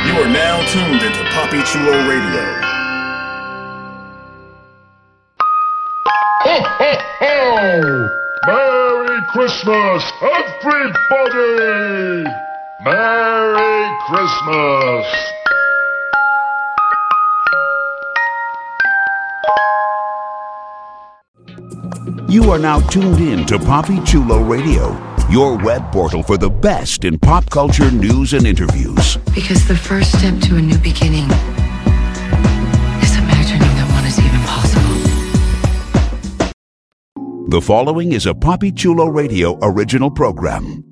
You are now tuned into Poppy Chulo Radio. Ho, ho, ho! Merry Christmas, everybody! Merry Christmas! You are now tuned in to Poppy Chulo Radio, your web portal for the best in pop culture news and interviews. Because the first step to a new beginning is imagining that one is even possible. The following is a Poppy Chulo Radio original program.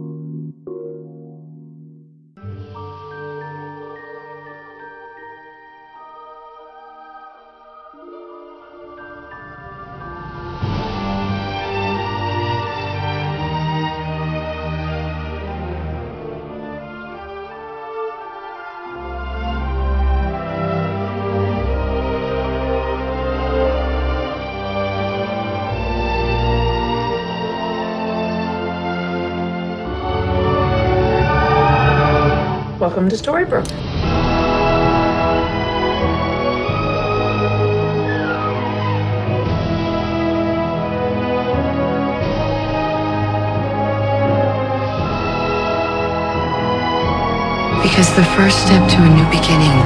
Because the first step to a new beginning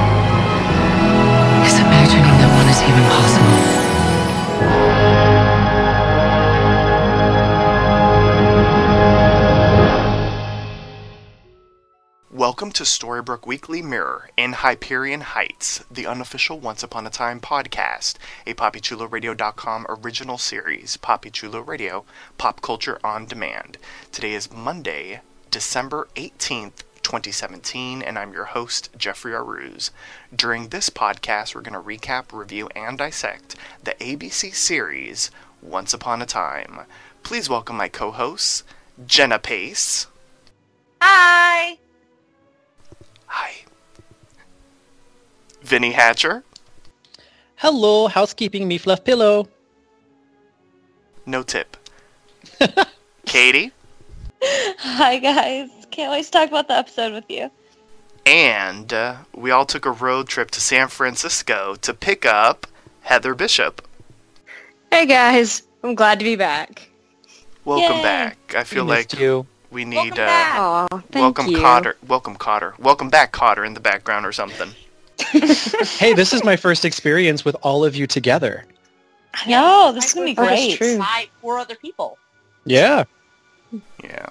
is imagining that one is even possible. Welcome to Storybrooke Weekly Mirror in Hyperion Heights, the unofficial Once Upon a Time podcast, a PoppyChuloRadio.com original series, Poppy Chulo Radio, Pop Culture on Demand. Today is Monday, December 18th, 2017, and I'm your host, Jeffrey Aruz. During this podcast, we're going to recap, review, and dissect the ABC series Once Upon a Time. Please welcome my co hosts, Jenna Pace. Hi. Hi. Vinny Hatcher. Hello, housekeeping me fluff pillow. No tip. Katie. Hi, guys. Can't wait to talk about the episode with you. And uh, we all took a road trip to San Francisco to pick up Heather Bishop. Hey guys, I'm glad to be back. Welcome Yay. back. I feel We like you. We need Welcome uh, back. Aw, thank welcome you. Cotter. Welcome Cotter. Welcome back Cotter in the background or something. Hey, this is my first experience with all of you together. Yo, this is gonna be Oh, great. true. by four other people. Yeah. Yeah.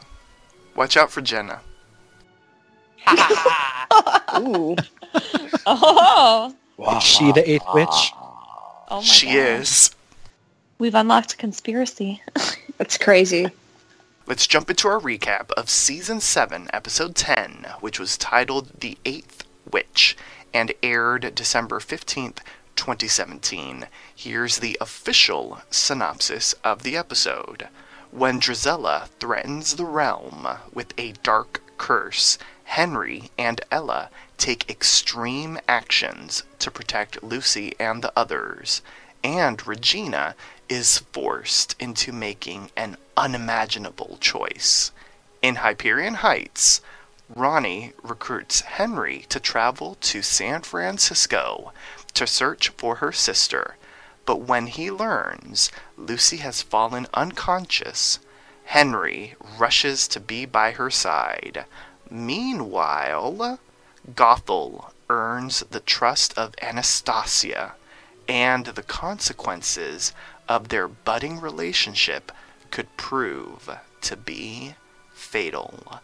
Watch out for Jenna. Ooh. Oh, Is she the eighth witch? oh my she God. is. We've unlocked a conspiracy. That's crazy. Let's jump into our recap of Season 7, Episode 10, which was titled The Eighth Witch and aired December 15th, 2017. Here's the official synopsis of the episode. When Drizella threatens the realm with a dark curse, Henry and Ella take extreme actions to protect Lucy and the others, and Regina is forced into making an unimaginable choice. In Hyperion Heights, Ronnie recruits Henry to travel to San Francisco to search for her sister, but when he learns Lucy has fallen unconscious, Henry rushes to be by her side. Meanwhile, Gothel earns the trust of Anastasia, and the consequences of their budding relationship could prove to be fatal.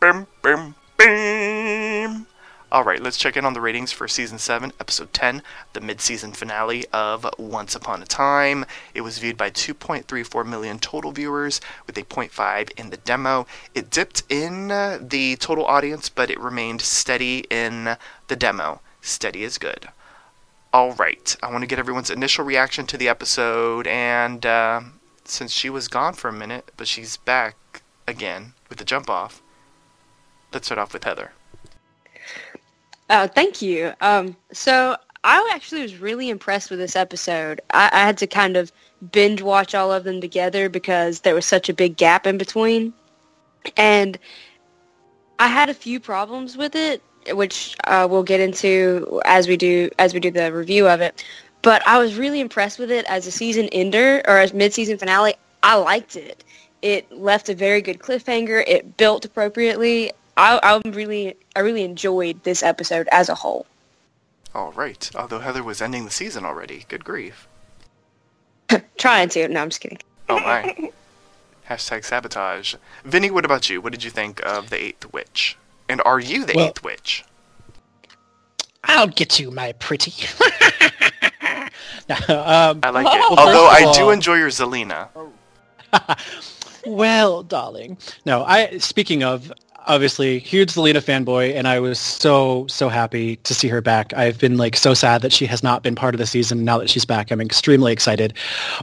Bim, bim, bim. All right, let's check in on the ratings for season 7, episode 10, the mid-season finale of Once Upon a Time. It was viewed by 2.34 million total viewers with a 0.5 in the demo. It dipped in uh, the total audience, but it remained steady in the demo. Steady is good. All right, I want to get everyone's initial reaction to the episode, and uh, since she was gone for a minute, but she's back again with the jump off, let's start off with Heather. Uh, thank you. Um, so I actually was really impressed with this episode. I, I had to kind of binge watch all of them together because there was such a big gap in between. And I had a few problems with it, which uh, we'll get into as we do as we do the review of it. But I was really impressed with it as a season ender or as mid-season finale. I liked it. It left a very good cliffhanger. It built appropriately. I, I'm really, I really enjoyed this episode as a whole. All right. Although Heather was ending the season already. Good grief. Trying to. No, I'm just kidding. Oh my. Hashtag sabotage. Vinny, what about you? What did you think of the Eighth Witch? And are you the Well- Eighth Witch? I'll get you, my pretty. No, um, I like it. Well, Although first of I do all- enjoy your Zelena. well, darling. No, I. Speaking of, obviously, huge Zelena fanboy, and I was so so happy to see her back. I've been like so sad that she has not been part of the season. Now that she's back, I'm extremely excited.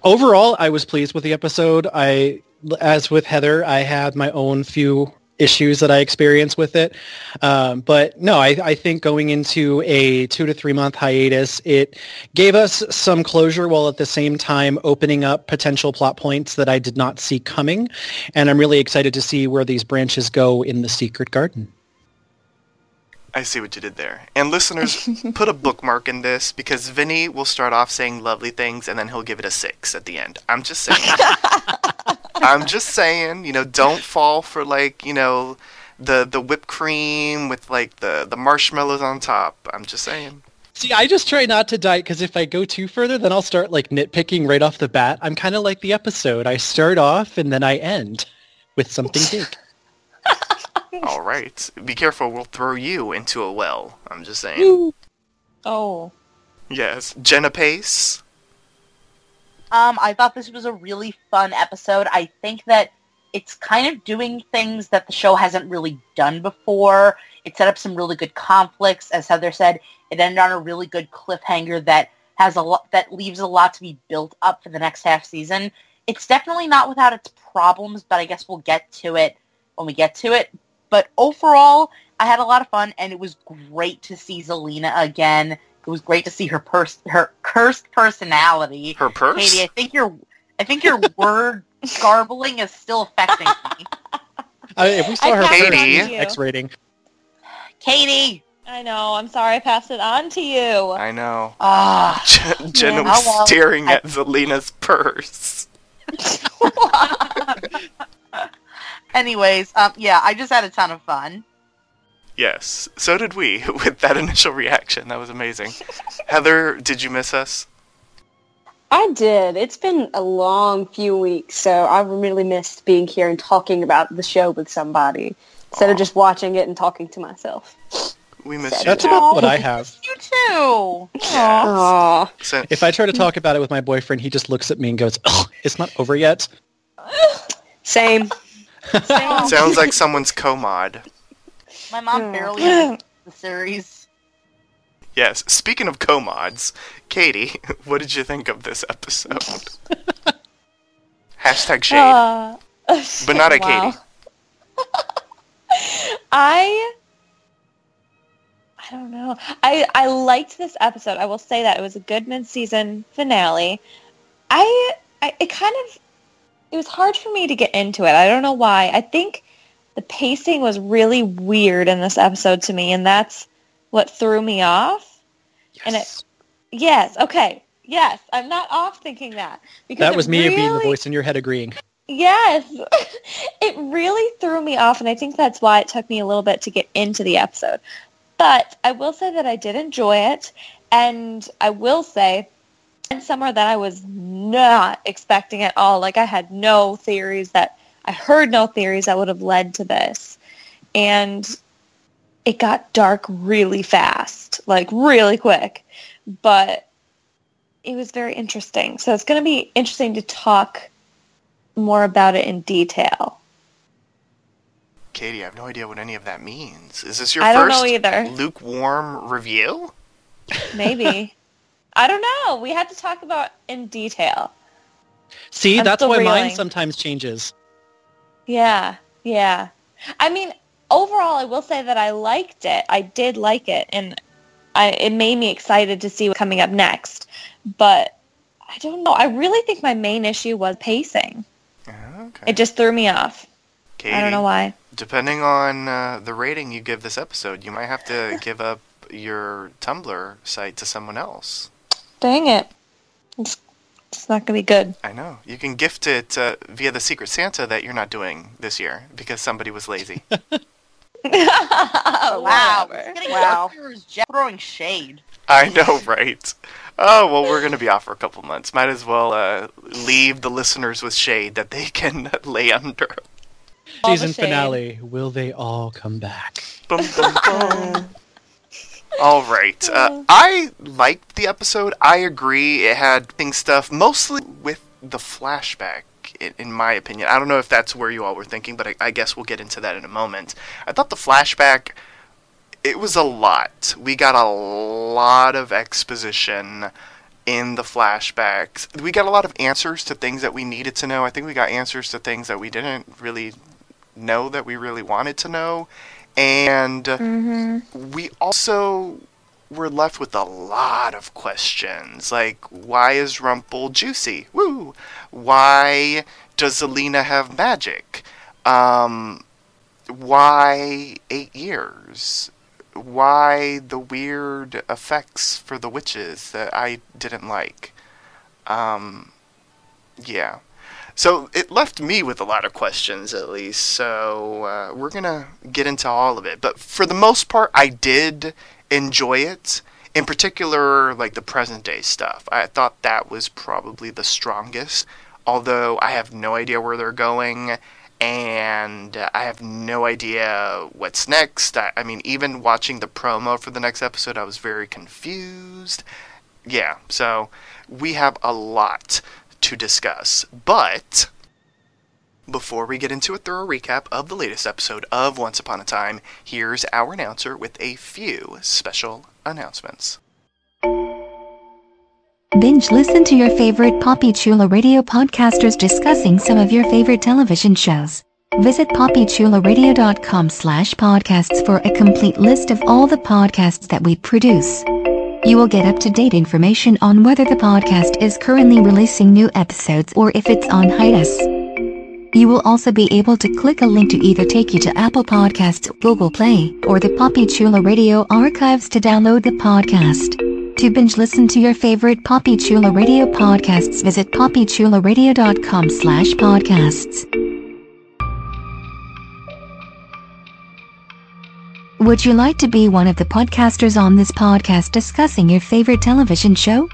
Overall, I was pleased with the episode. I, as with Heather, I had my own few issues that I experienced with it. Um, but no, I, I think going into a two to three month hiatus, it gave us some closure while at the same time opening up potential plot points that I did not see coming. And I'm really excited to see where these branches go in the Secret Garden. I see what you did there. And listeners, put a bookmark in this because Vinny will start off saying lovely things and then he'll give it a six at the end. I'm just saying. I'm just saying, you know, don't fall for like, you know, the the whipped cream with like the the marshmallows on top. I'm just saying. See, I just try not to diet because if I go too further, then I'll start like nitpicking right off the bat. I'm kind of like the episode. I start off and then I end with something big. All right. Be careful, we'll throw you into a well. I'm just saying. Oh. Yes. Jenna Pace. Um, I thought this was a really fun episode. I think that it's kind of doing things that the show hasn't really done before. It set up some really good conflicts, as Heather said. It ended on a really good cliffhanger that has a lot that leaves a lot to be built up for the next half season. It's definitely not without its problems, but I guess we'll get to it when we get to it. But overall, I had a lot of fun, and it was great to see Zelena again. It was great to see her pers- her cursed personality. Her purse? Katie, I think your I think your word garbling is still affecting me. Uh, if we saw I her passed first, it on to you. X rating. Katie. I know. I'm sorry I passed it on to you. I know. Ah. Je- Jenna Yeah. was Oh, well. staring I- at Zelena's purse. Anyways, um, yeah, I just had a ton of fun. Yes, so did we with that initial reaction. That was amazing. Heather, did you miss us? I did. It's been a long few weeks, so I really missed being here and talking about the show with somebody instead of just watching it and talking to myself. We missed you. That's too. about what I have. You too. Aww. So, If I try to talk about it with my boyfriend, he just looks at me and goes, "Oh, it's not over yet." Same. sounds like someone's co-mod. My mom barely understands the series. Yes. Speaking of co-mods, Katie, what did you think of this episode? Hashtag shade, Uh, but not at wow. Katie. I I don't know. I I liked this episode. I will say that it was a good mid-season finale. I, I it kind of it was hard for me to get into it. I don't know why. I think the pacing was really weird in this episode to me, and that's what threw me off. And it yes, okay. Yes, I'm not off thinking that. Because That was me being the voice in your head agreeing. Yes. it really threw me off, and I think that's why it took me a little bit to get into the episode. But I will say that I did enjoy it, and I will say, and somewhere that I was not expecting at all. Like I had no theories that I heard no theories that would have led to this, and it got dark really fast, like really quick. But it was very interesting. So it's going to be interesting to talk more about it in detail. Katie, I have no idea what any of that means. Is this your I don't first know either. lukewarm review? Maybe. I don't know. We had to talk about in detail. See, I'm that's still why mine reeling. sometimes changes. Yeah, yeah. I mean, overall, I will say that I liked it. I did like it, and I, it made me excited to see what's coming up next. But I don't know. I really think my main issue was pacing. Okay. It just threw me off. Katie, I don't know why. Depending on uh, the rating you give this episode, you might have to give up your Tumblr site to someone else. Dang it. It's, it's not going to be good. I know. You can gift it uh, via the Secret Santa that you're not doing this year because somebody was lazy. wow. Whatever. Wow. darker Jeff throwing shade. I know, right? Oh, well, we're going to be off for a couple months. Might as well uh, leave the listeners with shade that they can lay under. All Season finale. Will they all come back? Bum, bum, bum. All right. Uh, I liked the episode. I agree. It had thing stuff, mostly with the flashback, in, in my opinion. I don't know if that's where you all were thinking, but I, I guess we'll get into that in a moment. I thought the flashback, it was a lot. We got a lot of exposition in the flashbacks. We got a lot of answers to things that we needed to know. I think we got answers to things that we didn't really know that we really wanted to know. And we also were left with a lot of questions. Like, why is Rumple juicy? Woo! Why does Zelena have magic? Um, why eight years? Why the weird effects for the witches that I didn't like? Um, yeah. So it left me with a lot of questions, at least. So uh, we're gonna get into all of it. But for the most part, I did enjoy it. In particular, like the present day stuff. I thought that was probably the strongest. Although I have no idea where they're going, and I have no idea what's next. I, I mean, even watching the promo for the next episode, I was very confused. Yeah, so we have a lot to discuss. But before we get into a thorough recap of the latest episode of Once Upon a Time, here's our announcer with a few special announcements. Binge listen to your favorite Poppy Chula radio podcasters discussing some of your favorite television shows. Visit poppychularadio.com slash podcasts for a complete list of all the podcasts that we produce. You will get up-to-date information on whether the podcast is currently releasing new episodes or if it's on hiatus. You will also be able to click a link to either take you to Apple Podcasts, Google Play, or the Poppy Chula Radio archives to download the podcast. To binge listen to your favorite Poppy Chula Radio podcasts, visit poppychularadio.com slash podcasts. Would you like to be one of the podcasters on this podcast discussing your favorite television show?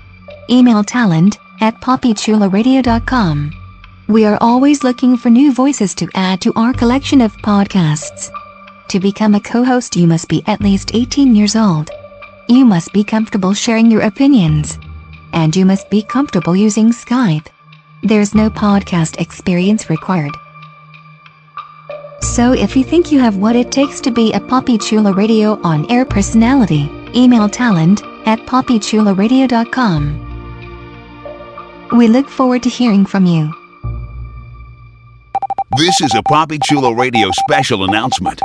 Email talent at poppychularadio.com. We are always looking for new voices to add to our collection of podcasts. To become a co-host you must be at least 18 years old. You must be comfortable sharing your opinions. And you must be comfortable using Skype. There's no podcast experience required. So if you think you have what it takes to be a Poppy Chula Radio on-air personality, email talent at poppychularadio.com. We look forward to hearing from you. This is a Poppy Chula Radio special announcement.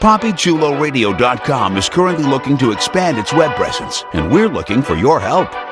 PoppyChuloRadio.com is currently looking to expand its web presence, and we're looking for your help.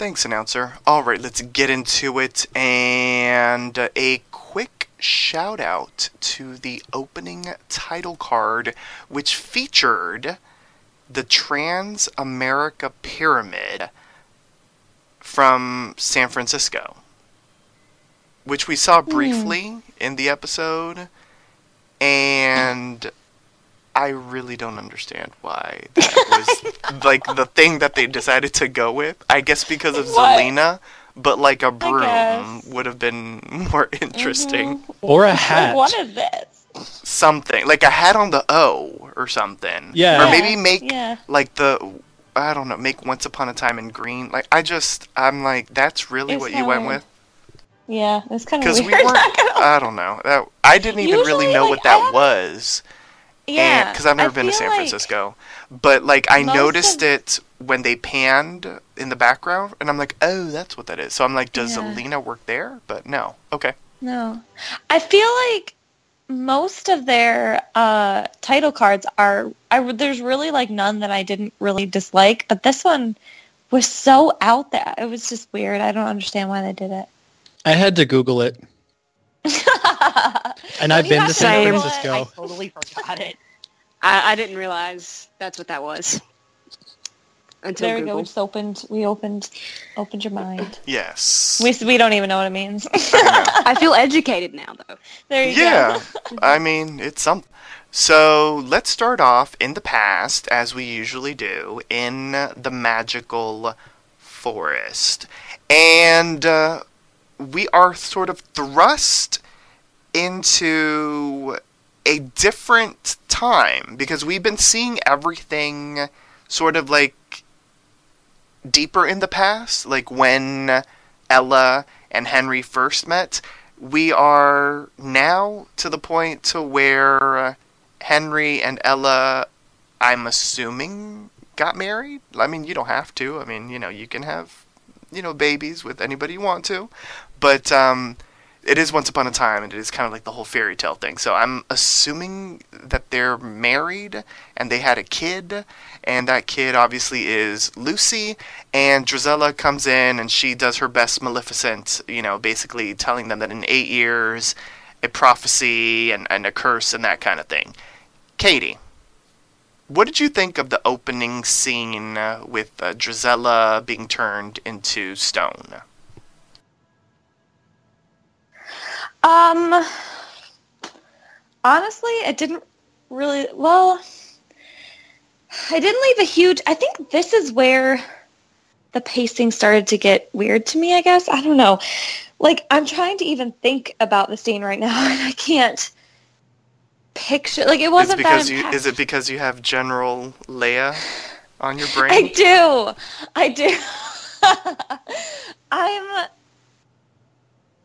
Thanks, announcer. All right, let's get into it. And a quick shout out to the opening title card, which featured the Transamerica Pyramid from San Francisco, which we saw hmm. briefly in the episode. And I really don't understand why that was like the thing that they decided to go with. I guess because of What? Zelena, but like a broom would have been more mm-hmm. interesting. Or a Like, hat. what is this? Something like a hat on the O or something. Yeah. Or maybe make Yeah. like the I don't know, make Once Upon a Time in Green. Like I just I'm like that's really It's what you went kinda- with Yeah, it's kind of because weird. we weren't. I don't know. That I didn't even really know like, what that haven't- was. Yeah, because I've never I been to San like- Francisco. But like I most noticed of- it when they panned in the background, and I'm like, oh, that's what that is. So I'm like, does Yeah. Alina work there? But no. Okay. No, I feel like most of their uh, title cards are. I there's really like none that I didn't really dislike, but this one was so out there. It was just weird. I don't understand why they did it. I had to Google it. And I've been have to to San Google. Francisco. I totally forgot it. I, I didn't realize that's what that was until there we go. We just opened. We opened. Opened your mind. Yes. We we don't even know what it means. I feel educated now, though. there you yeah. go. I mean, it's some. So let's start off in the past, as we usually do, in the magical forest, and uh, we are sort of thrust into a different time because we've been seeing everything sort of like deeper in the past, like when Ella and Henry first met. We are now to the point to where Henry and Ella, I'm assuming, got married. I mean, you don't have to. I mean, you know, you can have, you know, babies with anybody you want to, but um, it is once upon a time, and it is kind of like the whole fairy tale thing. So I'm assuming that they're married and they had a kid, and that kid obviously is Lucy. And Drizella comes in and she does her best Maleficent, you know, basically telling them that in eight years, a prophecy and, and a curse and that kind of thing. Katie, what did you think of the opening scene uh, with uh, Drizella being turned into stone? Um, honestly, it didn't really. Well, I didn't leave a huge. I think this is where the pacing started to get weird to me. I guess I don't know. Like I'm trying to even think about the scene right now, and I can't picture. Like it wasn't because you is it because you have General Leia on your brain? I do. I do. I'm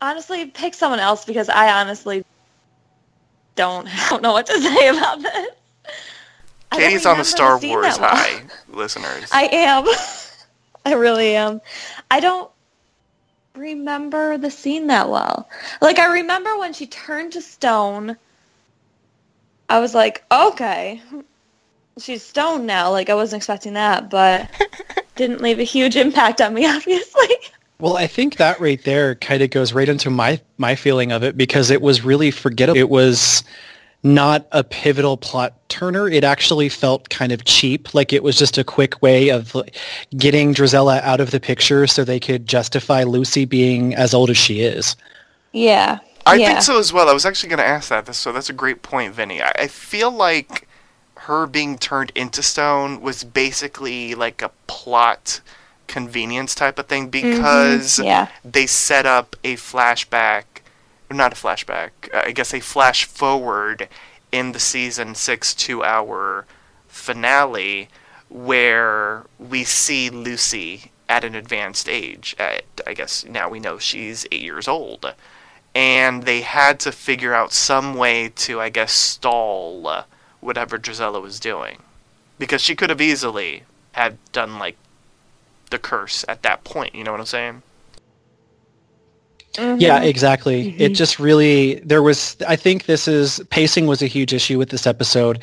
honestly pick someone else because I honestly don't don't know what to say about this. Katie's on the Star Wars high, listeners. I am. I really am. I don't remember the scene that well. Like I remember when she turned to stone. I was like, okay, she's stone now. Like I wasn't expecting that, but didn't leave a huge impact on me, obviously. Well, I think that right there kind of goes right into my my feeling of it because it was really forgettable. It was not a pivotal plot turner. It actually felt kind of cheap, like it was just a quick way of getting Drizella out of the picture so they could justify Lucy being as old as she is. Yeah. I yeah. think so as well. I was actually going to ask that, so that's a great point, Vinny. I, I feel like her being turned into stone was basically like a plot convenience type of thing because yeah. they set up a flashback, not a flashback, uh, I guess a flash forward in the season six two hour finale where we see Lucy at an advanced age. At, I guess now we know she's eight years old. And they had to figure out some way to, I guess, stall whatever Drizella was doing. Because she could have easily had done, like, the curse at that point. You know what I'm saying? Yeah, exactly. It just really there was. I think this is pacing was a huge issue with this episode.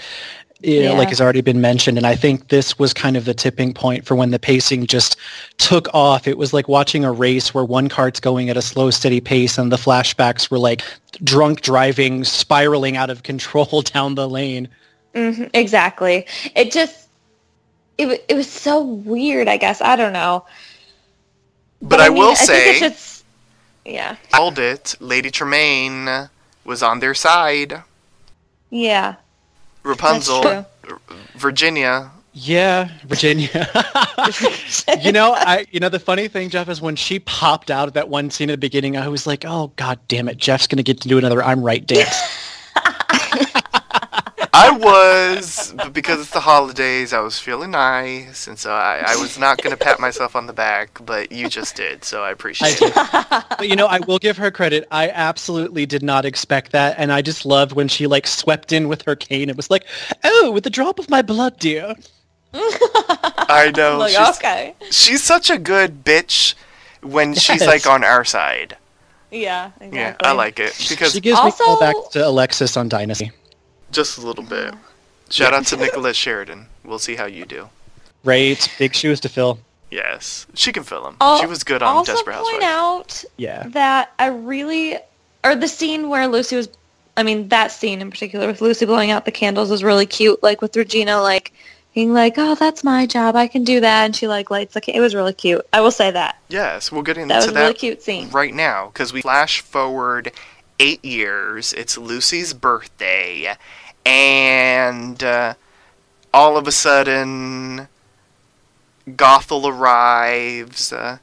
You know, like has already been mentioned, and I think this was kind of the tipping point for when the pacing just took off. It was like watching a race where one cart's going at a slow, steady pace, and the flashbacks were like drunk driving, spiraling out of control down the lane. hmm exactly. It just it it was so weird. I guess I don't know. But, I, mean, will I think say, it's just yeah, called it. Lady Tremaine was on their side. yeah. Rapunzel, true. Uh, Virginia Yeah, Virginia. you know, I you know the funny thing, Jeff, is when she popped out of that one scene at the beginning, I was like, oh god damn it, Jeff's gonna get to do another I'm right dance. I was, but because it's the holidays, I was feeling nice, and so I, I was not going to pat myself on the back, but you just did, so I appreciate I it. but you know, I will give her credit. I absolutely did not expect that, and I just loved when she like swept in with her cane. It was like, oh, with a drop of my blood, dear. I know. Like, she's, okay. she's such a good bitch when she's like on our side. Yeah, exactly. Yeah, I like it because She gives Also- me callbacks to Alexis on Dynasty. Just a little bit. Shout out to Nicollette Sheridan. We'll see how you do. Right, big shoes to fill. Yes, she can fill them. I'll she was good on also Desperate point out Yeah. that I really, or the scene where Lucy was, I mean, that scene in particular with Lucy blowing out the candles was really cute. Like with Regina, like being like, "Oh, that's my job. I can do that," and she like lights the. Ca- it was really cute. I will say that. Yes, we'll get into That was a that really cute scene. right now because we flash forward eight years. It's Lucy's birthday, and uh, all of a sudden, Gothel arrives. Uh,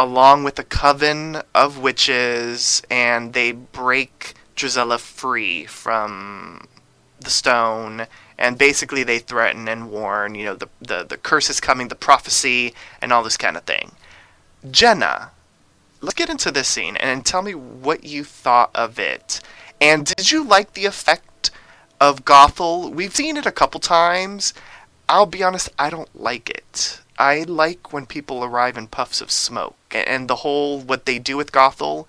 along with a coven of witches, and they break Drizella free from the stone. And basically, they threaten and warn, you know, the, the, the curse is coming, the prophecy, and all this kind of thing. Jenna, let's get into this scene and tell me what you thought of it. And did you like the effect of Gothel? We've seen it a couple times. I'll be honest, I don't like it. I like when people arrive in puffs of smoke. And the whole, what they do with Gothel,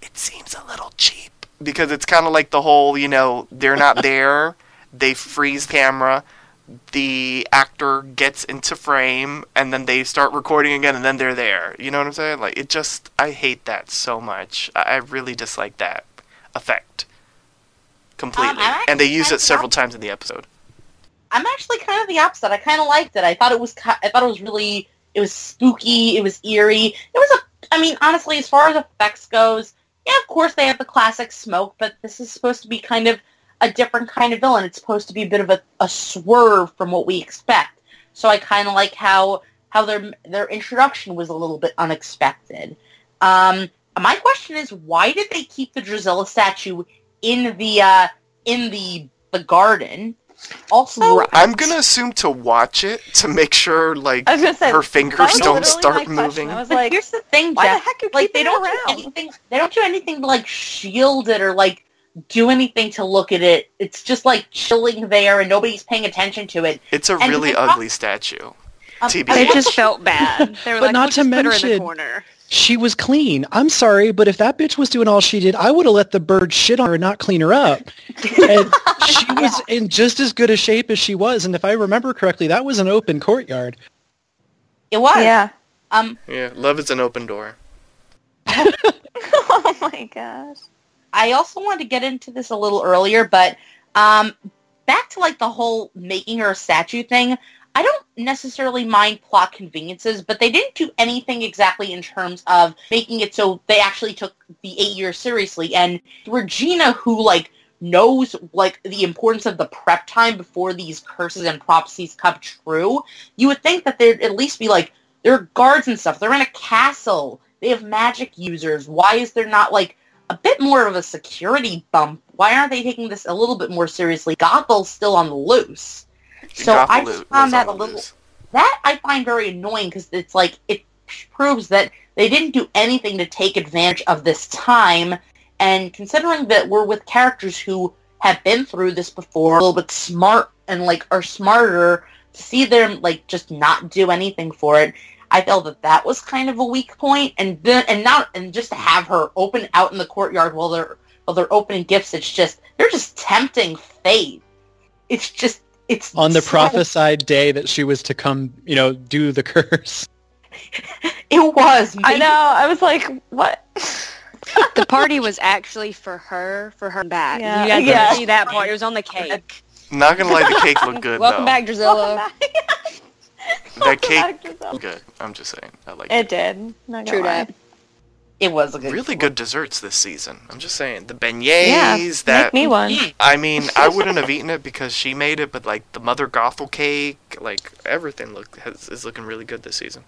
it seems a little cheap. Because it's kind of like the whole, you know, they're not there, they freeze the camera, the actor gets into frame, and then they start recording again, and then they're there. You know what I'm saying? Like, it just, I hate that so much. I, I really dislike that effect. Completely. I'm and they use it several opposite. times in the episode. I'm actually kind of the opposite. I kind of liked it. I thought it was. I thought it was really. It was spooky. It was eerie. It was a. I mean, honestly, as far as effects goes, yeah, of course they have the classic smoke, but this is supposed to be kind of a different kind of villain. It's supposed to be a bit of a, a swerve from what we expect. So I kind of like how how their their introduction was a little bit unexpected. Um, my question is, why did they keep the Drizella statue in the uh, in the the garden? Also, I'm gonna assume to watch it to make sure, like, I was gonna say her fingers don't start moving. I was like, here's the thing, why the Jeff. heck are like they don't do anything. They don't do anything to like shield it or like do anything to look at it. It's just like chilling there and nobody's paying attention to it. It's a And really the- ugly statue. Um, TBH. They I just felt bad. They were But like, not "We'll to just put her in the mention- corner. She was clean. I'm sorry, but if that bitch was doing all she did, I would have let the bird shit on her and not clean her up. And she was in just as good a shape as she was. And if I remember correctly, that was an open courtyard. It was. yeah. Um. Yeah, love is an open door. oh my gosh. I also wanted to get into this a little earlier, but um, back to like the whole making her a statue thing. I don't necessarily mind plot conveniences, but they didn't do anything exactly in terms of making it so they actually took the eight years seriously. And Regina, who like knows like the importance of the prep time before these curses and prophecies come true, you would think that there'd at least be like there are guards and stuff. They're in a castle. They have magic users. Why is there not like a bit more of a security bump? Why aren't they taking this a little bit more seriously? Gothel's still on the loose. So I just found that a little loose. that I find very annoying because it's like it proves that they didn't do anything to take advantage of this time. And considering that we're with characters who have been through this before, a little bit smart and like are smarter, to see them like just not do anything for it, I felt that that was kind of a weak point. And then and not and just to have her open out in the courtyard while they're while they're opening gifts, it's just they're just tempting fate. It's just it's On the so- prophesied day that she was to come, you know, do the curse. It was. I know. I was like, what? The party was actually for her, for her back. Yeah. You guys Yeah. didn't see that part. It was on the cake. Not gonna lie, the cake looked good Welcome though. back, Drizella. That cake back, looked good. I'm just saying. I like It did. Not gonna True lie. that. It was a good really good desserts this season. I'm just saying the beignets Yeah, that make me one. I mean, I wouldn't have eaten it because she made it, but like the Mother Gothel cake, like everything look has, is looking really good this season.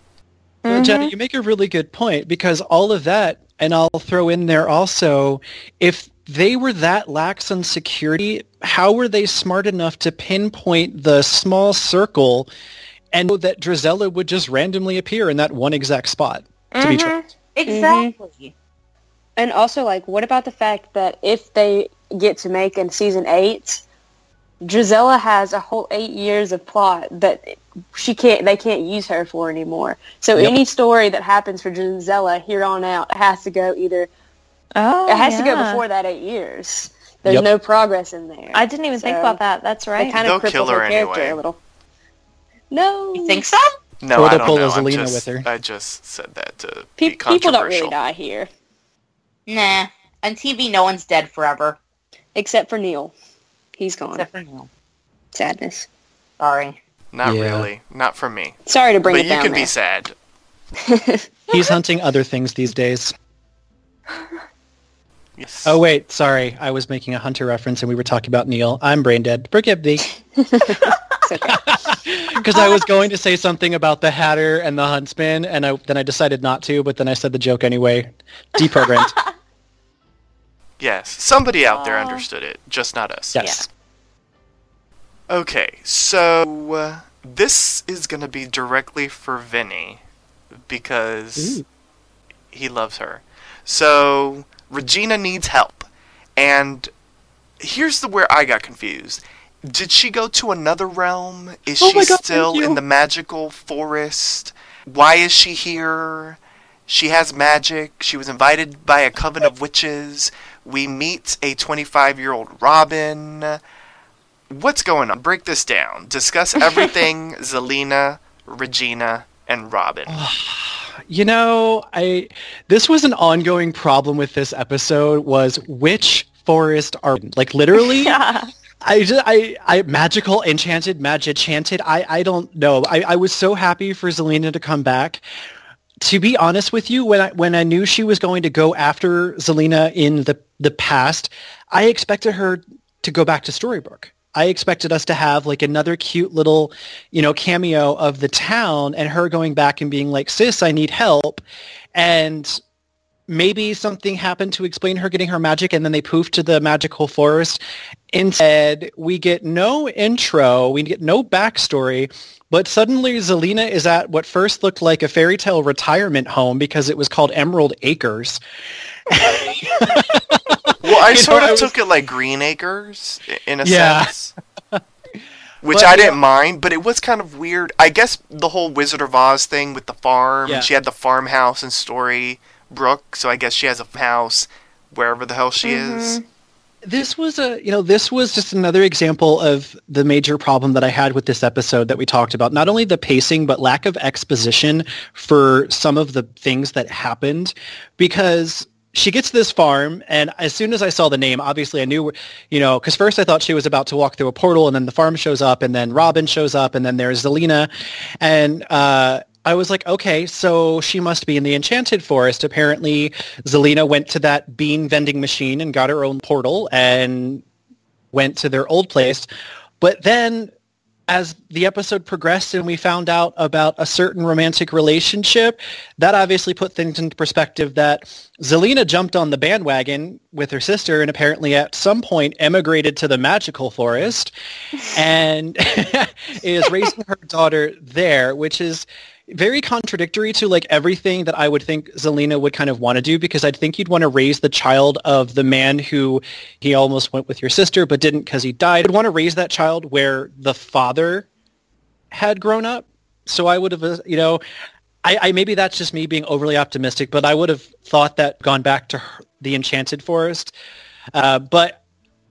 Well, Jenna, you make a really good point because all of that, and I'll throw in there also, if they were that lax on security, how were they smart enough to pinpoint the small circle and know that Drizella would just randomly appear in that one exact spot to be Mhm. trapped? Mm-hmm. Exactly. And also, like, what about the fact that if they get to make in season eight, Drizella has a whole eight years of plot that she can't, they can't use her for anymore. So Yep. any story that happens for Drizella here on out has to go either, Oh, it has to go before that eight years. There's Yep. no progress in there. I didn't even think about that. That's They right. kind They'll of cripple kill her her character a little. No, You think so? No, Or I they'll don't pull know. a I'm Zelena just, with her. I just said that to Pe- be people don't really die here, Nah. On TV, no one's dead forever. except for Neil. He's gone. Except for Neil. Sadness. Sorry. Not Yeah. really. Not from me. Sorry to bring but it you can there. be sad. He's hunting other things these days. Yes. Oh wait, sorry, I was making a hunter reference and we were talking about Neil. I'm brain dead. Forgive me. It's okay. Because I was going to say something about the Hatter and the Huntsman, and I, then I decided not to, but then I said the joke anyway. Deprogrammed. Yes. Somebody out there understood it, just not us. yes. Okay, so uh, this is going to be directly for Vinny because Ooh. he loves her. So Regina needs help, and here's the where I got confused. Did she go to another realm? Is Oh she God, still in the magical forest? Why is she here? She has magic. She was invited by a coven of witches. We meet a 25 year old Robin. What's going on? Break this down. Discuss everything Zelena, Regina, and Robin. You know, I this was an ongoing problem with this episode was which forest are like literally Yeah. I just, I, I, magical, enchanted, magic enchanted. I, I don't know. I, I was so happy for Zelena to come back. To be honest with you, when I, when I knew she was going to go after Zelena in the, the past, I expected her to go back to Storybrooke. I expected us to have like another cute little, you know, cameo of the town and her going back and being like, sis, I need help. And maybe something happened to explain her getting her magic and then they poof to the magical forest. Instead, we get no intro, we get no backstory, but suddenly Zelena is at what first looked like a fairy tale retirement home because it was called Emerald Acres. Well, I You know, sort of I was- took it like Green Acres in a Yeah. sense. Which But, I didn't know- mind, but it was kind of weird. I guess the whole Wizard of Oz thing with the farm, Yeah. and she had the farmhouse in Storybrooke, so I guess she has a house wherever the hell she is. This was a, you know, this was just another example of the major problem that I had with this episode that we talked about. Not only the pacing, but lack of exposition for some of the things that happened because she gets to this farm and as soon as I saw the name, obviously I knew, you know, because first I thought she was about to walk through a portal and then the farm shows up and then Robin shows up and then there's Zelena and, uh, I was like, okay, so she must be in the Enchanted Forest. Apparently, Zelena went to that bean vending machine and got her own portal and went to their old place. But then as the episode progressed and we found out about a certain romantic relationship, that obviously put things into perspective that Zelena jumped on the bandwagon with her sister and apparently at some point emigrated to the magical forest and is raising her daughter there, which is very contradictory to like everything that I would think Zelena would kind of want to do because I'd think you'd want to raise the child of the man who he almost went with your sister but didn't because he died. I'd want to raise that child where the father had grown up. So I would have, uh, you know, I, I maybe that's just me being overly optimistic, but I would have thought that gone back to her, the Enchanted Forest. Uh, but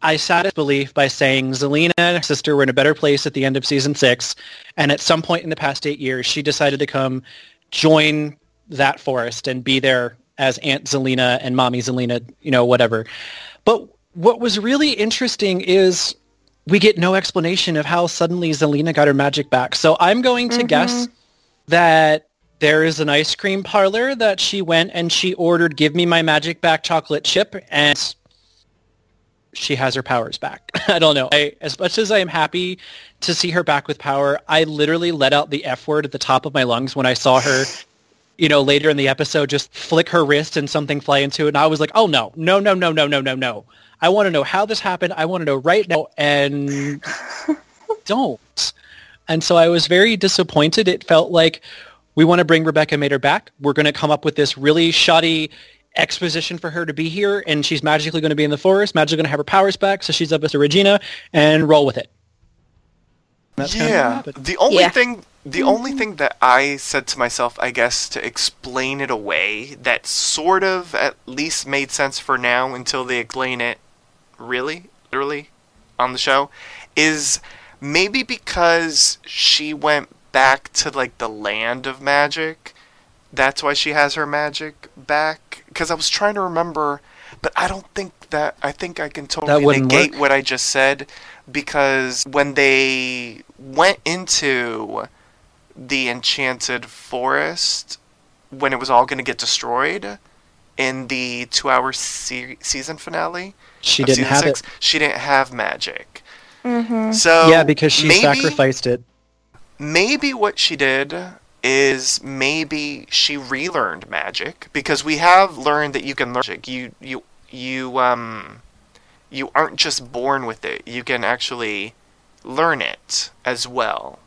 I sat at belief by saying Zelena and her sister were in a better place at the end of season six, and at some point in the past eight years, she decided to come join that forest and be there as Aunt Zelena and Mommy Zelena, you know, whatever. But what was really interesting is we get no explanation of how suddenly Zelena got her magic back. So I'm going to mm-hmm. guess that there is an ice cream parlor that she went and she ordered give me my magic back chocolate chip and she has her powers back. I don't know. I, as much as I am happy to see her back with power, I literally let out the F word at the top of my lungs when I saw her, you know, later in the episode just flick her wrist and something fly into it. And I was like, oh no, no, no, no, no, no, no, no. I want to know how this happened. I want to know right now. And don't. And so I was very disappointed. It felt like we want to bring Rebecca Mader back. We're going to come up with this really shoddy exposition for her to be here, and she's magically going to be in the forest, magically going to have her powers back, so she's up as a Regina, and roll with it. That's kind of yeah. The only Yeah. thing the only thing that I said to myself, I guess, to explain it away that sort of at least made sense for now until they explain it really, literally on the show, is maybe because she went back to like the land of magic. That's why she has her magic back. Because I was trying to remember, but I don't think that. I think I can totally negate work? what I just said because when they went into the enchanted forest when it was all going to get destroyed in the two-hour se- season finale She didn't have six, it. she didn't have magic Mm-hmm. so yeah, because she maybe, sacrificed it. maybe what she did is maybe she relearned magic because we have learned that you can learn magic you you you um you aren't just born with it you can actually learn it as well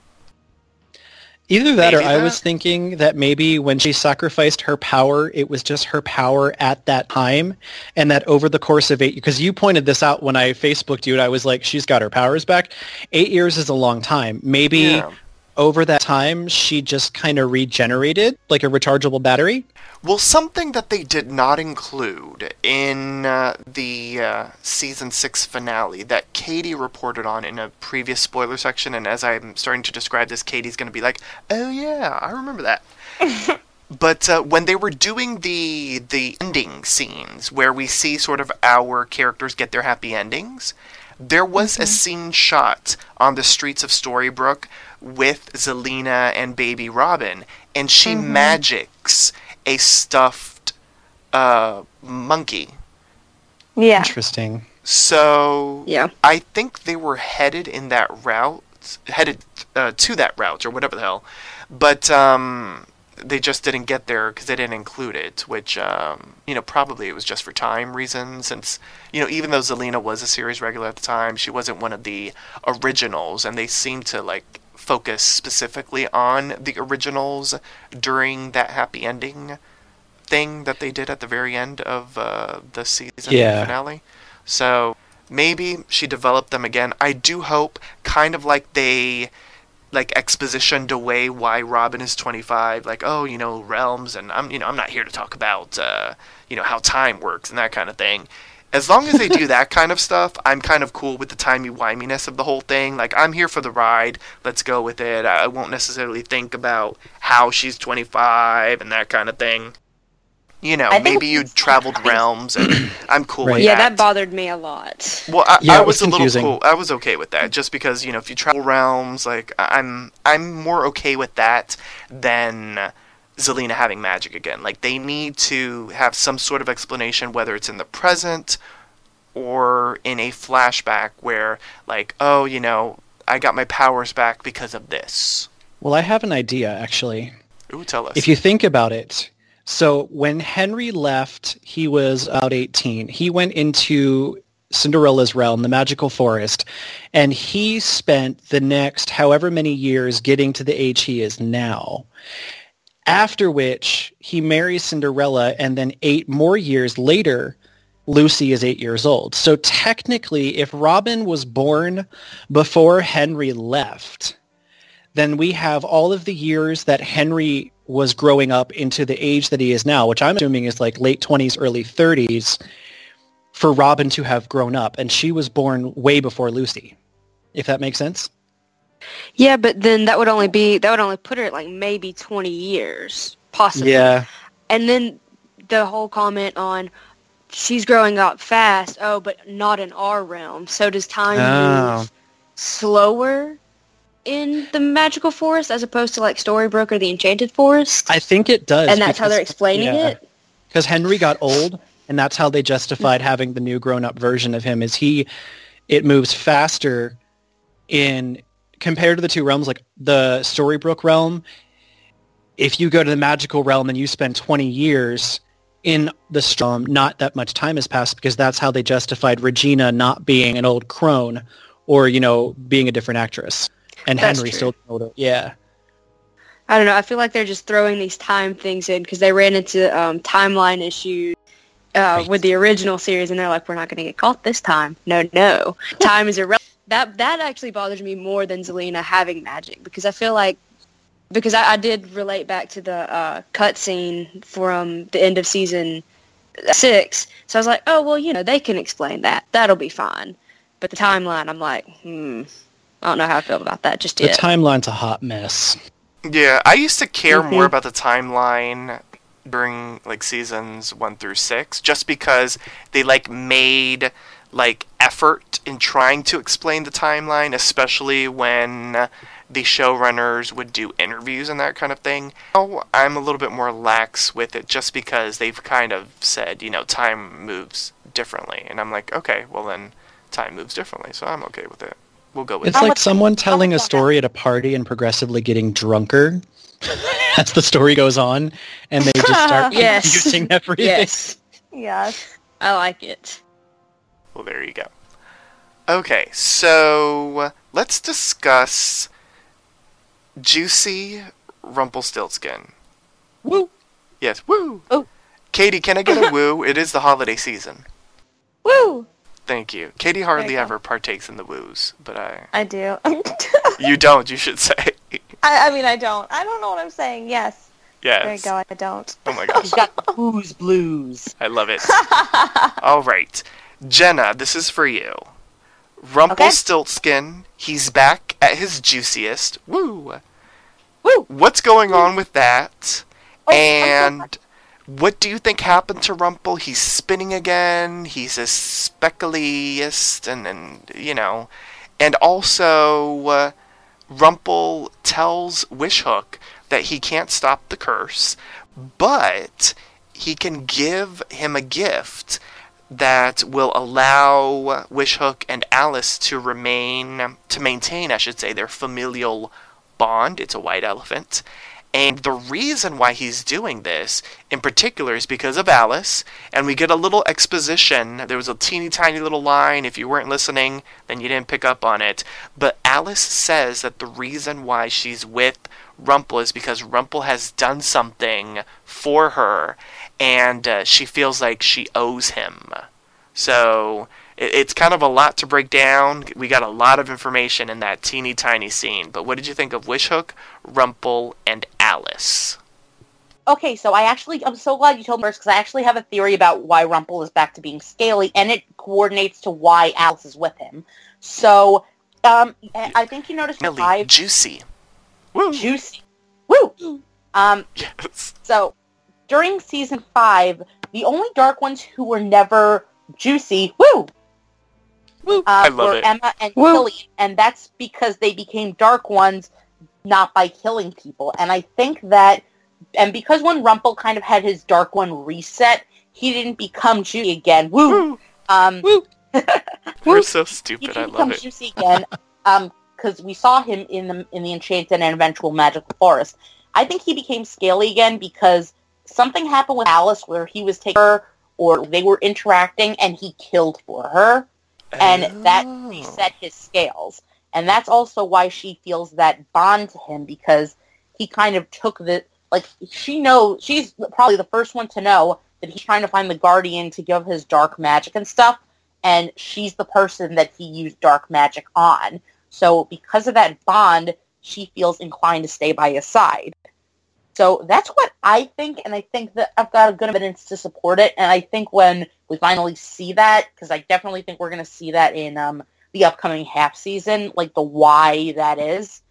Either that Maybe or I was thinking that maybe when she sacrificed her power, it was just her power at that time. And that over the course of eight, because you pointed this out when I Facebooked you, and I was like, she's got her powers back. Eight years is a long time. Maybe Yeah. Over that time, she just kind of regenerated like a rechargeable battery. Well, something that they did not include in uh, the uh, season six finale that Katie reported on in a previous spoiler section, and as I'm starting to describe this, Katie's going to be like, "Oh yeah, I remember that." but uh, when they were doing the the ending scenes where we see sort of our characters get their happy endings, there was a scene shot on the streets of Storybrooke with Zelena and baby Robin, and she magics a stuffed uh, monkey. Yeah. Interesting. So Yeah. I think they were headed in that route, headed uh, to that route or whatever the hell, but um, they just didn't get there because they didn't include it. Which um, you know probably it was just for time reasons, since you know even though Zelena was a series regular at the time, she wasn't one of the originals, and they seemed to like focus specifically on the originals during that happy ending thing that they did at the very end of uh, the season Yeah. finale. So maybe she developed them again. I do hope, kind of like they like expositioned away why Robin is 25. Like, oh, you know, realms, and I'm, you know, I'm not here to talk about, uh, you know, how time works and that kind of thing. As long as they do that kind of stuff, I'm kind of cool with the timey wiminess of the whole thing. Like, I'm here for the ride. Let's go with it. I won't necessarily think about how she's 25 and that kind of thing. You know, I maybe you it's- traveled realms, and I'm cool Right. with Yeah, that. that bothered me a lot. Well, I, Yeah, I was was, a little cool. I was okay with that, just because you know, if you travel realms, like I- I'm, I'm more okay with that than Zelena having magic again. Like they need to have some sort of explanation, whether it's in the present or in a flashback, where like, oh, you know, I got my powers back because of this. Well, I have an idea, actually. Ooh, tell us. If you think about it, so when Henry left, he was about 18. He went into Cinderella's realm, the magical forest, and he spent the next however many years getting to the age he is now. After which he marries Cinderella, and then eight more years later, Lucy is eight years old. So technically, if Robin was born before Henry left, then we have all of the years that Henry was growing up into the age that he is now, which I'm assuming is like late 20s, early 30s, for Robin to have grown up. And she was born way before Lucy, if that makes sense. Yeah, but then that would only be that would only put her at like maybe twenty years, possibly. Yeah. And then the whole comment on she's growing up fast. Oh, but not in our realm. So does time Oh. move slower in the magical forest as opposed to like Storybrooke or the Enchanted Forest? I think it does. and that's how they're explaining yeah. it. because Henry got old, and that's how they justified having the new grown-up version of him. Is he? It moves faster in compared to the two realms. Like the Storybrooke realm, if you go to the magical realm and you spend twenty years in the storm, not that much time has passed because that's how they justified Regina not being an old crone or you know being a different actress, and That's Henry true. still older. Yeah. I don't know. I feel like they're just throwing these time things in because they ran into um, timeline issues uh, with the original series, and they're like, "We're not going to get caught this time." No, no, time is irrelevant. That that actually bothers me more than Zelena having magic because I feel like because I, I did relate back to the uh, cutscene from the end of season six, so I was like, "Oh well, you know, they can explain that. That'll be fine." But the timeline, I'm like, hmm, I don't know how I feel about that just The yet. timeline's a hot mess. Yeah, I used to care more Mhm. about the timeline during like seasons one through six, just because they like made like effort in trying to explain the timeline, especially when the showrunners would do interviews and that kind of thing. Now I'm a little bit more lax with it, just because they've kind of said, you know, time moves differently, and I'm like, okay, well then, time moves differently, so I'm okay with it. We'll go with it. It's it. like someone telling a story at a party and progressively getting drunker as the story goes on, and they just start Yes. using everything. yes, Yes. I like it. Well, there you go. Okay, so let's discuss Juicy Rumpelstiltskin. Woo. Yes, woo. Oh. Katie, can I get a woo? It is the holiday season. Woo! Thank you. Katie hardly you ever partakes in the woos, but I. I do. You don't. You should say. I, I mean, I don't. I don't know what I'm saying. Yes. yes. There you go. I don't. Oh my gosh, She's got the booze blues. I love it. All right, Jenna, this is for you. Rumpelstiltskin. He's back at his juiciest. Woo. Woo. What's going on with that? Oh, and what do you think happened to Rumple? He's spinning again. He's a speckliest, and and you know, and also uh, Rumple tells Wishhook that he can't stop the curse, but he can give him a gift that will allow Wishhook and Alice to remain to maintain, I should say, their familial bond. It's a white elephant. And the reason why he's doing this in particular is because of Alice. And we get a little exposition. There was a teeny tiny little line. If you weren't listening, then you didn't pick up on it. But Alice says that the reason why she's with Rumple is because Rumple has done something for her. And uh, she feels like she owes him. So it, it's kind of a lot to break down. We got a lot of information in that teeny tiny scene. But what did you think of Wishhook, Rumple, and Alice? Okay, so I actually, I'm so glad you told me first because I actually have a theory about why Rumple is back to being scaly, and it coordinates to why Alice is with him. So, um, I I think you noticed Millie, five juicy. Woo! juicy. Woo! Um, Yes. so during season five, the only dark ones who were never juicy, woo, Woo. uh, I love were it. Emma and Woo. Killian, and that's because they became dark ones not by killing people. And I think that, and because when Rumple kind of had his dark one reset, he didn't become juicy again. Woo! Woo! Um, We're so he stupid. I didn't love become it. juicy again. um, because we saw him in the in the Enchanted and eventual Magical Forest. I think he became scaly again because something happened with Alice where he was taking her or they were interacting and he killed for her and that Oh. reset his scales. And that's also why she feels that bond to him because he kind of took the like she knows she's probably the first one to know that he's trying to find the guardian to give his dark magic and stuff and she's the person that he used dark magic on. So because of that bond, she feels inclined to stay by his side. So that's what I think, and I think that I've got a good evidence to support it. And I think when we finally see that, because I definitely think we're going to see that in um, the upcoming half season, like the why that is,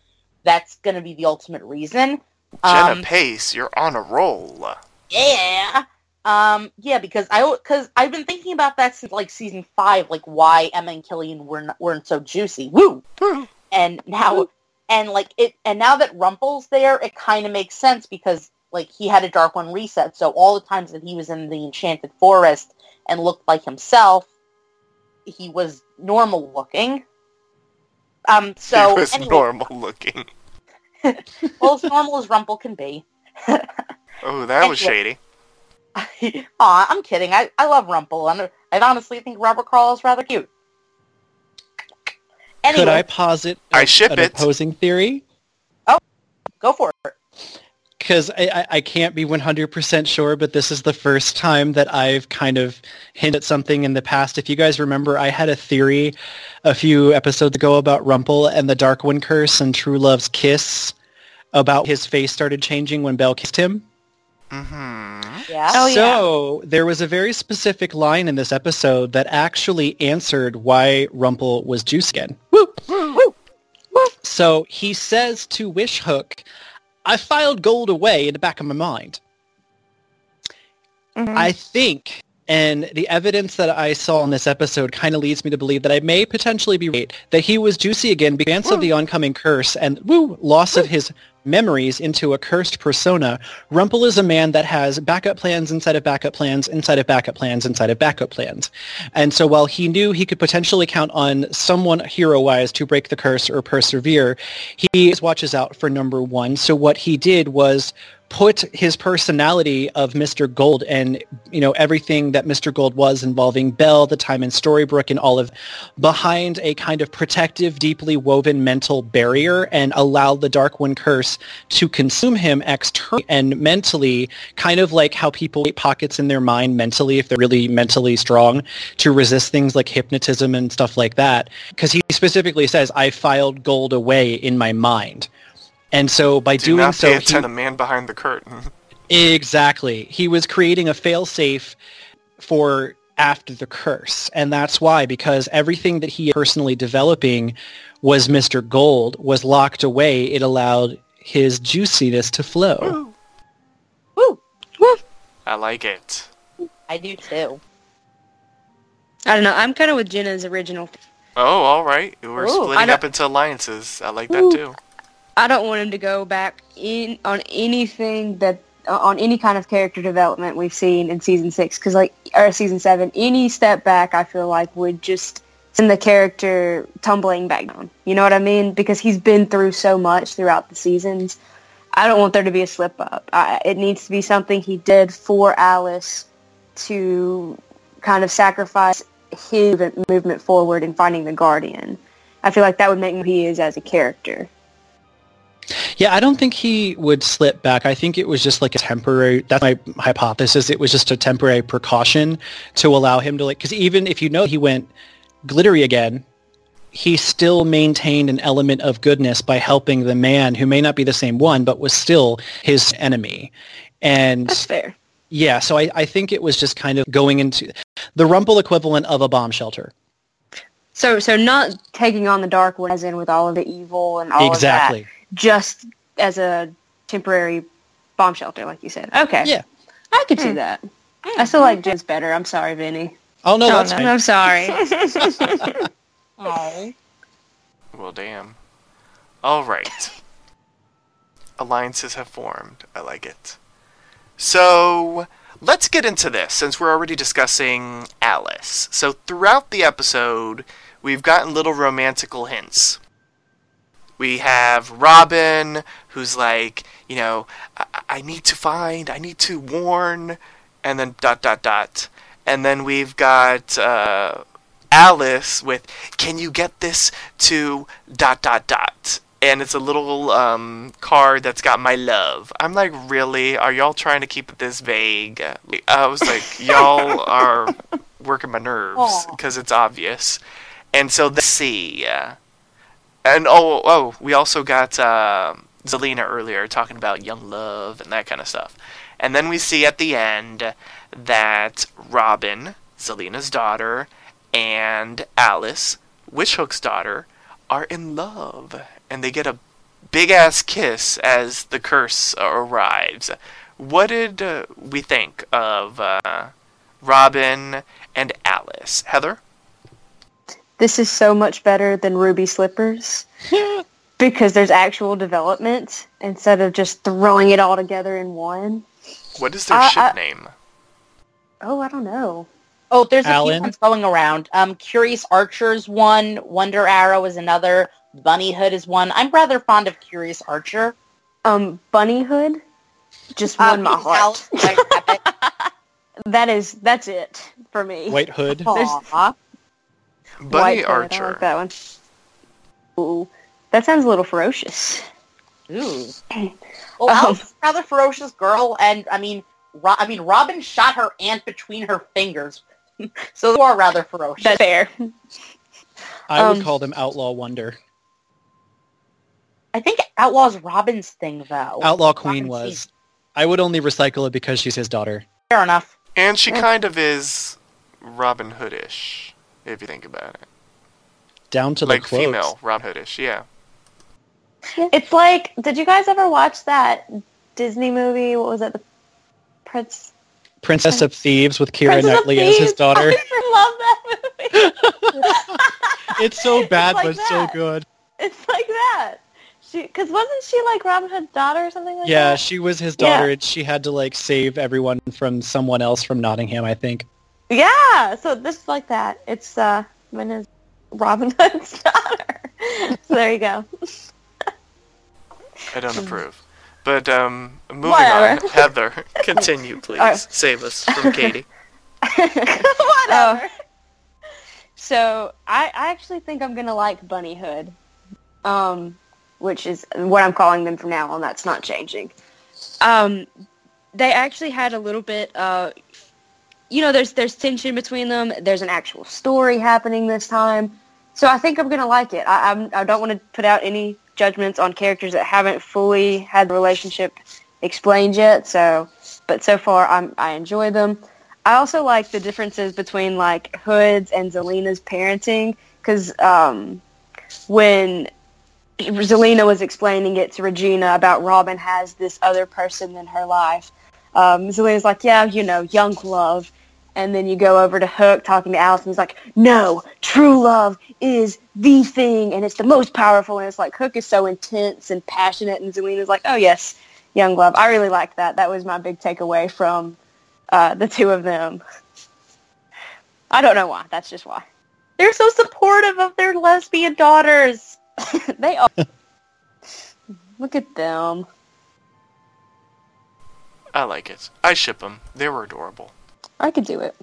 that's going to be the ultimate reason. Jenna Um, Pace, you're on a roll. yeah. Um, yeah, because I because I've been thinking about that since like season five, like why Emma and Killian were not, weren't so juicy. Woo. And now and like it and now that Rumple's there, it kind of makes sense because like he had a Dark One reset, so all the times that he was in the Enchanted Forest and looked like himself, he was normal looking. Um, so he was anyway, normal looking. well, as normal as Rumple can be. Oh, that was shady. Aw, I'm kidding. I, I love Rumple, and I honestly think Robert Carlyle is rather cute. Anyway, Could I posit I a- ship an it. opposing theory? Oh, go for it. Because I, I, I can't be 100% sure, but this is the first time that I've kind of hinted at something in the past. If you guys remember, I had a theory a few episodes ago about Rumple and the Dark Darkwind Curse and True Love's kiss, about his face started changing when Belle kissed him. Mm-hmm. Yeah. Oh, yeah. so there was a very specific line in this episode that actually answered why Rumple was juice again. Woo! So he says to Wishhook, I filed gold away in the back of my mind. Mhm. I think, and the evidence that I saw in this episode kind of leads me to believe that I may potentially be right, that he was juicy again because of the oncoming curse and woo, loss of his memories into a cursed persona. Rumple is a man that has backup plans inside of backup plans inside of backup plans inside of backup plans. And so while he knew he could potentially count on someone hero-wise to break the curse or persevere, he watches out for number one. So what he did was put his personality of Mr. Gold and you know everything that Mr. Gold was involving Belle, the time in Storybrooke, and all of behind a kind of protective, deeply woven mental barrier, and allowed the Dark One curse to consume him externally and mentally, kind of like how people create pockets in their mind mentally if they're really mentally strong to resist things like hypnotism and stuff like that. Because he specifically says, "I filed gold away in my mind." And so by Do doing not so, he- the man behind the curtain. Exactly. He was creating a failsafe for after the curse. And that's why, because everything that he personally developing was Mr. Gold, was locked away, it allowed his juiciness to flow. Woo! Woo! I like it. I do too. I don't know. I'm kind of with Jenna's original. Oh, all right. We're Ooh, splitting up into alliances. I like that too. I don't want him to go back in on anything that uh, on any kind of character development we've seen in season six because like or season seven any step back I feel like would just send the character tumbling back down. You know what I mean? Because he's been through so much throughout the seasons. I don't want there to be a slip up. I, it needs to be something he did for Alice to kind of sacrifice his movement forward in finding the guardian. I feel like that would make him who he is as a character. Yeah, I don't think he would slip back. I think it was just like a temporary, that's my hypothesis. It was just a temporary precaution to allow him to like, because even if you know he went glittery again, he still maintained an element of goodness by helping the man who may not be the same one, but was still his enemy. And that's fair yeah, so I, I think it was just kind of going into the Rumple equivalent of a bomb shelter. So, so not taking on the dark one as in with all of the evil and all Exactly. of that, just as a temporary bomb shelter, like you said. Okay. Yeah. I could see hmm. that. I still like Jen's better. I'm sorry, Vinny. Oh, no, Oh, that's no. fine. I'm sorry. Oh. Well, damn. All right. Alliances have formed. I like it. So, let's get into this since we're already discussing Alice. So, throughout the episode, we've gotten little romantical hints. We have Robin, who's like, you know, I, I need to find, I need to warn, and then dot dot dot. And then we've got uh, Alice with, can you get this to dot dot dot? And it's a little um, card that's got my love. I'm like, really? Are y'all trying to keep it this vague? I was like, y'all are working my nerves because it's obvious. And so let's see. uh, And oh, oh, we also got uh, Zelena earlier talking about young love and that kind of stuff. And then we see at the end that Robin, Zelena's daughter, and Alice, Wishhook's daughter, are in love. And they get a big ass kiss as the curse arrives. What did uh, we think of uh, Robin and Alice? Heather? this is so much better than Ruby Slippers. because there's actual development instead of just throwing it all together in one. What is their I- ship I- name? Oh, I don't know. Oh, there's a few ones going around. Um, Curious Archer's one. Wonder Arrow is another. Bunny Hood is one. I'm rather fond of Curious Archer. Um, Bunny Hood just Uh, won my heart. Out, That is that's it for me. White Hood. Aw. Bunny White Hood, I Archer. like that one. Ooh, that sounds a little ferocious. Ooh. Well, Um, Alice is a rather ferocious girl, and I mean, Ro- I mean, Robin shot her aunt between her fingers, so they are rather ferocious. That's fair. I would Um, call them Outlaw Wonder. I think Outlaw's Robin's thing, though. Outlaw Queen Robin was. sees- I would only recycle it because she's his daughter. Fair enough. And she kind of is Robin Hoodish, if you think about it. Down to Like the quotes. female Robin Hoodish, yeah. It's like, did you guys ever watch that Disney movie? What was it? The Prince. Princess of Thieves with Keira Princess Knightley as his daughter. I love that movie. it's so bad, like but so good. it's like that. She, because wasn't she like Robin Hood's daughter or something like Yeah, that? Yeah, she was his Yeah. daughter, and she had to like save everyone from someone else from Nottingham, I think. Yeah. So this is like that. It's uh, when is Robin Hood's daughter? so there you go. I don't approve. But um, moving Whatever. on, Heather, continue, please. Alright. Save us from Katie. Whatever. So I, I actually think I'm gonna like Bunny Hood, um, which is what I'm calling them from now on. That's not changing. Um, they actually had a little bit. Uh, you know, there's there's tension between them. There's an actual story happening this time, so I think I'm gonna like it. I I'm, I don't want to put out any judgments on characters that haven't fully had the relationship explained yet. So, but so far I'm I enjoy them. I also like the differences between like Hood's and Zelena's parenting because um, when Zelena was explaining it to Regina about Robin has this other person in her life, um, Zelena's like, yeah, you know, young love. And then you go over to Hook talking to Alice, and he's like, no, true love is the thing, and it's the most powerful. And it's like Hook is so intense and passionate, and Zelena's like, oh yes, young love. I really liked that. That was my big takeaway from uh, the two of them. I don't know why. That's just why. They're so supportive of their lesbian daughters. they are. Look at them. I like it. I ship them. They were adorable. I could do it.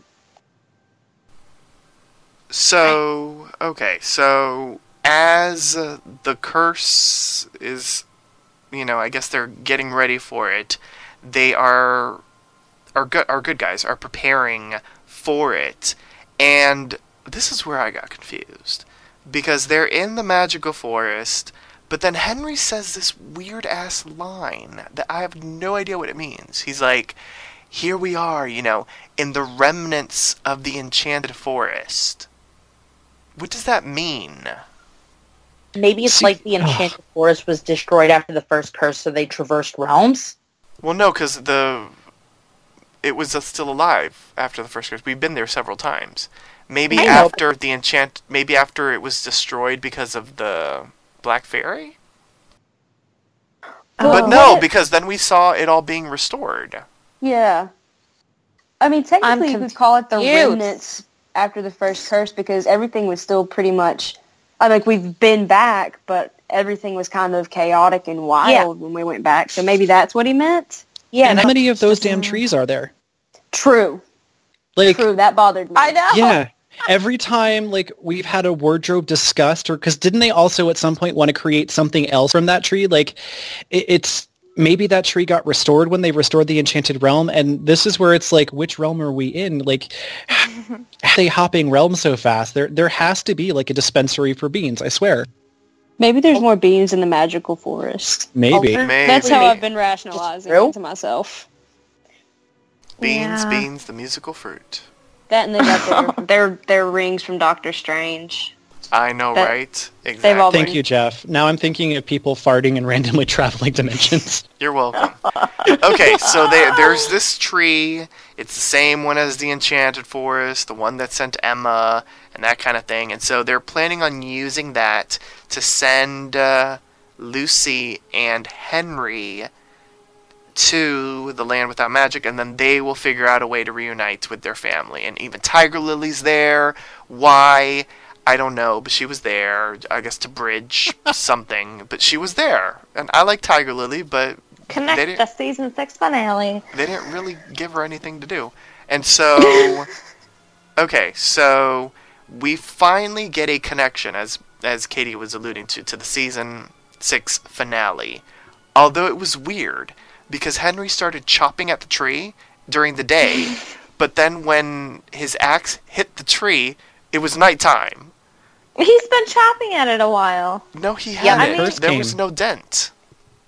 So, okay, so as uh, the curse is, you know, I guess they're getting ready for it. They are, our good, our good guys are preparing for it, and this is where I got confused because they're in the magical forest, but then Henry says this weird ass line that I have no idea what it means. He's like, "Here we are, you know, in the remnants of the enchanted forest." What does that mean? Maybe it's See- like the enchanted forest was destroyed after the first curse, so they traversed realms. Well, no, because the it was uh, still alive after the first curse. We've been there several times. Maybe I know, after the enchant, maybe after it was destroyed because of the Black Fairy. but no, What? because then we saw it all being restored. Yeah. I mean, technically, you could call it the remnants after the first curse because everything was still pretty much. I like we've been back, but everything was kind of chaotic and wild when we went back. So maybe that's what he meant. Yeah, and how many of those damn mm. trees are there? True. Like, True. That bothered me. I know. yeah. Every time, like, we've had a wardrobe discussed, or because didn't they also at some point want to create something else from that tree? Like, it, it's maybe that tree got restored when they restored the enchanted realm, and this is where it's like, which realm are we in? Like, how are they hopping realms so fast? There, there has to be like a dispensary for beans. I swear. Maybe there's oh. more beans in the magical forest. Maybe. Maybe. That's how I've been rationalizing True. it to myself. Beans, Yeah. beans, the musical fruit. That and they got their their, their rings from Doctor Strange. I know, That- right? Exactly. all Thank been- you, Jeff. Now I'm thinking of people farting and randomly traveling dimensions. You're welcome. okay, so they, there's this tree. It's the same one as the Enchanted Forest, the one that sent Emma, and that kind of thing. And so they're planning on using that to send uh, Lucy and Henry to the land without magic, and then they will figure out a way to reunite with their family. And even Tiger Lily's there. Why? I don't know, but she was there. I guess to bridge something, but she was there. And I like Tiger Lily, but Connect didn't- the season six finale. they didn't really give her anything to do. And so, okay, so we finally get a connection, as as Katie was alluding to, to the season six finale. Although it was weird because Henry started chopping at the tree during the day, but then when his axe hit the tree, it was nighttime. He's been chopping at it a while. No, he Yeah, hadn't. I mean- there was no dent.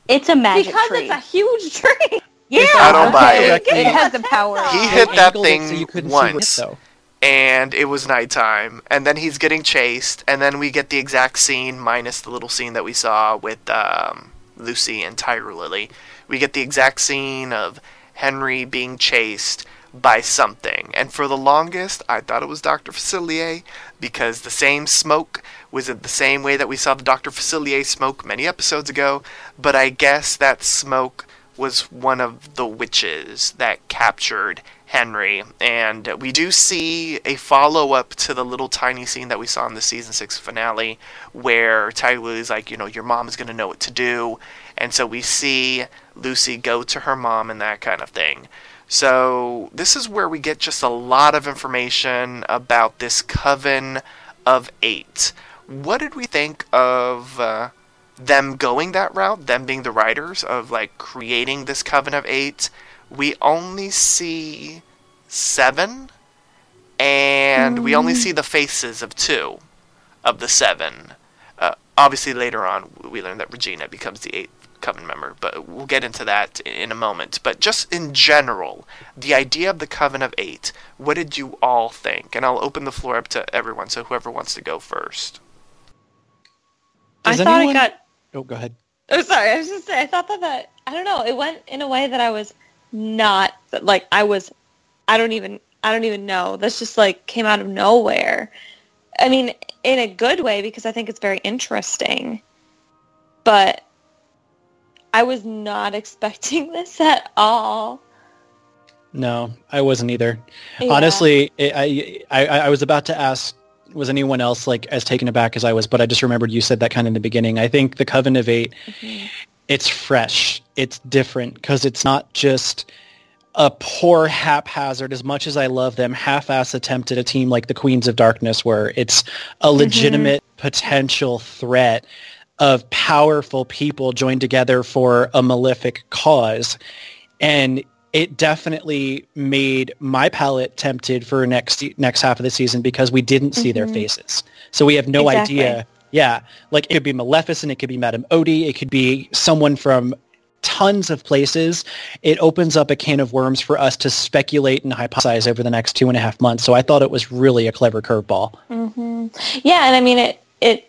It's a magic because tree. it's a huge tree. Yeah, I don't buy it. it has the power. He hit that angled it thing so you couldn't see where once. though. and it was nighttime and then he's getting chased and then we get the exact scene minus the little scene that we saw with um, lucy and tiger lily we get the exact scene of henry being chased by something and for the longest i thought it was dr facilier because the same smoke was it the same way that we saw the dr facilier smoke many episodes ago but i guess that smoke was one of the witches that captured Henry. And we do see a follow up to the little tiny scene that we saw in the season six finale where Tiger Lily's like, you know, your mom is going to know what to do. And so we see Lucy go to her mom and that kind of thing. So this is where we get just a lot of information about this coven of eight. What did we think of uh, them going that route, them being the writers of like creating this coven of eight? We only see seven, and we only see the faces of two of the seven. Uh, obviously, later on, we learn that Regina becomes the eighth coven member, but we'll get into that in a moment. But just in general, the idea of the coven of eight, what did you all think? And I'll open the floor up to everyone, so whoever wants to go first. Does I thought anyone- it got. Oh, go ahead. Oh, sorry. I was just saying. I thought that that I don't know. It went in a way that I was not like I was. I don't even. I don't even know. That's just like came out of nowhere. I mean, in a good way because I think it's very interesting. But I was not expecting this at all. No, I wasn't either. Yeah. Honestly, it, I, I I was about to ask, was anyone else like as taken aback as I was? But I just remembered you said that kind of in the beginning. I think the Coven of 8 mm-hmm. it's fresh, it's different because it's not just a poor haphazard. As much as I love them, half-ass attempt at a team like the Queens of Darkness, where it's a mm-hmm. legitimate potential threat of powerful people joined together for a malefic cause and it definitely made my palate tempted for next next half of the season because we didn't see their Mhm. faces. So we have no Exactly. idea. Yeah, like it could be Maleficent, it could be Madame Odie, it could be someone from tons of places. It opens up a can of worms for us to speculate and hypothesize over the next two and a half months. So I thought it was really a clever curveball. hmm Yeah, and I mean it. It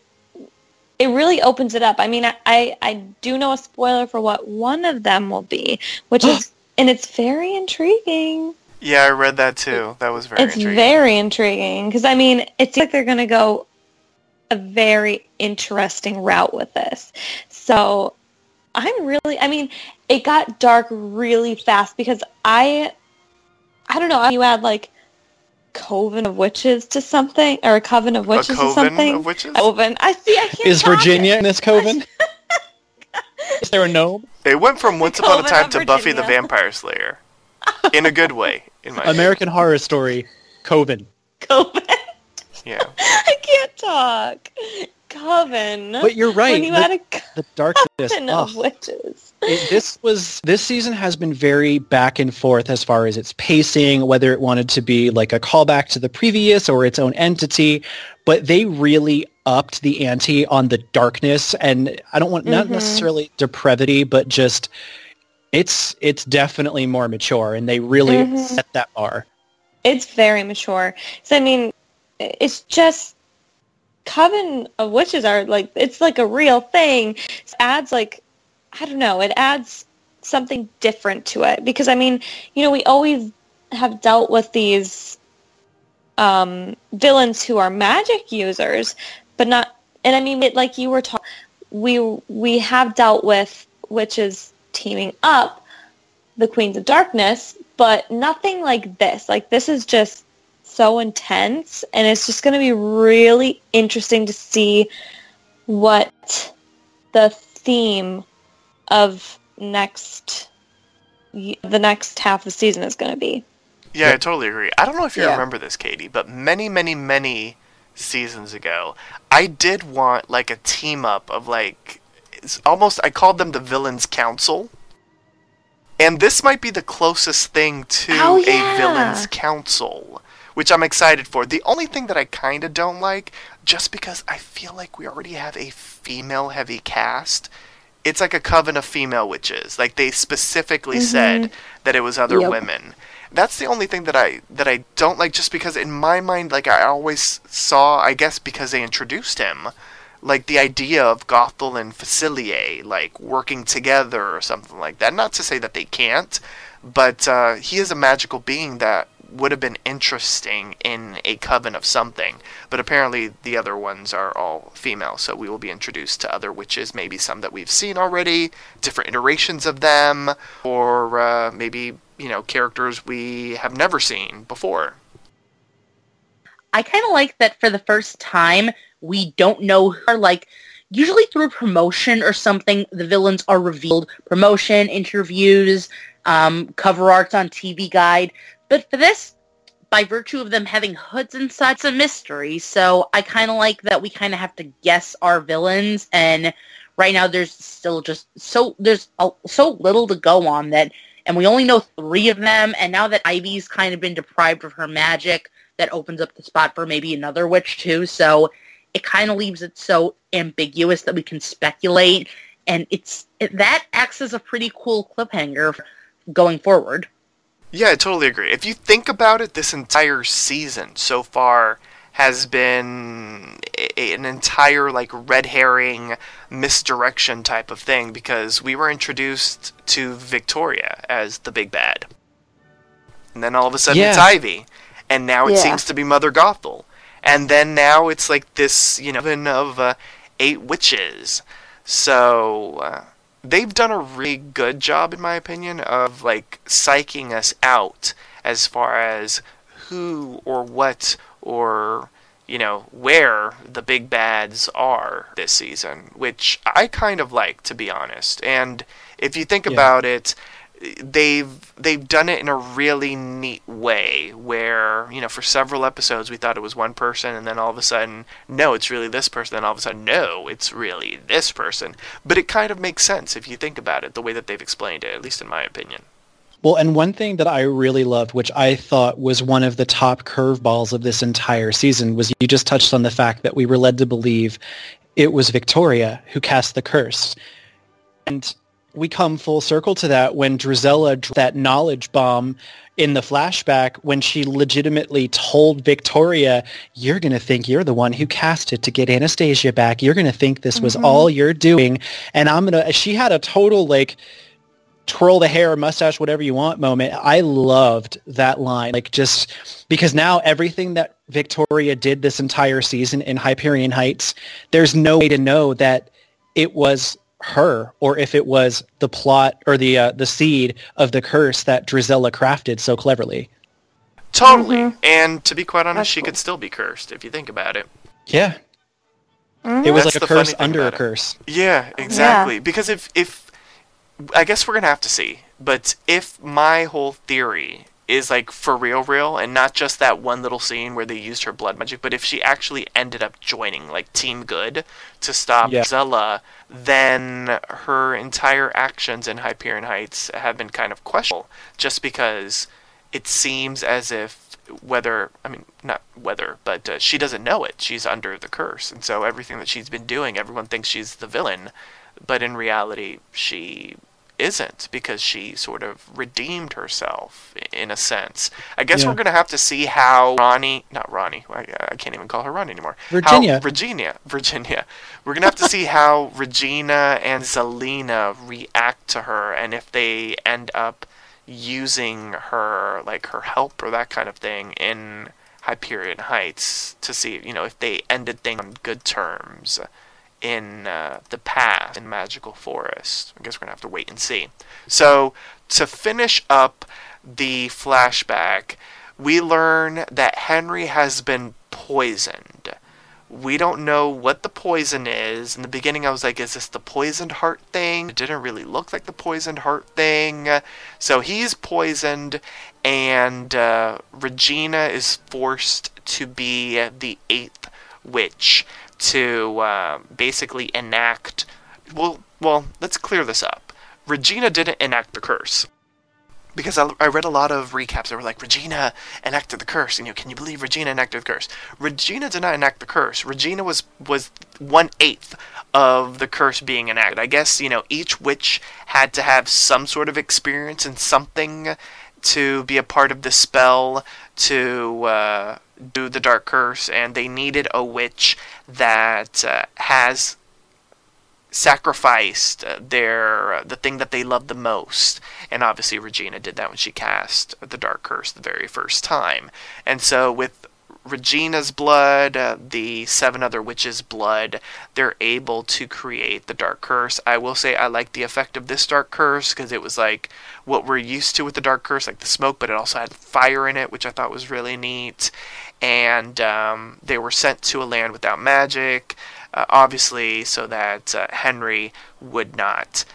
it really opens it up. I mean, I, I I do know a spoiler for what one of them will be, which is and it's very intriguing. Yeah, I read that too. That was very it's intriguing. very intriguing because I mean, it's like they're going to go a very interesting route with this. So I'm really, I mean, it got dark really fast because I, I don't know, you add like Coven of Witches to something or a Coven of Witches to coven something. of witches? Coven. I see. I can't Is Virginia it. in this coven? Is there a gnome? They went from Once Upon a Time of to Buffy the Vampire Slayer. In a good way, in my American Horror Story, Coven. Coven. Yeah. I can't talk. Coven. But you're right. When you the, add a the darkness. Coven oh, of Witches. it- this was this season has been very back and forth as far as its pacing, whether it wanted to be like a callback to the previous or its own entity. But they really upped the ante on the darkness, and I don't want not Mhm. necessarily depravity, but just it's it's definitely more mature, and they really Mhm. set that bar. It's very mature. So I mean, it's just Coven of Witches are like it's like a real thing. It adds like I don't know. It adds something different to it because I mean, you know, we always have dealt with these um, villains who are magic users, but not. And I mean, it, like you were talking, we we have dealt with witches teaming up the Queens of Darkness, but nothing like this. Like this is just so intense and it's just going to be really interesting to see what the theme of next the next half of the season is going to be. Yeah, I totally agree. I don't know if you Yeah. remember this, Katie, but many, many, many seasons ago, I did want like a team up of like it's almost I called them the villains council. And this might be the closest thing to Oh, a villains council, which I'm excited for. The only thing that I kind of don't like, just because I feel like we already have a female heavy cast, it's like a coven of female witches. Like they specifically said that it was other Yep. women. That's the only thing that I that I don't like just because in my mind like I always saw I guess because they introduced him like the idea of Gothel and Facilier like working together or something like that. Not to say that they can't, but uh, he is a magical being that would have been interesting in a coven of something. But apparently the other ones are all female, so we will be introduced to other witches, maybe some that we've seen already, different iterations of them, or uh, maybe you know characters we have never seen before. I kind of like that for the first time, we don't know are like, usually through promotion or something, the villains are revealed. Promotion, interviews, um, cover arts on TV Guide. But for this, by virtue of them having hoods inside, it's a mystery. So I kind of like that we kind of have to guess our villains. And right now there's still just so, there's a, so little to go on that, and we only know three of them. And now that Ivy's kind of been deprived of her magic, that opens up the spot for maybe another witch too. So it kind of leaves it so ambiguous that we can speculate, and it's it, that acts as a pretty cool cliffhanger going forward. Yeah, I totally agree. If you think about it, this entire season so far has been a, an entire like red herring misdirection type of thing because we were introduced to Victoria as the big bad. And then all of a sudden it's Ivy. And now it Yeah. seems to be Mother Gothel. And then now it's like this, you know, of uh, eight witches. So uh, they've done a really good job, in my opinion, of like psyching us out as far as who or what or you know where the big bads are this season, which I kind of like, to be honest. And if you think Yeah. about it, they've they've done it in a really neat way where you know for several episodes we thought it was one person and then all of a sudden no it's really this person and all of a sudden no it's really this person but it kind of makes sense if you think about it the way that they've explained it at least in my opinion Well, and one thing that I really loved, which I thought was one of the top curveballs of this entire season, was you just touched on the fact that we were led to believe it was Victoria who cast the curse. And we come full circle to that when Drizella dropped that knowledge bomb in the flashback when she legitimately told Victoria, you're going to think you're the one who cast it to get Anastasia back. You're going to think this was mm-hmm. all you're doing. And I'm going to, she had a total like, twirl the hair, mustache, whatever you want moment. I loved that line. Like just because now everything that Victoria did this entire season in Hyperion Heights, there's no way to know that it was her or if it was the plot or the uh, the seed of the curse that Drizella crafted so cleverly. totally and to be quite honest That's she cool. could still be cursed if you think about it Yeah. Mhm. It was That's like a curse under a about it. curse. Yeah, exactly. Because if if I guess we're gonna have to see, but if my whole theory is like for real, real, and not just that one little scene where they used her blood magic, but if she actually ended up joining like Team Good to stop Yeah. Zella, then her entire actions in Hyperion Heights have been kind of questionable, just because it seems as if whether I mean not whether, but uh, she doesn't know it. She's under the curse, and so everything that she's been doing, everyone thinks she's the villain, but in reality, she isn't because she sort of redeemed herself in a sense. I guess Yeah. we're gonna have to see how Ronnie, not Ronnie, I, I can't even call her Ronnie anymore. Virginia. How Virginia, Virginia. We're gonna have to see how Regina and Zelena react to her, and if they end up using her like her help or that kind of thing in Hyperion Heights to see, you know, if they ended things on good terms in uh, the past in Magical Forest. I guess we're gonna have to wait and see. So to finish up the flashback, we learn that Henry has been poisoned. We don't know what the poison is. In the beginning, I was like, is this the poisoned heart thing? It didn't really look like the poisoned heart thing. So he's poisoned, and uh, Regina is forced to be the eighth witch to uh, basically enact. Well, well, let's clear this up. Regina didn't enact the curse because I, I, read a lot of recaps that were like Regina enacted the curse, and you know, can you believe Regina enacted the curse? Regina did not enact the curse. Regina was was one eighth of the curse being enacted. I guess you know each witch had to have some sort of experience in something to be a part of the spell to uh, do the dark curse, and they needed a witch that uh, has sacrificed uh, their uh, the thing that they loved the most. And obviously Regina did that when she cast the dark curse the very first time. And so with Regina's blood, uh, the seven other witches' blood, they're able to create the dark curse. I will say I like the effect of this dark curse because it was like what we're used to with the dark curse, like the smoke, but it also had fire in it, which I thought was really neat. And um, they were sent to a land without magic uh, obviously, so that uh, Henry would not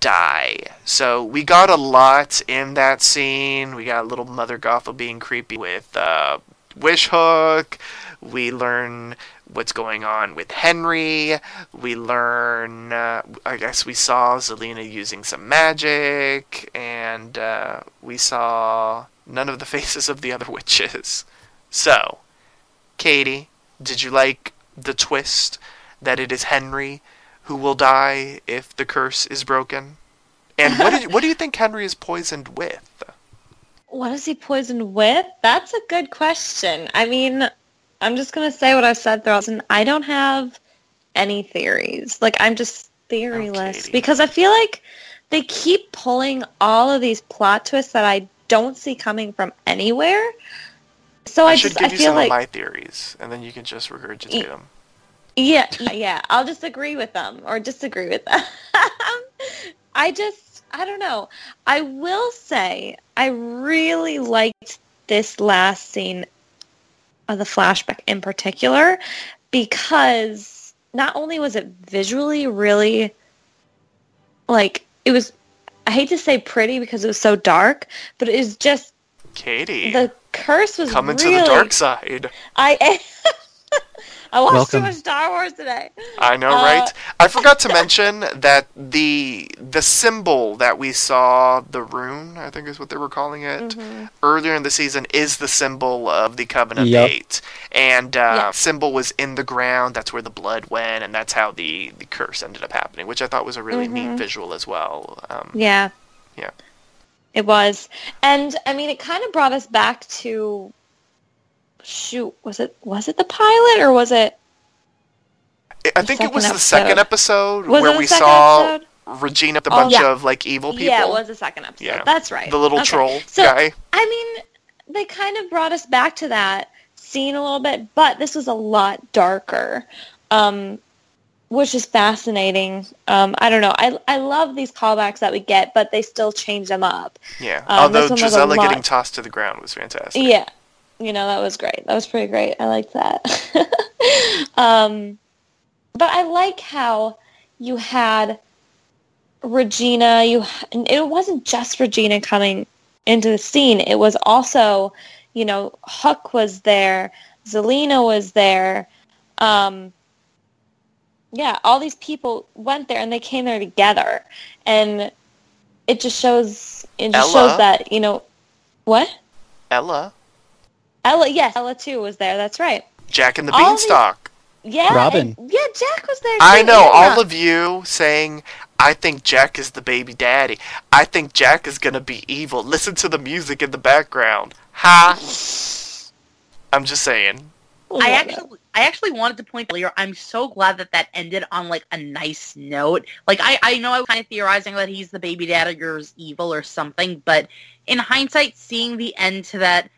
die. So we got a lot in that scene. We got a little Mother Gothel being creepy with uh, Wishhook. We learn what's going on with Henry. We learn, uh, I guess we saw Zelena using some magic, and uh, we saw none of the faces of the other witches. So, Katie, did you like the twist? that it is Henry who will die if the curse is broken? And what did, what do you think Henry is poisoned with? What is he poisoned with? That's a good question. I mean, I'm just gonna say what I've said throughout, and I don't have any theories. Like I'm just theoryless oh, because I feel like they keep pulling all of these plot twists that I don't see coming from anywhere. So I, I should just give I you some like of my theories, and then you can just regurgitate them. Yeah, yeah. I'll just agree with them or disagree with them. I just, I don't know. I will say I really liked this last scene of the flashback in particular because not only was it visually really like it was I hate to say pretty because it was so dark, but it was just Katie. The curse was coming really, to the dark side. I I watched Welcome. too much Star Wars today. I know, Uh, right? I forgot to mention that the the symbol that we saw, the rune, I think is what they were calling it, Mhm. earlier in the season, is the symbol of the Covenant Yep. Eight, and uh, Yeah. symbol was in the ground. That's where the blood went, and that's how the the curse ended up happening, which I thought was a really Mhm. neat visual as well. Um, Yeah. Yeah. It was. And I mean it kind of brought us back to shoot, was it was it the pilot or was it I- think it was the second episode. Was where we saw episode? Regina with a Oh, bunch yeah. of like evil people. Yeah, it was the second episode. Yeah. That's right. The little Okay. troll So, guy. I mean, they kind of brought us back to that scene a little bit, but this was a lot darker. Um which is fascinating. Um, I don't know. I, I love these callbacks that we get, but they still change them up. Yeah. Um, Although this one was a Gisela getting tossed to the ground was fantastic. Yeah. You know, that was great. That was pretty great. I liked that. um, but I like how you had Regina, you and it wasn't just Regina coming into the scene. It was also, you know, Hook was there, Zelena was there. Um, yeah, all these people went there and they came there together. And it just shows it just Ella. shows that, you know, what? Ella, Ella, yes, Ella too was there. That's right. Jack and the All these- Beanstalk. Yeah, Robin. and- yeah, Jack was there. I know yeah. all of you saying I think Jack is the baby daddy. I think Jack is gonna be evil. Listen to the music in the background. Ha! I'm just saying. I actually, I actually wanted to point earlier. I'm so glad that that ended on like a nice note. Like I, I know I was kind of theorizing that he's the baby daddy or is evil or something, but in hindsight, seeing the end to that like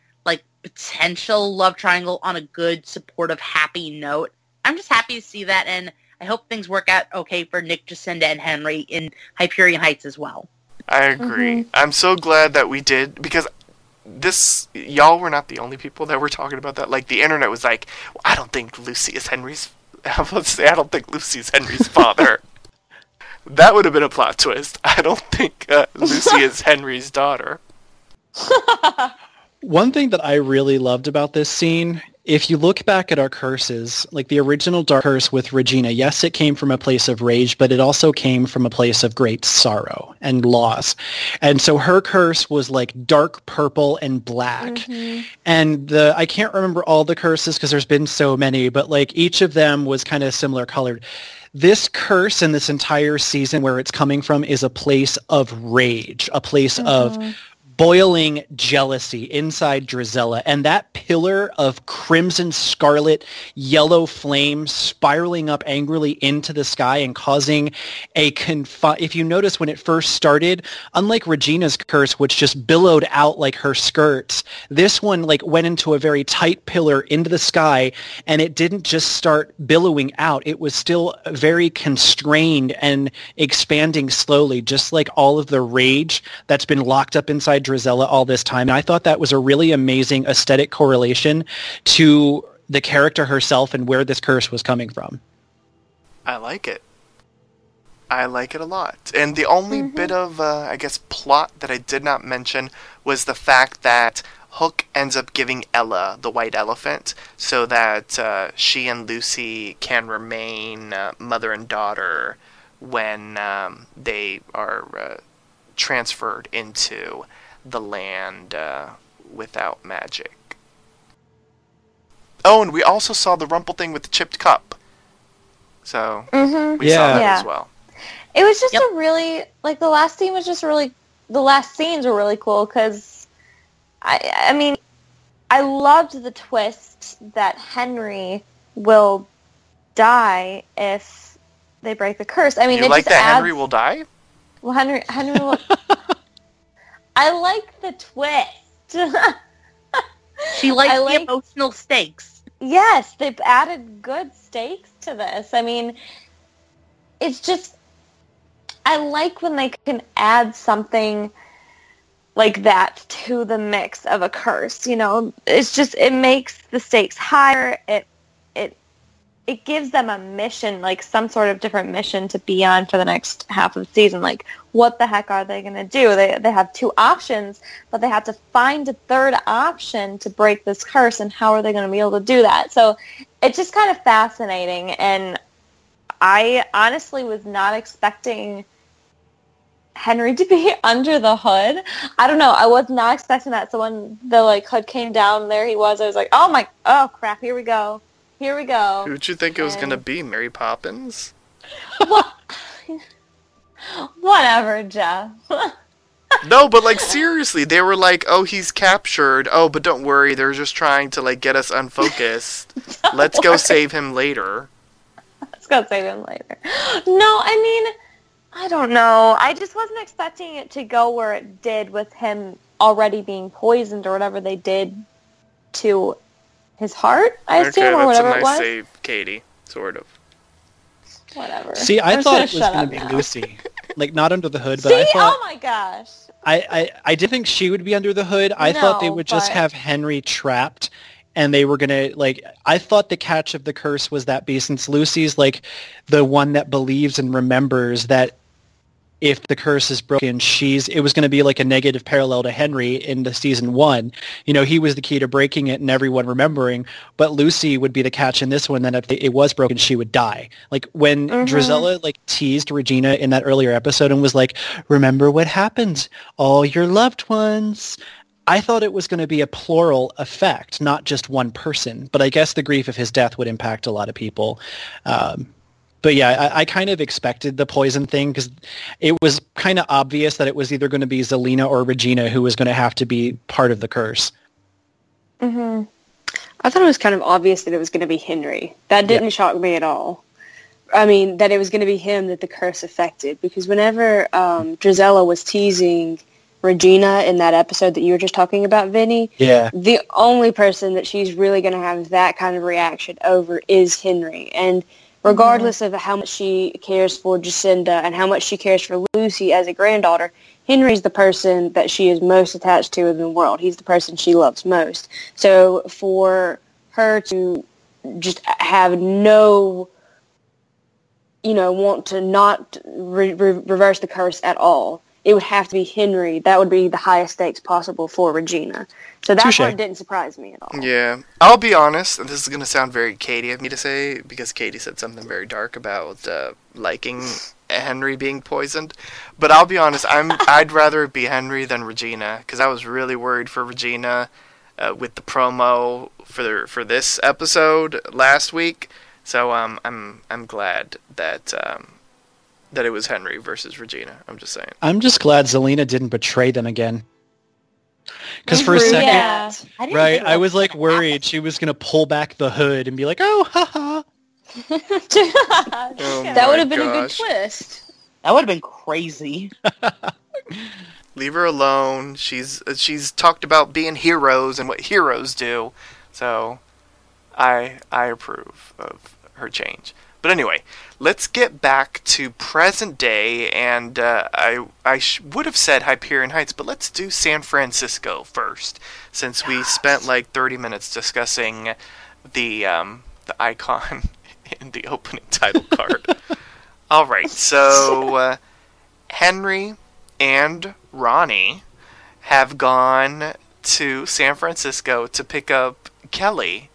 potential love triangle on a good, supportive, happy note, I'm just happy to see that. And I hope things work out okay for Nick, Jacinda, and Henry in Hyperion Heights as well. I agree. I'm so glad that we did because this y'all were not the only people that were talking about that. Like the internet was like, well, I don't think Lucy is Henry's. Let's say I don't think Lucy's Henry's father. that would have been a plot twist. I don't think uh, Lucy is Henry's daughter. One thing that I really loved about this scene, if you look back at our curses, like the original dark curse with Regina, yes, it came from a place of rage, but it also came from a place of great sorrow and loss. And so her curse was like dark purple and black. Mm-hmm. And the I can't remember all the curses because there's been so many, but like each of them was kind of similar colored. This curse in this entire season where it's coming from is a place of rage, a place of mm-hmm. Boiling jealousy inside Drizella, and that pillar of crimson scarlet yellow flame spiraling up angrily into the sky and causing a confi- if you notice when it first started, unlike Regina's curse, which just billowed out like her skirts, this one like went into a very tight pillar into the sky, and it didn't just start billowing out. It was still very constrained and expanding slowly, just like all of the rage that's been locked up inside Drizella all this time. And I thought that was a really amazing aesthetic correlation to the character herself and where this curse was coming from. I like it. I like it a lot. And the only bit of, uh, I guess, plot that I did not mention was the fact that Hook ends up giving Ella the white elephant so that uh, she and Lucy can remain uh, mother and daughter when um, they are uh, transferred into the land uh, without magic. Oh, and we also saw the Rumple thing with the chipped cup. So Mhm. we saw Yeah. that Yeah. as well. It was just a really like the last scene was just really the last scenes were really cool because I I mean I loved the twist that Henry will die if they break the curse. I mean, you it like just that adds, Henry will die? Well, Henry Henry will. I like the twist. She likes I the emotional stakes. Yes, they've added good stakes to this. I mean, it's just I like when they can add something like that to the mix of a curse, you know. It's just it makes the stakes higher. It it gives them a mission, like some sort of different mission to be on for the next half of the season. Like, what the heck are they going to do? They they have two options, but they have to find a third option to break this curse, and how are they going to be able to do that? So, it's just kind of fascinating, and I honestly was not expecting Henry to be under the hood. I don't know. I was not expecting that. So when the like hood came down, there he was. I was like, oh my, oh crap, here we go. Here we go. Who'd you think it was going to be? Mary Poppins? Whatever, Jeff. No, but like seriously, they were like, "Oh, he's captured. Oh, but don't worry, they're just trying to like get us unfocused. Let's go save him later." Let's go save him later. No, I mean, I don't know. I just wasn't expecting it to go where it did with him already being poisoned or whatever they did to his heart, I assume, okay, or that's a whatever nice it was. save, Katie. Sort of. Whatever. See, I I'm thought it was going to be now. Lucy. Like, not under the hood, but See? I thought... oh my gosh. I, I, I did think she would be under the hood. I thought they No, would just but- have Henry trapped and they were gonna like I thought the catch of the curse was that be since Lucy's like the one that believes and remembers that if the curse is broken, she's it was gonna be like a negative parallel to Henry in the season one. You know, he was the key to breaking it and everyone remembering, but Lucy would be the catch in this one that if it was broken, she would die. Like when Mhm. Drizella like teased Regina in that earlier episode and was like, remember what happened, all your loved ones. I thought it was going to be a plural effect, not just one person. But I guess the grief of his death would impact a lot of people. Um, but yeah, I, I kind of expected the poison thing because it was kind of obvious that it was either going to be Zelena or Regina who was going to have to be part of the curse. hmm I thought it was kind of obvious that it was going to be Henry. That didn't shock me at all. I mean, that it was going to be him that the curse affected because whenever um, Drizella was teasing Regina in that episode that you were just talking about, Vinny, Yeah. the only person that she's really going to have that kind of reaction over is Henry. And Mm-hmm. regardless of how much she cares for Jacinda and how much she cares for Lucy as a granddaughter, Henry's the person that she is most attached to in the world. He's the person she loves most. So for her to just have no, you know, want to not re- re- reverse the curse at all, it would have to be Henry. That would be the highest stakes possible for Regina. So that Touche. part didn't surprise me at all. Yeah, I'll be honest, and this is gonna sound very Katie of me to say because Katie said something very dark about uh, liking Henry being poisoned. But I'll be honest, I'm I'd rather it be Henry than Regina because I was really worried for Regina uh, with the promo for for this episode last week. So um, I'm I'm glad that um, that it was Henry versus Regina. I'm just saying. I'm just glad Zelena didn't betray them again. Because for a second, Yeah. Right, think I was like worried she was gonna pull back the hood and be like, "Oh, haha." Oh that would have been a good twist. That would have been crazy. leave her alone. She's uh, she's talked about being heroes and what heroes do. So I I approve of her change. But anyway, let's get back to present day and uh, I I sh- would have said Hyperion Heights, but let's do San Francisco first since we spent like 30 minutes discussing the um the icon in the opening title card. All right. So uh, Henry and Roni have gone to San Francisco to pick up Kelly,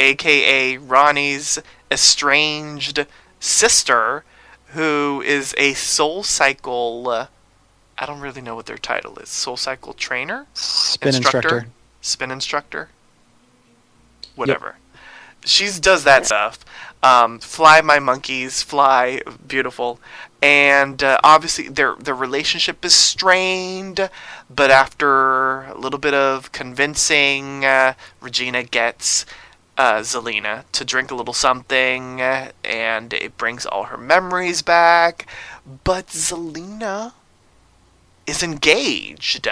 aka Roni's estranged sister, who is a SoulCycle. Uh, I don't really know what their title is. SoulCycle trainer, Spin instructor. spin instructor, whatever. She does that stuff. Um, fly my monkeys, fly, beautiful, and uh, obviously their their relationship is strained. But after a little bit of convincing, uh, Regina gets uh, Zelena to drink a little something, and it brings all her memories back. But Zelena is engaged,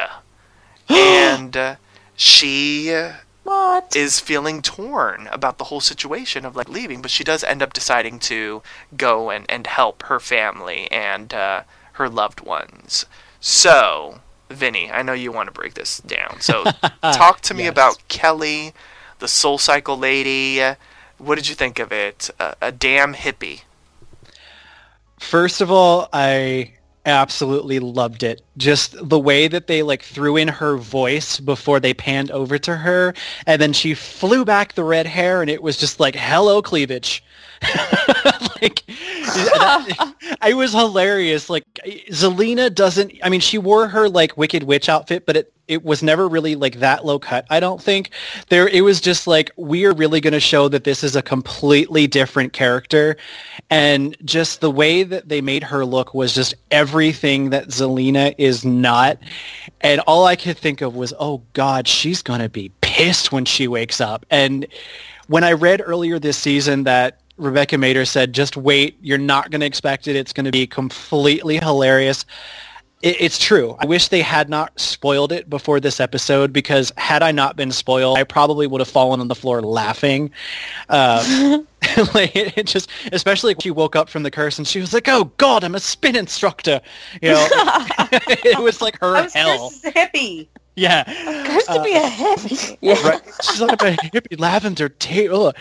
and uh, she uh, What? is feeling torn about the whole situation of like leaving, but she does end up deciding to go and, and help her family and uh, her loved ones. So, Vinny, I know you want to break this down. So, talk to me Yes. about Kelly, the SoulCycle lady. What did you think of it? Uh, a damn hippie. First of all, I absolutely loved it. Just the way that they like threw in her voice before they panned over to her, and then she flew back the red hair, and it was just like, "Hello, cleavage." like I was hilarious. Like Zelena doesn't. I mean, she wore her like Wicked Witch outfit, but it it was never really like that low cut. I don't think there. It was just like we are really going to show that this is a completely different character, and just the way that they made her look was just everything that Zelena is not. And all I could think of was, oh God, she's going to be pissed when she wakes up. And when I read earlier this season that Rebecca Mader said, just wait, you're not going to expect it. It's going to be completely hilarious. It, it's true. I wish they had not spoiled it before this episode because had I not been spoiled, I probably would have fallen on the floor laughing. Um, like it, it just, especially when she woke up from the curse and she was like, "Oh God, I'm a spin instructor." You know, it was like her I was hell. cursed as a hippie. Yeah. Cursed to be a hippie. Yeah. right. She's like a hippie lavender tail.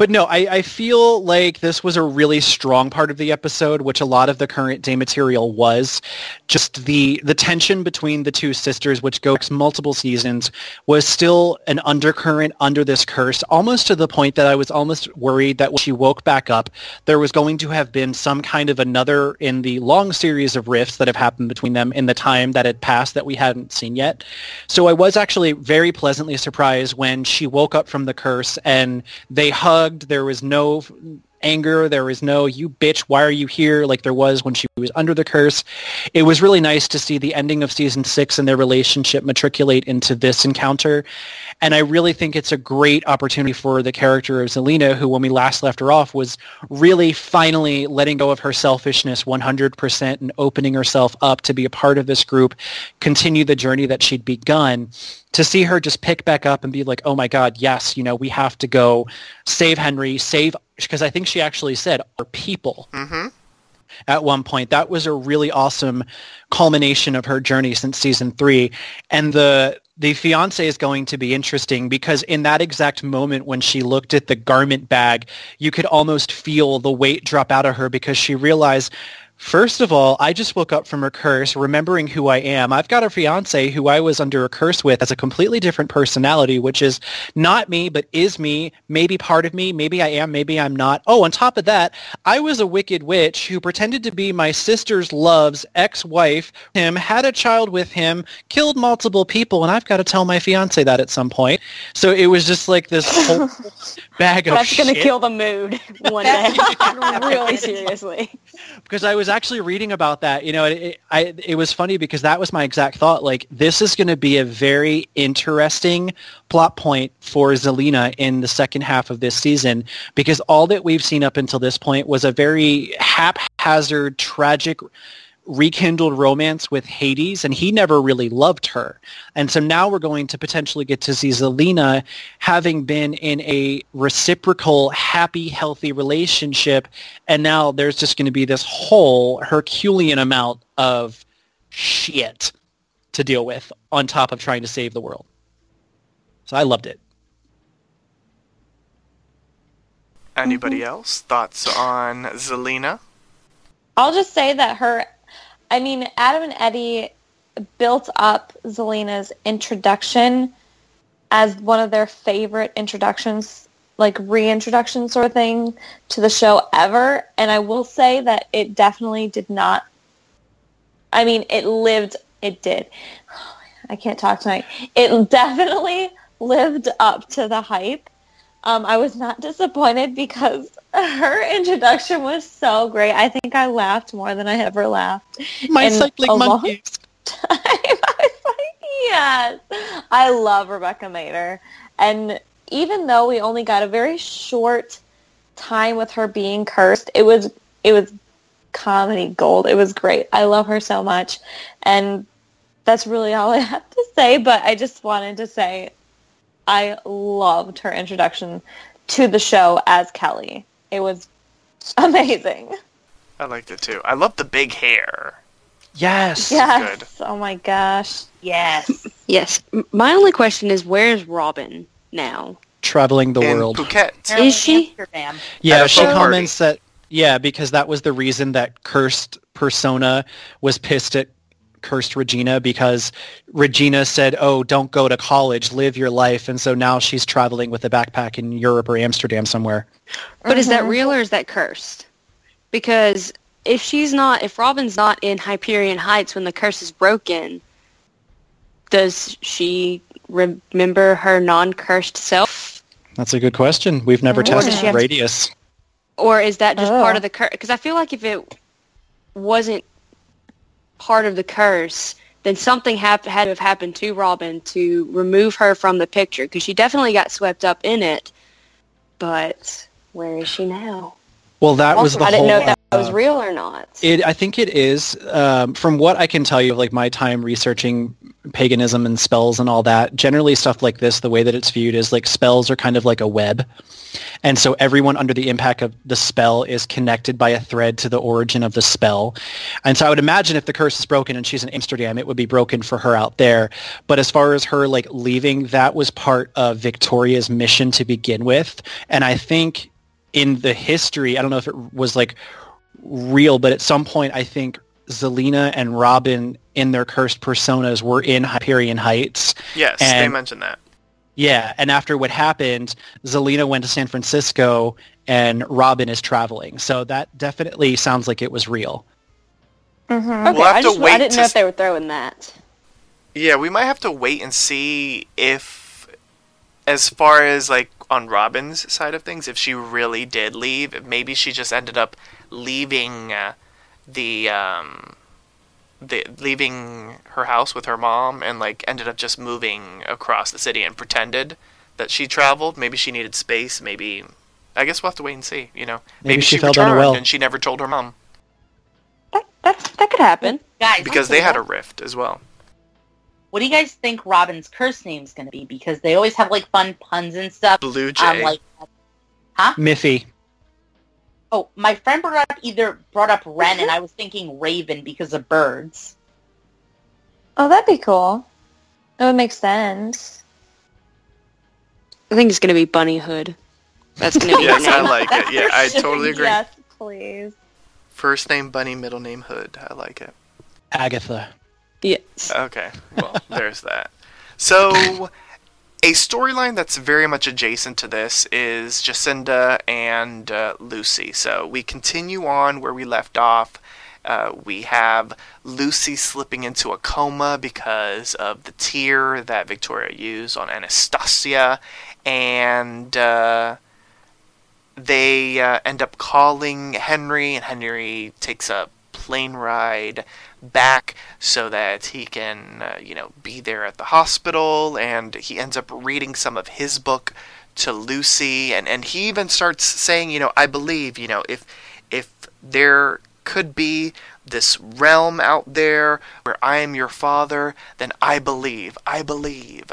But no, I, I feel like this was a really strong part of the episode, which a lot of the current day material was. Just the the tension between the two sisters, which goes multiple seasons, was still an undercurrent under this curse, almost to the point that I was almost worried that when she woke back up, there was going to have been some kind of another in the long series of rifts that have happened between them in the time that had passed that we hadn't seen yet. So I was actually very pleasantly surprised when she woke up from the curse and they hugged. There was no anger. There was no, you bitch, why are you here? Like there was when she was under the curse. It was really nice to see the ending of season six and their relationship matriculate into this encounter. And I really think it's a great opportunity for the character of Zelena, who when we last left her off was really finally letting go of her selfishness 100% and opening herself up to be a part of this group, continue the journey that she'd begun. To see her just pick back up and be like, oh my God, yes, you know, we have to go save Henry, save because I think she actually said "our people Mm-hmm. at one point. That was a really awesome culmination of her journey since season three. And the the fiance is going to be interesting because in that exact moment when she looked at the garment bag, you could almost feel the weight drop out of her because she realized First of all, I just woke up from a curse, remembering who I am. I've got a fiance who I was under a curse with as a completely different personality, which is not me, but is me, maybe part of me, maybe I am, maybe I'm not. Oh, on top of that, I was a wicked witch who pretended to be my sister's love's ex-wife, him, had a child with him, killed multiple people, and I've got to tell my fiance that at some point. So it was just like this whole bag of That's gonna kill the mood one day. really seriously. because I was actually reading about that. You know, it, it, I, it was funny because that was my exact thought. Like, this is going to be a very interesting plot point for Zelena in the second half of this season because all that we've seen up until this point was a very haphazard, tragic rekindled romance with Hades and he never really loved her. And so now we're going to potentially get to see Zelena having been in a reciprocal, happy, healthy relationship. And now there's just going to be this whole Herculean amount of shit to deal with on top of trying to save the world. So I loved it. Anybody mm-hmm. else? Thoughts on Zelena? I'll just say that her, I mean, Adam and Eddy built up Zelena's introduction as one of their favorite introductions, like reintroduction sort of thing to the show ever. And I will say that it definitely did not, I mean, it lived, it did. I can't talk tonight. It definitely lived up to the hype. Um, I was not disappointed because her introduction was so great. I think I laughed more than I ever laughed. My in cycling a long monkeys. time. I was like, yes. I love Rebecca Mader. And even though we only got a very short time with her being cursed, it was it was comedy gold. It was great. I love her so much. And that's really all I have to say, but I just wanted to say I loved her introduction to the show as Kelly. It was amazing. I liked it too. I love the big hair. Yes. Yes. Oh my gosh. Yes. Yes. My only question is, where's Robin now? Traveling the In world. Phuket. Is she? Amsterdam. Yeah, she folk comments that yeah, because that was the reason that cursed persona was pissed at cursed Regina because Regina said, "Oh, don't go to college, live your life," and so now she's traveling with a backpack in Europe or Amsterdam somewhere. But is that mm-hmm. real or is that cursed? Because if she's not, if Robin's not in Hyperion Heights when the curse is broken, does she remember her non-cursed self? That's a good question. We've never Or does tested she the to- radius. Or is that just part Oh. of the curse? Because I feel like if it wasn't part of the curse, then something had to have happened to Robin to remove her from the picture. Because she definitely got swept up in it. But where is she now? Well, that was the I didn't whole. know if that was uh, real or not. It, I think it is. Um, from what I can tell you, of like my time researching paganism and spells and all that, generally stuff like this, the way that it's viewed is like spells are kind of like a web, and so everyone under the impact of the spell is connected by a thread to the origin of the spell. And so I would imagine if the curse is broken and she's in Amsterdam, it would be broken for her out there. But as far as her like leaving, that was part of Victoria's mission to begin with, and I think in the history, I don't know if it was like real, but at some point I think Zelena and Robin in their cursed personas were in Hyperion Heights. Yes, they mentioned that. Yeah, and after what happened, Zelena went to San Francisco and Robin is traveling. So that definitely sounds like it was real. Mm-hmm. Okay, We'll have I to just wait I didn't to know if they were throwing that. Yeah, we might have to wait and see if, as far as like on Robin's side of things, if she really did leave. Maybe she just ended up leaving uh, the um, the leaving her house with her mom and like ended up just moving across the city and pretended that she traveled. Maybe she needed space. Maybe I guess we'll have to wait and see. You know, Maybe she fell down a returned well. and she never told her mom That that's, that could happen. Guys, because they had a rift as well. what do you guys think Robin's curse name's going to be? Because they always have like fun puns and stuff. Blue Jay. Um, like huh? Miffy. Oh, my friend brought up either brought up Wren, and I was thinking Raven because of birds. Oh, that'd be cool. That would make sense. I think it's gonna be Bunny Hood. That's gonna be Yes, I like it. Yeah, I totally agree. Yes, please. First name Bunny, middle name Hood. I like it. Agatha. Yes. Okay, well, there's that. So, a storyline that's very much adjacent to this is Jacinda and uh, Lucy. So, we continue on where we left off. Uh, we have Lucy slipping into a coma because of the tear that Victoria used on Anastasia, and uh, they uh, end up calling Henry, and Henry takes a plane ride back so that he can, uh, you know, be there at the hospital, and he ends up reading some of his book to Lucy, and, and he even starts saying, you know, I believe, you know, if if there could be this realm out there where I am your father, then I believe, I believe.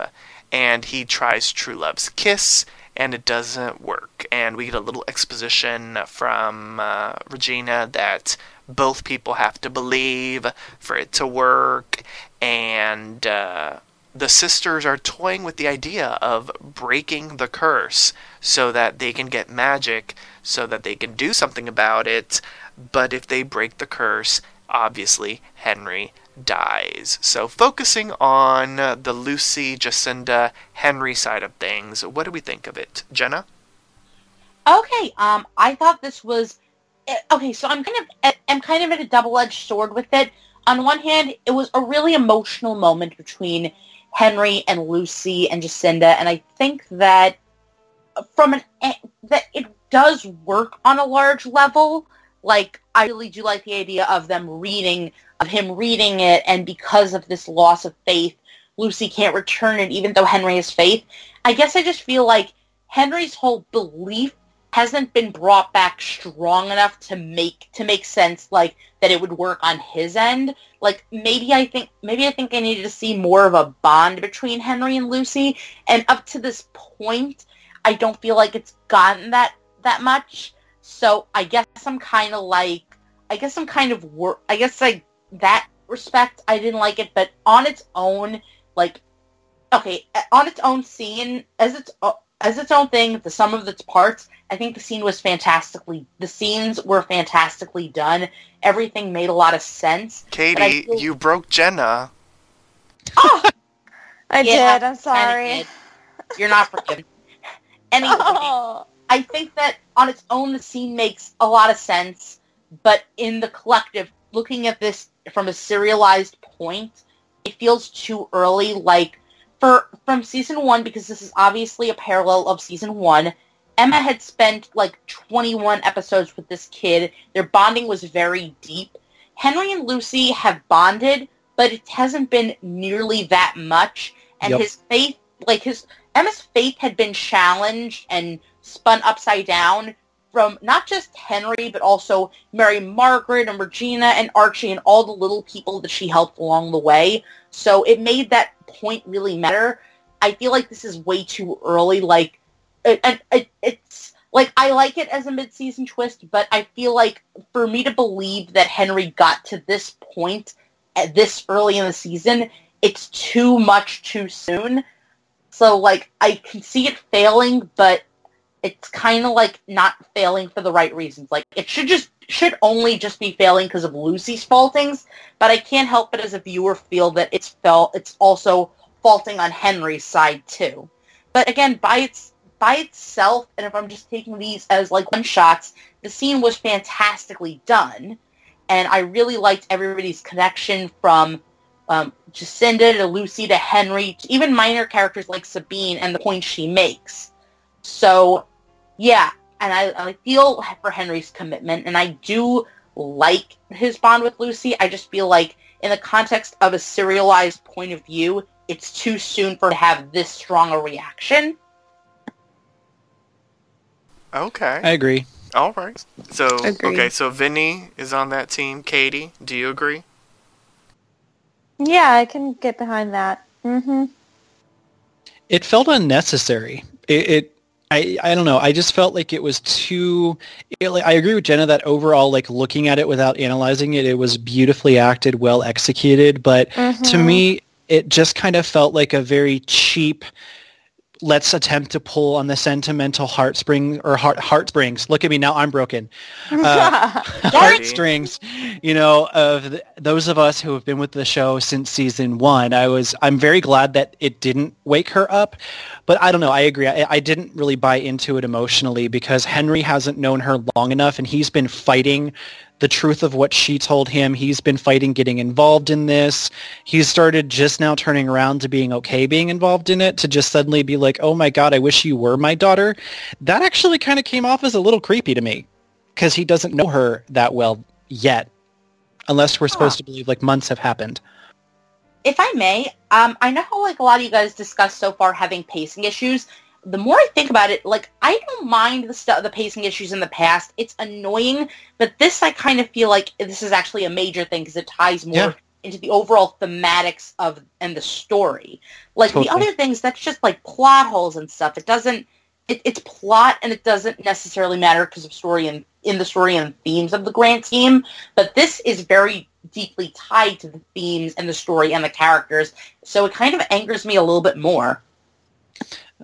And he tries True Love's kiss, and it doesn't work. And we get a little exposition from uh, Regina that both people have to believe for it to work, and uh, the sisters are toying with the idea of breaking the curse so that they can get magic, so that they can do something about it. But if they break the curse, obviously Henry dies. So, focusing on the Lucy, Jacinda, Henry side of things, what do we think of it? Jenna? Okay, um, I thought this was eh, okay. So I'm kind of at, I'm kind of at a double-edged sword with it. On one hand, it was a really emotional moment between Henry and Lucy and Jacinda, and I think that from an eh, that it does work on a large level. Like I really do like the idea of them reading of him reading it, and because of this loss of faith, Lucy can't return it, even though Henry has faith. I guess I just feel like Henry's whole belief hasn't been brought back strong enough to make to make sense like that it would work on his end. Like maybe i think maybe i think i needed to see more of a bond between henry and lucy. And up to this point i don't feel like it's gotten that that much. So i guess i'm kind of like i guess i'm kind of wor- i guess like that respect i didn't like it. But on its own like okay on its own scene as its as its own thing the sum of its parts I think the scene was fantastically. The scenes were fantastically done. Everything made a lot of sense. Katie, feel- you broke Jenna. Oh, I Yeah, did. I'm sorry. You're not forgiven. Anyway, Oh. I think that on its own, the scene makes a lot of sense, but in the collective, looking at this from a serialized point, it feels too early. Like for from season one, because this is obviously a parallel of season one. Emma had spent like 21 episodes with this kid. Their bonding was very deep. Henry and Lucy have bonded, but it hasn't been nearly that much. And Yep. his faith, like his Emma's faith had been challenged and spun upside down from not just Henry, but also Mary Margaret and Regina and Archie and all the little people that she helped along the way. So it made that point really matter. I feel like this is way too early. Like, it, it, it, it's like I like it as a mid-season twist, but I feel like for me to believe that Henry got to this point at this early in the season, it's too much too soon. So like I can see it failing, but it's kind of like not failing for the right reasons. Like it should just should only just be failing because of Lucy's faultings, but I can't help but as a viewer feel that it's felt it's also faulting on Henry's side too. But again, by its by itself, and if I'm just taking these as like one shots, the scene was fantastically done, and I really liked everybody's connection from um, Jacinda to Lucy to Henry, to even minor characters like Sabine and the points she makes. So, yeah, and I, I feel for Henry's commitment, and I do like his bond with Lucy. I just feel like in the context of a serialized point of view, it's too soon for to have this strong a reaction. Okay. I agree. All right. So Agreed. okay, so Vinny is on that team. Katie, do you agree? Yeah, I can get behind that. Mm-hmm. It felt unnecessary. It, it I, I don't know. I just felt like it was too. It, like, I agree with Jenna that overall, like looking at it without analyzing it, it was beautifully acted, well executed. But to Mhm. me, it just kind of felt like a very cheap. Let's attempt to pull on the sentimental heartspring or heart heartsprings. Look at me now. I'm broken. Uh, heartstrings, you know, of th those of us who have been with the show since season one. I was, I'm very glad that it didn't wake her up, but I don't know. I agree. I, I didn't really buy into it emotionally because Henry hasn't known her long enough, and he's been fighting the truth of what she told him. He's been fighting getting involved in this. He's started just now turning around to being okay being involved in it to just suddenly be like, oh my God, I wish you were my daughter. That actually kind of came off as a little creepy to me because he doesn't know her that well yet, unless we're supposed to believe like months have happened. if I may, um, I know how like a lot of you guys discussed so far having pacing issues. The more I think about it, like I don't mind the stuff, the pacing issues in the past. It's annoying, but this I kind of feel like this is actually a major thing because it ties more Yeah. into the overall thematics of and the story. Like the other things, that's just like plot holes and stuff. It doesn't. It, it's plot and it doesn't necessarily matter because of story and in the story and themes of the grand scheme. But this is very deeply tied to the themes and the story and the characters. So it kind of angers me a little bit more.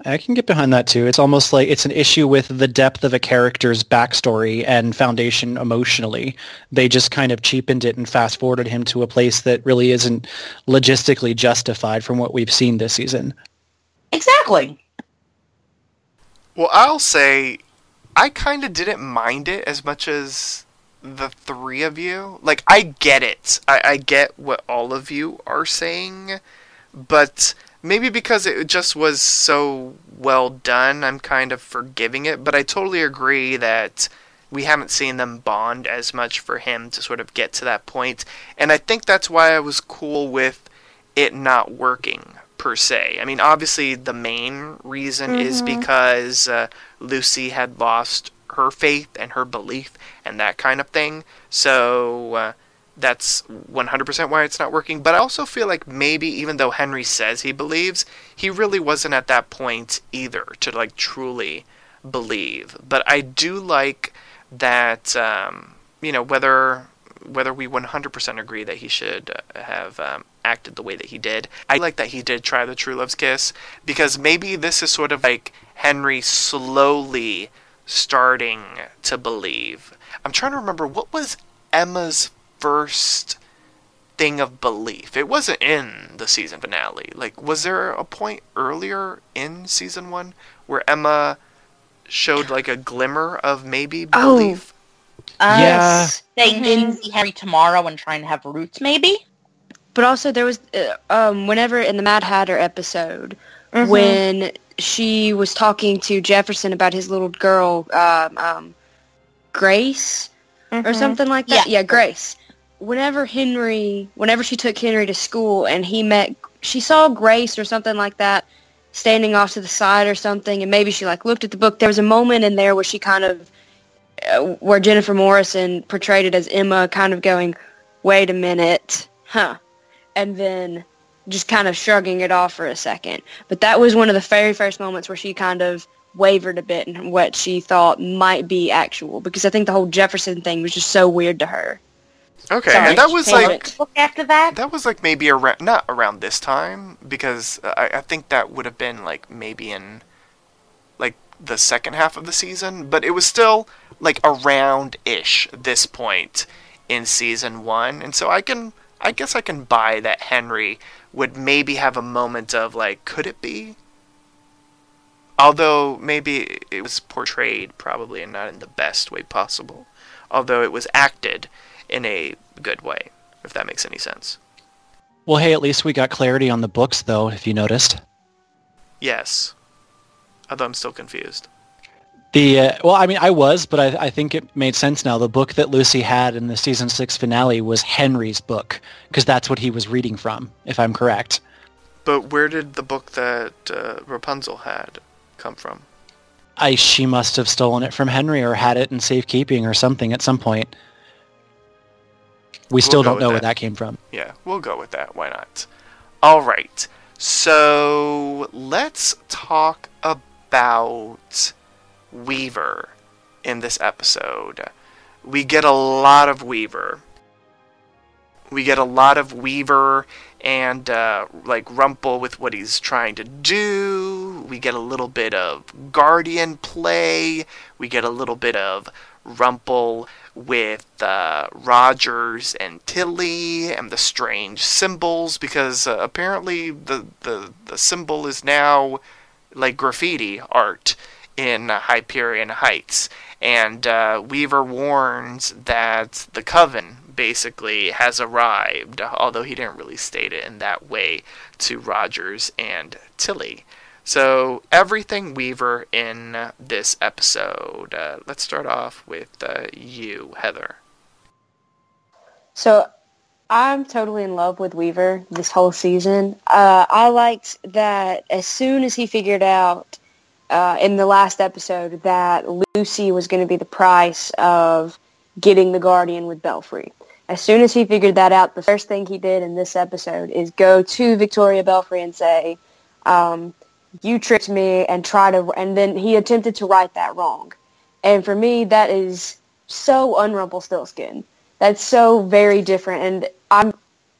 I can get behind that too. It's almost like it's an issue with the depth of a character's backstory and foundation emotionally. They just kind of cheapened it and fast forwarded him to a place that really isn't logistically justified from what we've seen this season. Exactly. Well, I'll say I kind of didn't mind it as much as the three of you. Like, I get it. I, I get what all of you are saying, but maybe because it just was so well done, I'm kind of forgiving it. But I totally agree that we haven't seen them bond as much for him to sort of get to that point. And I think that's why I was cool with it not working per se. I mean, obviously the main reason is Mhm. because uh, Lucy had lost her faith and her belief and that kind of thing. So uh, that's 100% why it's not working. But I also feel like maybe even though Henry says he believes, he really wasn't at that point either to like truly believe. But I do like that um, you know whether whether we 100% agree that he should uh, have um, acted the way that he did. I like that he did try the true love's kiss because maybe this is sort of like Henry slowly starting to believe. I'm trying to remember what was Emma's first thing of belief. It wasn't in the season finale. Like was there a point earlier in season 1 where Emma showed like a glimmer of maybe Oh. belief? Uh, Yeah. Saying didn't see Henry tomorrow and trying to have roots, maybe? But also there was uh, um, whenever in the Mad Hatter episode Mhm. when she was talking to Jefferson about his little girl um, um, Grace or Mhm. something like that. Yeah. Yeah, Grace. Whenever Henry, whenever she took Henry to school and he met, she saw Grace or something like that standing off to the side or something, and maybe she like looked at the book. There was a moment in there where she kind of, uh, where Jennifer Morrison portrayed it as Emma kind of going, "Wait a minute, huh," and then just kind of shrugging it off for a second. But that was one of the very first moments where she kind of wavered a bit in what she thought might be actual because I think the whole Jefferson thing was just so weird to her. Okay, Sorry, and that was like Book after that? that was like maybe around not around this time because I, I think that would have been like maybe in like the second half of the season, but it was still like around ish this point in season one, and so I can I guess I can buy that Henry would maybe have a moment of like could it be although maybe it was portrayed probably and not in the best way possible although it was acted in a good way if that makes any sense Well, hey, at least we got clarity on the books, though, if you noticed. yes although i'm still confused The uh, well, I mean, I was, but I, I think it made sense now. The book that Lucy had in the season six finale was Henry's book because that's what he was reading from, if I'm correct. but where did the book that uh, rapunzel had come from I she must have stolen it from Henry or had it in safekeeping or something at some point. We still don't know where that. that came from. Yeah, we'll go with that. Why not? All right. So let's talk about Weaver in this episode. We get a lot of Weaver. We get a lot of Weaver and uh, like Rumple with what he's trying to do. We get a little bit of Guardian play. We get a little bit of Rumple with uh, Rogers and Tilly and the strange symbols because uh, apparently the, the the symbol is now like graffiti art in Hyperion Heights. And uh, Weaver warns that the Coven basically has arrived, although he didn't really state it in that way to Rogers and Tilly. So, everything Weaver in this episode. Uh, let's start off with uh, you, Heather. So, I'm totally in love with Weaver this whole season. Uh, I liked that as soon as he figured out uh, in the last episode that Lucy was going to be the price of getting the Guardian with Belfry. As soon as he figured that out, the first thing he did in this episode is go to Victoria Belfry and say, um, "You tricked me," and try to, and then he attempted to right that wrong. And for me, that is so unrumpelstiltskin. That's so very different, and I'm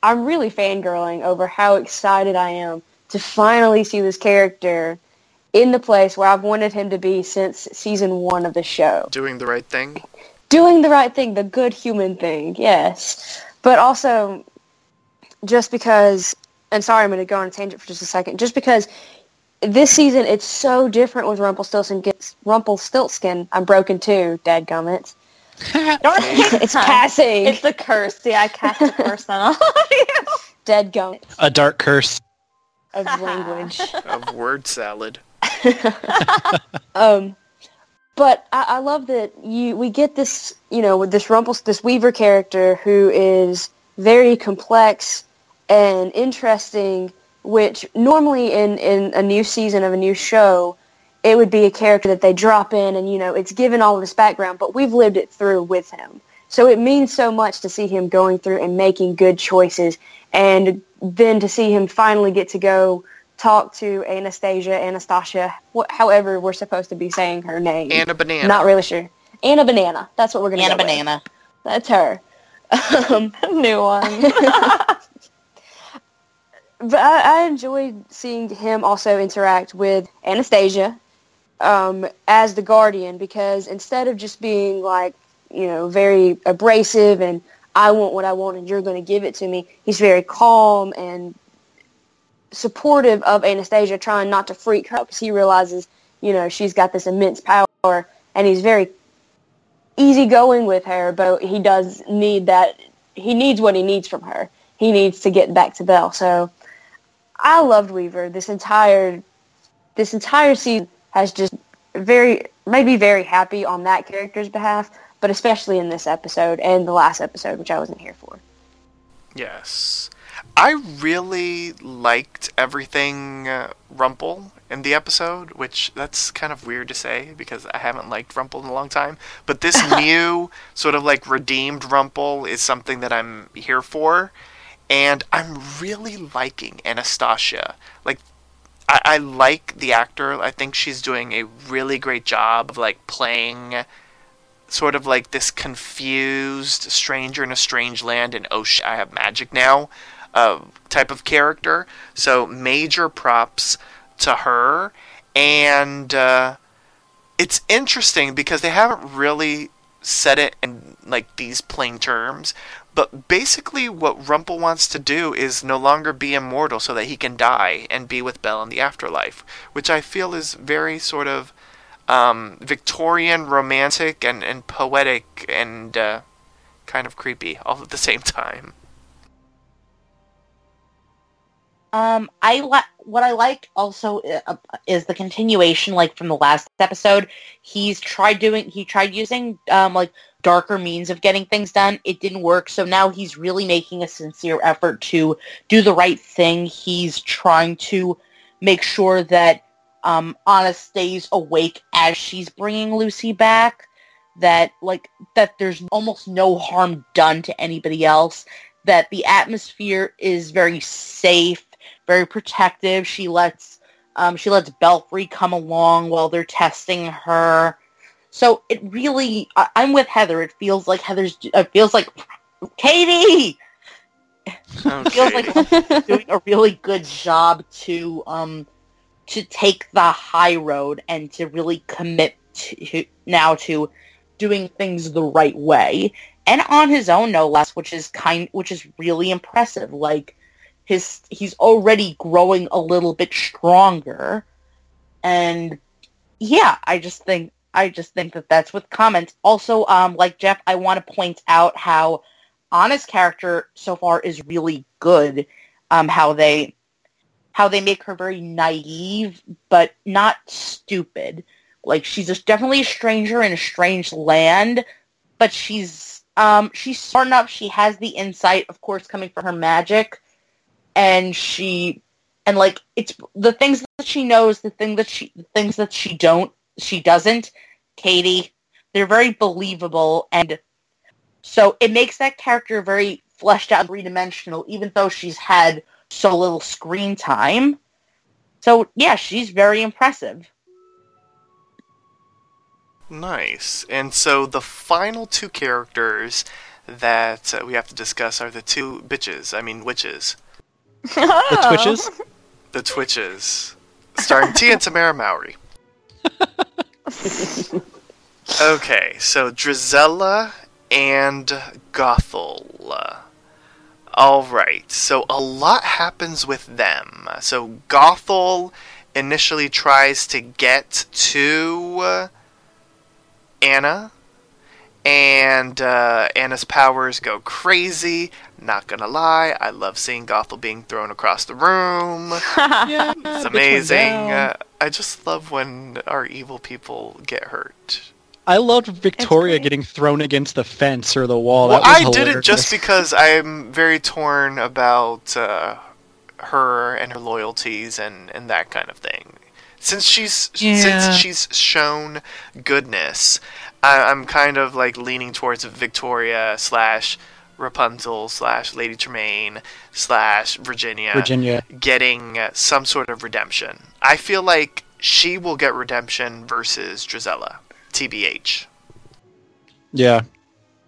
I'm really fangirling over how excited I am to finally see this character in the place where I've wanted him to be since season one of the show. Doing the right thing? Doing the right thing, the good human thing, yes. But also, just because, and sorry, I'm going to go on a tangent for just a second, just because this season it's so different with Rumpelstiltskin gets Rumpelstiltskin. I'm broken too, dadgummit. it's passing. It's a curse. See, I cast a curse on all of you. Dadgummit A dark curse. of language. Of word salad. um, but I, I love that you we get this you know with this Rumpels this Weaver character who is very complex and interesting, which normally in in a new season of a new show, it would be a character that they drop in and you know it's given all of this background, but we've lived it through with him. So it means so much to see him going through and making good choices, and then to see him finally get to go talk to Anastasia, Anastasia, wh- however we're supposed to be saying her name. Anna Banana. Not really sure. Anna Banana. That's what we're gonna Anna go with. Banana. That's her. Um, New one. but I, I enjoyed seeing him also interact with Anastasia um, as the guardian because instead of just being like, you know, very abrasive and I want what I want and you're going to give it to me, he's very calm and supportive of Anastasia, trying not to freak her out because he realizes, you know, she's got this immense power and he's very easygoing with her, but he does need that. He needs what he needs from her. He needs to get back to Belle. So I loved Weaver. This entire this entire season has just very made me very happy on that character's behalf, but especially in this episode and the last episode, which I wasn't here for. Yes. I really liked everything uh, Rumple in the episode, which that's kind of weird to say because I haven't liked Rumple in a long time. But this new sort of like redeemed Rumple is something that I'm here for. And I'm really liking Anastasia. Like, I, I like the actor. I think she's doing a really great job of like playing sort of like this confused stranger in a strange land and oh I have magic now uh, type of character. So major props to her, and uh, it's interesting because they haven't really said it in like these plain terms. But basically, what Rumple wants to do is no longer be immortal so that he can die and be with Belle in the afterlife, which I feel is very sort of um, Victorian, romantic, and, and poetic, and uh, kind of creepy all at the same time. Um, I what I like also uh, is the continuation, like from the last episode. He's tried doing, he tried using um like darker means of getting things done. It didn't work, so now he's really making a sincere effort to do the right thing. He's trying to make sure that um Anna stays awake as she's bringing Lucy back. That like that there's almost no harm done to anybody else. That the atmosphere is very safe very protective. She lets Um, she lets Belfry come along while they're testing her. So it really, I, I'm with Heather. It feels like Heather's. It feels like Katie. Okay. feels like doing a really good job to um to take the high road and to really commit to now to doing things the right way and on his own no less which is kind which is really impressive like his he's already growing a little bit stronger and yeah i just think i just think that that's with comments also um like jeff i want to point out how Anna's character so far is really good. Um, how they how they make her very naive but not stupid. Like she's just definitely a stranger in a strange land, but she's um she's smart enough. She has the insight, of course, coming from her magic, and she and like it's the things that she knows, the thing that she the things that she don't she doesn't. Katie, they're very believable and so it makes that character very fleshed out and three-dimensional, even though she's had so little screen time. So yeah, she's very impressive. Nice. And so the final two characters that uh, we have to discuss are the two bitches. I mean, witches. The Twitches. The Twitches. Starring Tia and Tamara Mowry. Okay, so Drizella and Gothel. Alright, so a lot happens with them. So Gothel initially tries to get to Anna, and uh, Anna's powers go crazy. Not gonna lie, I love seeing Gothel being thrown across the room. yeah, It's amazing. Uh, I just love when our evil people get hurt. I loved Victoria getting thrown against the fence or the wall. Well, that was I did it just because I'm very torn about uh, her and her loyalties and, and that kind of thing. Since she's Yeah. since she's shown goodness, I, I'm kind of like leaning towards Victoria slash Rapunzel slash Lady Tremaine slash Virginia Virginia. getting uh, some sort of redemption. I feel like she will get redemption versus Drizella. TBH. Yeah.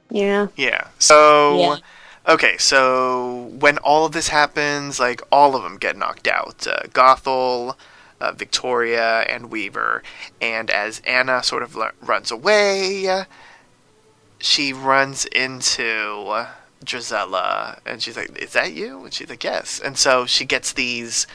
Yeah. Yeah. So, Yeah. okay, so when all of this happens, like all of them get knocked out. Uh, Gothel, uh, Victoria, and Weaver. And as Anna sort of l- runs away, she runs into Drizella, and she's like, "Is that you?" And she's like, "Yes." And so she gets these,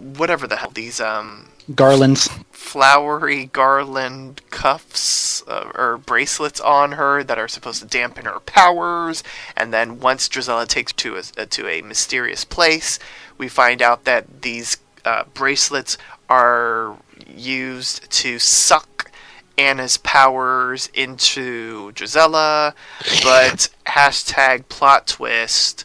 whatever the hell, these um Garlands. flowery garland cuffs uh, or bracelets on her that are supposed to dampen her powers. And then once Drizella takes to a, to a mysterious place, we find out that these uh, bracelets are used to suck Anna's powers into Drizella. But hashtag plot twist,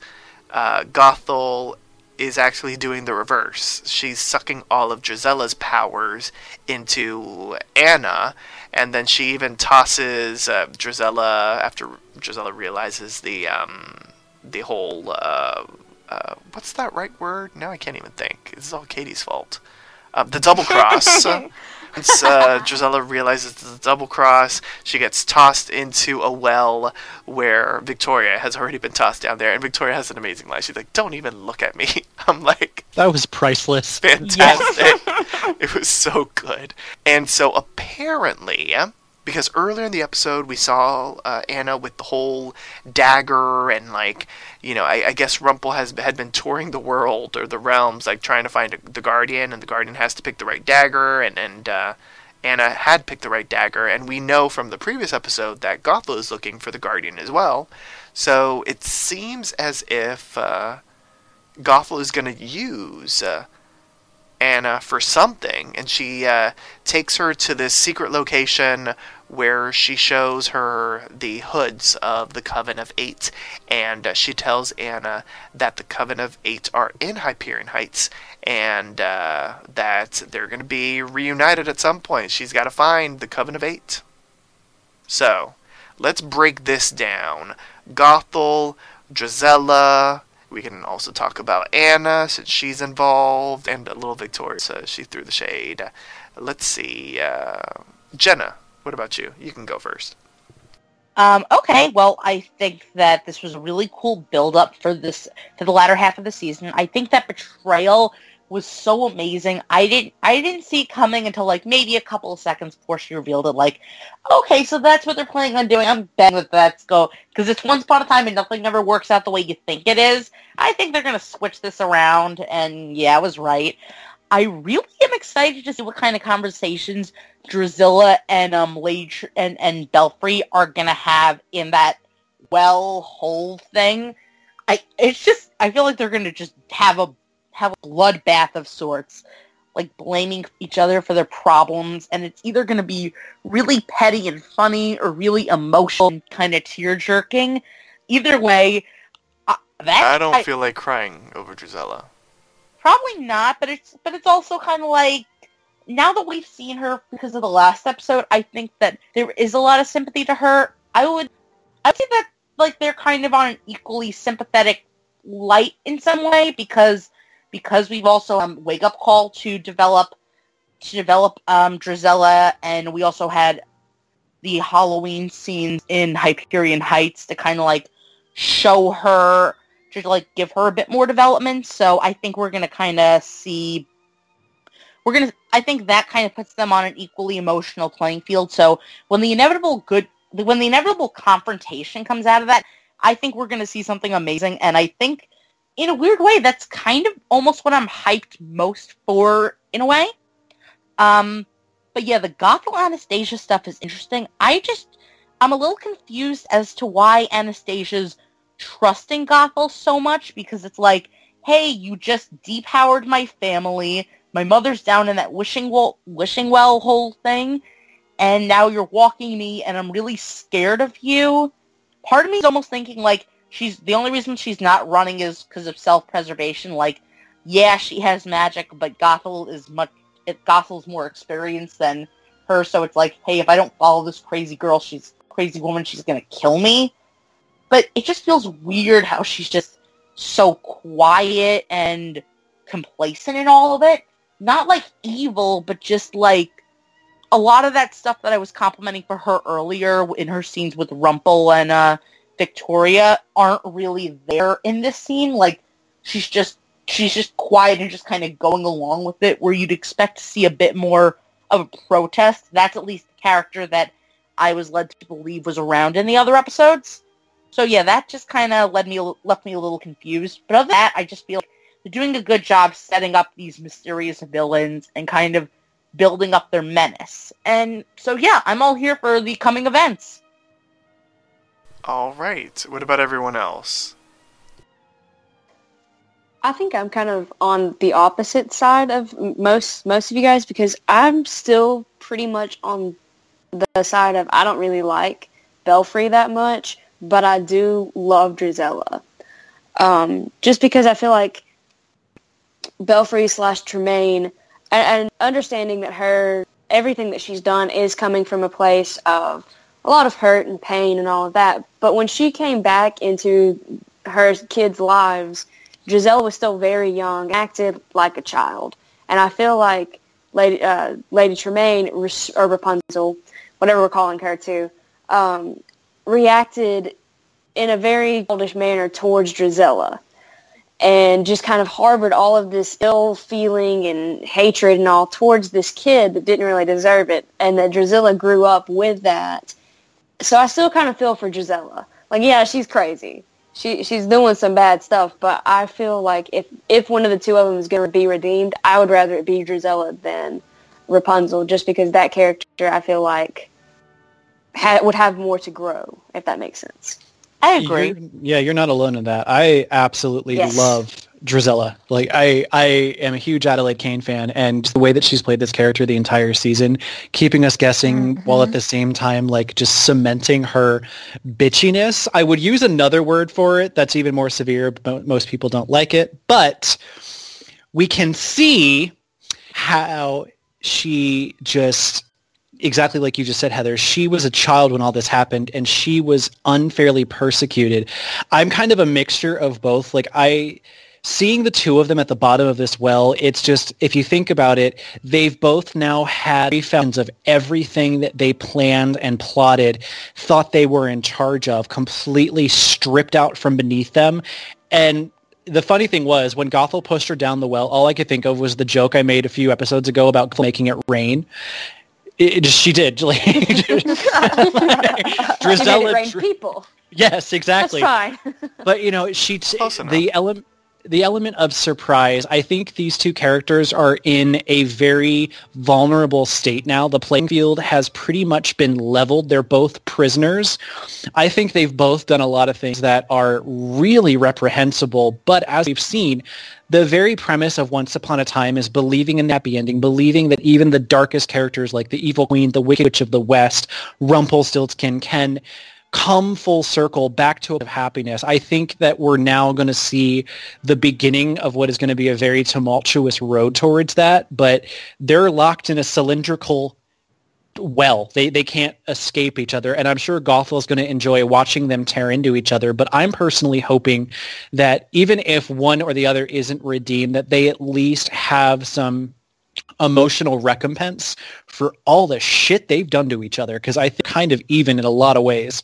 uh, Gothel is actually doing the reverse. She's sucking all of Drizella's powers into Anna, and then she even tosses uh, Drizella after Drizella realizes the um, the whole uh, uh, what's that right word? Now I can't even think. This is all Katie's fault. Uh, the double cross. Once uh, Drizella realizes the double cross, she gets tossed into a well where Victoria has already been tossed down there, and Victoria has an amazing line. She's like, "Don't even look at me." I'm like, That was priceless. fantastic. it was so good. And so apparently, because earlier in the episode we saw uh, Anna with the whole dagger and like, you know, I, I guess Rumple has had been touring the world or the realms, like trying to find a, the Guardian, and the Guardian has to pick the right dagger, and and uh, Anna had picked the right dagger, and we know from the previous episode that Gothel is looking for the Guardian as well. So it seems as if uh, Gothel is going to use uh, Anna for something, and she uh, takes her to this secret location where she shows her the hoods of the Coven of Eight, and uh, she tells Anna that the Coven of Eight are in Hyperion Heights, and uh, that they're going to be reunited at some point. She's got to find the Coven of Eight. So, let's break this down. Gothel, Drizella, We can also talk about Anna since she's involved, and a little Victoria. So she threw the shade. Let's see, uh, Jenna. What about you? You can go first. Um, okay, well, I think that this was a really cool build-up for this for the latter half of the season. I think that betrayal was so amazing. I didn't I didn't see it coming until like maybe a couple of seconds before she revealed it. Like, okay, so that's what they're planning on doing. I'm betting that that's go because it's once upon a time and nothing ever works out the way you think it is. I think they're gonna switch this around, and yeah, I was right. I really am excited to see what kind of conversations Drizella and um Lady and and Belfry are gonna have in that well hole thing. I it's just I feel like they're gonna just have a have a bloodbath of sorts, like blaming each other for their problems, and it's either gonna be really petty and funny or really emotional and kind of tear jerking. Either way, uh, that I don't feel like crying over Drizella. Probably not, but it's but it's also kind of like now that we've seen her because of the last episode, I think that there is a lot of sympathy to her. I would I would say that like they're kind of on an equally sympathetic light in some way because because we've also um wake up call to develop to develop um Drizella and we also had the Halloween scenes in Hyperion Heights to kind of like show her to like give her a bit more development. So I think we're gonna kind of see. We're gonna. I think that kind of puts them on an equally emotional playing field. So when the inevitable good, when the inevitable confrontation comes out of that, I think we're gonna see something amazing. And I think, in a weird way, that's kind of almost what I'm hyped most for, in a way. Um, but yeah, the Gothel Anastasia stuff is interesting. I just, I'm a little confused as to why Anastasia's trusting Gothel so much because it's like, hey, you just depowered my family. My mother's down in that wishing well, wishing well hole thing, and now you're walking me, and I'm really scared of you. Part of me is almost thinking like she's the only reason she's not running is because of self-preservation. Like, yeah, she has magic, but Gothel is much. It, Gothel's more experienced than her, so it's like, hey, if I don't follow this crazy girl, she's crazy woman, she's gonna kill me but it just feels weird how she's just so quiet and complacent in all of it. Not like evil, but just like a lot of that stuff that I was complimenting for her earlier in her scenes with Rumple and uh, Victoria aren't really there in this scene. Like she's just she's just quiet and just kind of going along with it. Where you'd expect to see a bit more of a protest. That's at least the character that I was led to believe was around in the other episodes. So yeah, that just kind of led me left me a little confused. But other than that, I just feel like they're doing a good job setting up these mysterious villains and kind of building up their menace. And so yeah, I'm all here for the coming events. All right. What about everyone else? I think I'm kind of on the opposite side of most most of you guys because I'm still pretty much on the side of I don't really like Belfry that much, but I do love Drizella. Um, just because I feel like Belfry slash Tremaine and, and understanding that her everything that she's done is coming from a place of a lot of hurt and pain and all of that. But when she came back into her kids' lives, Giselle was still very young, acted like a child. And I feel like Lady, uh, Lady Tremaine, or Rapunzel, whatever we're calling her too, um, reacted in a very childish manner towards Drizella and just kind of harbored all of this ill feeling and hatred and all towards this kid that didn't really deserve it and that Drizella grew up with that. So I still kind of feel for Drizella. Like, yeah, she's crazy. She she's doing some bad stuff, but I feel like if if one of the two of them is going to be redeemed, I would rather it be Drizella than Rapunzel, just because that character I feel like ha- would have more to grow, if that makes sense. I agree. You're, yeah, you're not alone in that. I absolutely Yes. love Drizella. Like I, I am a huge Adelaide Kane fan, and the way that she's played this character the entire season, keeping us guessing while at mm-hmm. the same time like just cementing her bitchiness. I would use another word for it that's even more severe. But most people don't like it, but we can see how she just exactly like you just said, Heather, she was a child when all this happened and she was unfairly persecuted. I'm kind of a mixture of both. Like I seeing the two of them at the bottom of this well, it's just, if you think about it, they've both now had refunds of everything that they planned and plotted, thought they were in charge of, completely stripped out from beneath them. And the funny thing was when Gothel pushed her down the well, all I could think of was the joke I made a few episodes ago about making it rain. It, it- she did. Like, She made it rain people. Yes, exactly. That's fine. but you know, she Close enough. the element the element of surprise. I think these two characters are in a very vulnerable state now. The playing field has pretty much been leveled. They're both prisoners. I think they've both done a lot of things that are really reprehensible. But as we've seen, the very premise of Once Upon a Time is believing in the happy ending, believing that even the darkest characters like the Evil Queen, the Wicked Witch of the West, Rumpelstiltskin can come full circle back to happiness. I think that we're now going to see the beginning of what is going to be a very tumultuous road towards that, but they're locked in a cylindrical well. They they can't escape each other, and I'm sure Gothel is going to enjoy watching them tear into each other. But I'm personally hoping that even if one or the other isn't redeemed, that they at least have some emotional recompense for all the shit they've done to each other. Because I think kind of even in a lot of ways.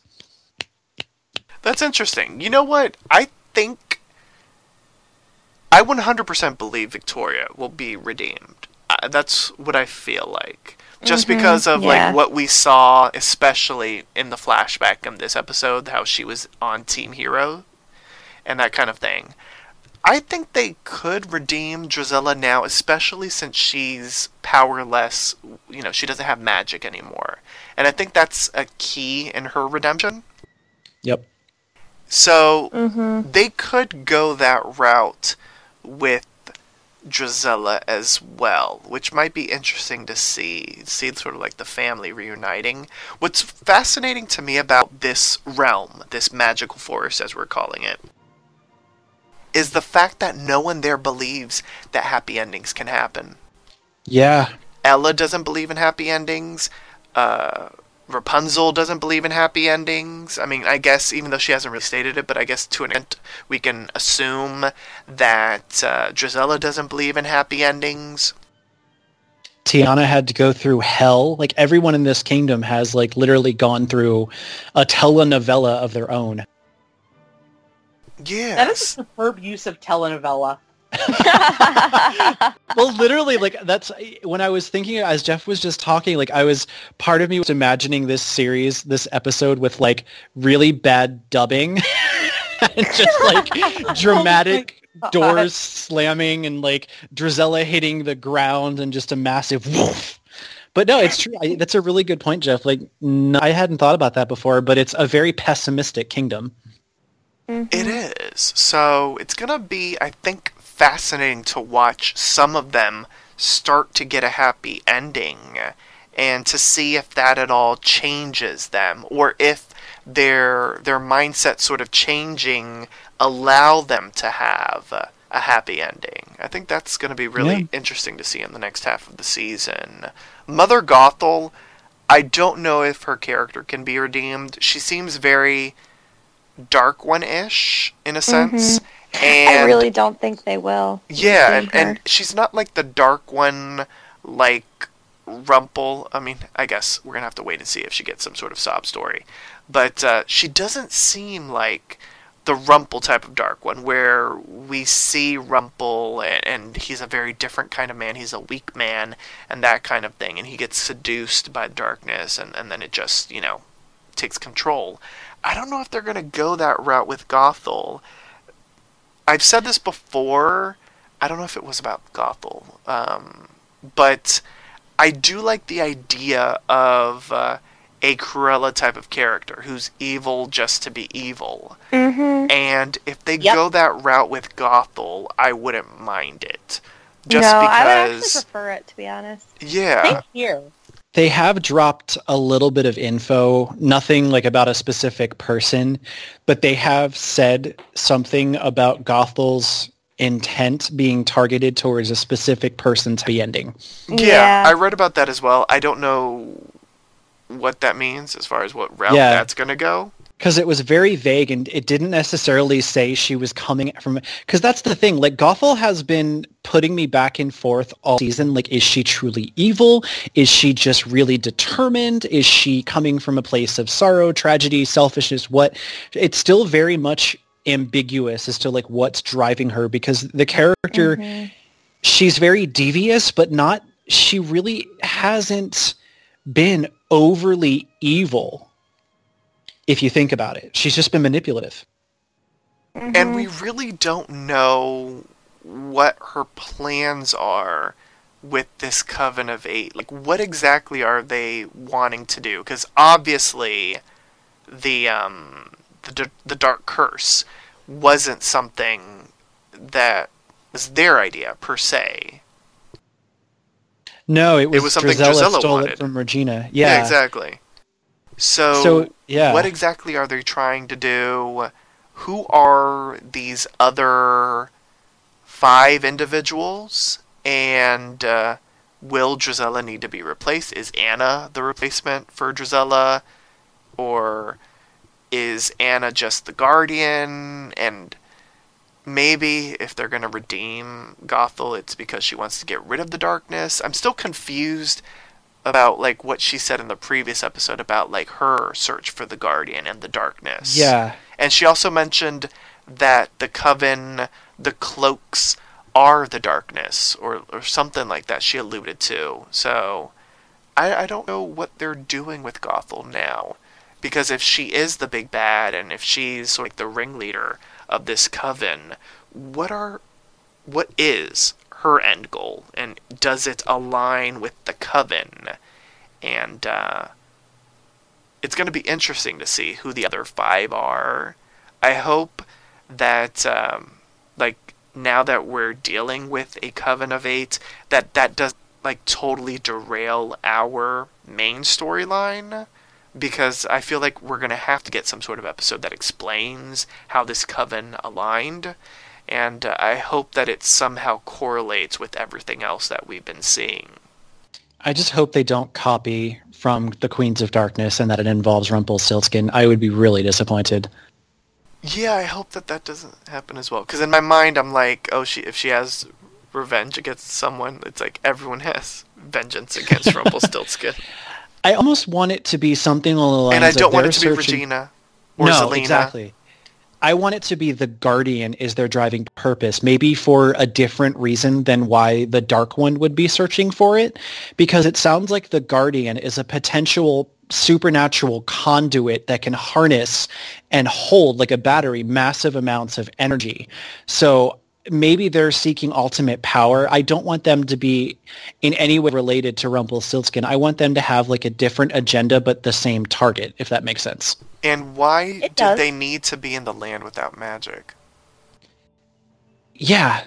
That's interesting. You know what? I think I 100% believe Victoria will be redeemed. Uh, that's what I feel like. Just Mhm, because of yeah. like what we saw, especially in the flashback in this episode, how she was on Team Hero and that kind of thing. I think they could redeem Drizella now, especially since she's powerless. You know, she doesn't have magic anymore. And I think that's a key in her redemption. Yep. So Mhm. they could go that route with Drizella as well, which might be interesting to see. See sort of like the family reuniting. What's fascinating to me about this realm, this magical forest as we're calling it, is the fact that no one there believes that happy endings can happen. Yeah. Ella doesn't believe in happy endings. Uh, Rapunzel doesn't believe in happy endings. I mean, I guess even though she hasn't really stated it, but I guess to an extent we can assume that uh, Drizella doesn't believe in happy endings. Tiana had to go through hell. Like everyone in this kingdom has like literally gone through a telenovela of their own. Yeah. That is a superb use of telenovela. well, literally, like that's when I was thinking as Jeff was just talking. Like I was part of me was imagining this series, this episode with like really bad dubbing, and just like dramatic oh God. doors slamming and like Drizella hitting the ground and just a massive woof. But no, it's true. I, that's a really good point, Jeff. Like no, I hadn't thought about that before, but it's a very pessimistic kingdom. Mm-hmm. It is. So it's going to be, I think, fascinating to watch some of them start to get a happy ending and to see if that at all changes them or if their their mindset sort of changing allow them to have a, a happy ending. I think that's going to be really Yeah. interesting to see in the next half of the season. Mother Gothel, I don't know if her character can be redeemed. She seems very dark one-ish in a mm-hmm. sense. And I really don't think they will. yeah, and, and she's not like the dark one like Rumple. I mean, I guess we're gonna have to wait and see if she gets some sort of sob story. But uh, she doesn't seem like the Rumple type of dark one, where we see Rumple and, and he's a very different kind of man. He's a weak man and that kind of thing, and he gets seduced by darkness, and, and then it just you know takes control. I don't know if they're gonna go that route with Gothel. I've said this before. I don't know if it was about Gothel, um, but I do like the idea of uh, a Cruella type of character who's evil just to be evil. Mhm. And if they Yep. go that route with Gothel, I wouldn't mind it. Just no, I would actually prefer it to be honest. yeah, here. They have dropped a little bit of info, nothing like about a specific person, but they have said something about Gothel's intent being targeted towards a specific person's happy ending. yeah, I read about that as well. I don't know what that means as far as what route Yeah. that's going to go. Because it was very vague and it didn't necessarily say she was coming from because that's the thing like gothel has been putting me back and forth all season like is she truly evil? Is she just really determined? Is she coming from a place of sorrow tragedy selfishness? What it's still very much ambiguous as to like what's driving her because the character mm-hmm. she's very devious but not she really hasn't been overly evil if you think about it. She's just been manipulative. And we really don't know what her plans are with this Coven of Eight. Like, what exactly are they wanting to do? Because obviously, the um, the the Dark Curse wasn't something that was their idea per se. No, it was, was something Drizella Drizella stole wanted. it from Regina. Yeah. exactly. So, So, yeah. what exactly are they trying to do? Who are these other five individuals? And uh, will Drizella need to be replaced? Is Anna the replacement for Drizella? Or is Anna just the guardian? And maybe if they're going to redeem Gothel, it's because she wants to get rid of the darkness. I'm still confused about like what she said in the previous episode about like her search for the guardian and the darkness. Yeah. And she also mentioned that the coven, the cloaks are the darkness or or something like that she alluded to. So I I don't know what they're doing with Gothel now. Because if she is the big bad and if she's like the ringleader of this coven, what are what is her end goal? And does it align with the coven? And uh, it's going to be interesting to see who the other five are. I hope that um, like now that we're dealing with a coven of eight that that does like totally derail our main storyline. Because I feel like we're going to have to get some sort of episode that explains how this coven aligned. And uh, I hope that it somehow correlates with everything else that we've been seeing. I just hope they don't copy from the Queens of Darkness and that it involves Rumpelstiltskin. I would be really disappointed. Yeah, I hope that that doesn't happen as well. Because in my mind, I'm like, oh, she if she has revenge against someone, it's like everyone has vengeance against Rumpelstiltskin. I almost want it to be something along the lines and I don't want it to be searching- Regina or no, Zelena. exactly. I want it to be the Guardian is their driving purpose, maybe for a different reason than why the Dark One would be searching for it, because it sounds like the Guardian is a potential supernatural conduit that can harness and hold like a battery massive amounts of energy. So maybe they're seeking ultimate power. I don't want them to be in any way related to Rumpelstiltskin. I want them to have like a different agenda but the same target, if that makes sense. And why did does. they need to be in the land without magic? Yeah.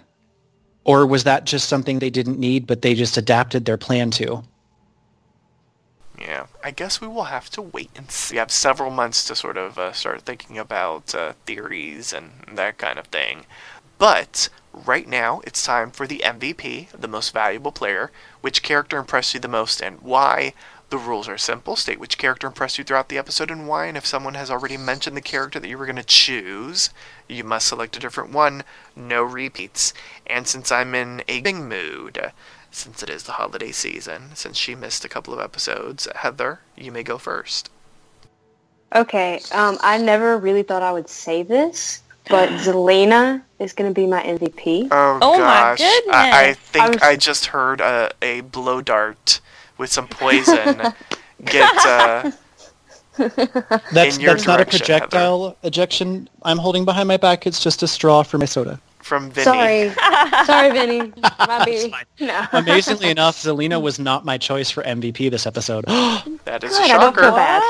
Or was that just something they didn't need, but they just adapted their plan to? Yeah, I guess we will have to wait and see. We have several months to sort of uh, start thinking about uh, theories and that kind of thing. But right now, it's time for the MVP, the most valuable player. Which character impressed you the most and why? The rules are simple. State which character impressed you throughout the episode and why. And if someone has already mentioned the character that you were going to choose, you must select a different one. No repeats. And since I'm in a giving mood, since it is the holiday season, since she missed a couple of episodes, Heather, you may go first. Okay, um, I never really thought I would say this, but Zelena is going to be my MVP. Oh, Oh my gosh. I, I think I was- I just heard a, a blow dart with some poison get uh, That's In your that's not a direction, projectile ejection I'm holding behind my back. It's just a straw for my soda. from Vinny. Sorry, sorry, Vinny. My B. No. Amazingly enough, Zelena was not my choice for MVP this episode. That is a Good, I don't feel shocker. bad.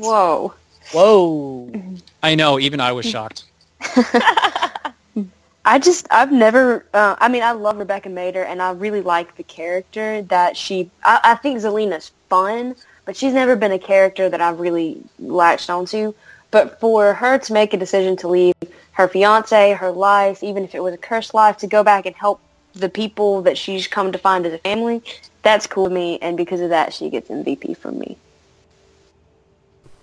Whoa. Whoa! I know, even I was shocked. I just, I've never, uh, I mean, I love Rebecca Mader, and I really like the character that she, I, I think Zelena's fun, but she's never been a character that I've really latched onto. But for her to make a decision to leave her fiance, her life, even if it was a cursed life, to go back and help the people that she's come to find as a family, that's cool to me, and because of that, she gets MVP from me.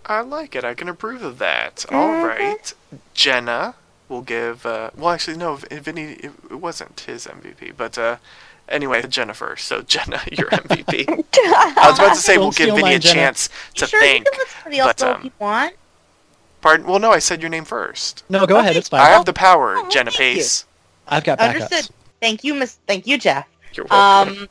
I like it. I can approve of that. All Mm-hmm. right. Jenna will give. Uh, well, actually, no. V- Vinny, it, it wasn't his MVP, but uh, anyway, Jennifer. So Jenna, your MVP. I was about to say Don't we'll give steal Vinny a Jenna. chance to sure, think. you can let somebody else but, um, you want. Pardon? Well, no, I said your name first. No, go ahead. It's fine. I have the power, Oh, Jenna thank you. Pace. I've got backups. Understood. Thank you, Miss. Thank you, Jeff. You're welcome. Um,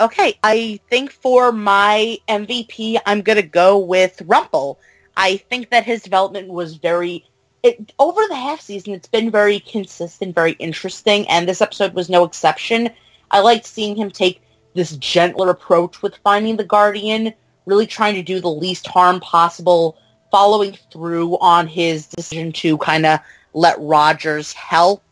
okay, I think for my MVP, I'm gonna go with Rumple. I think that his development was very. It, over the half season, it's been very consistent, very interesting, and this episode was no exception. I liked seeing him take this gentler approach with finding the Guardian, really trying to do the least harm possible, following through on his decision to kind of let Rogers help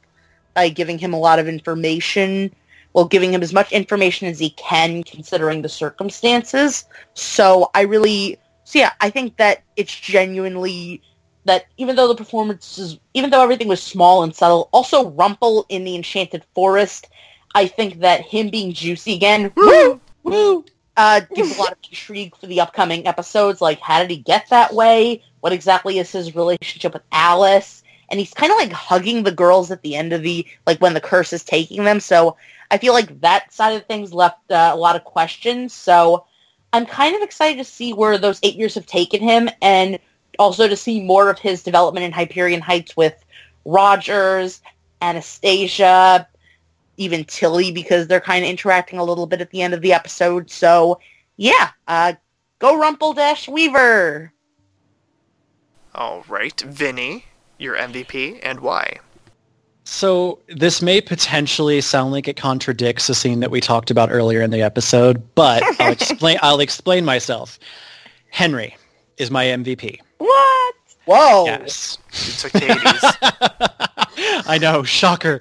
by giving him a lot of information well, giving him as much information as he can considering the circumstances. So I really, so yeah, I think that it's genuinely that even though the performances, even though everything was small and subtle, also Rumple in the Enchanted Forest, I think that him being juicy again, woo, woo, uh, gives a lot of intrigue for the upcoming episodes. Like, how did he get that way? What exactly is his relationship with Alice? And he's kind of like hugging the girls at the end of the, like when the curse is taking them. So I feel like that side of things left uh, a lot of questions. So I'm kind of excited to see where those eight years have taken him and also to see more of his development in Hyperion Heights with Rogers, Anastasia, even Tilly because they're kind of interacting a little bit at the end of the episode. So yeah, uh, go Rumple Dash Weaver. All right, Vinny, your MVP, and why? So this may potentially sound like it contradicts the scene that we talked about earlier in the episode, but I'll explain. I'll explain myself. Henry is my MVP. What? Whoa. Yes. You took Katie's. I know, shocker.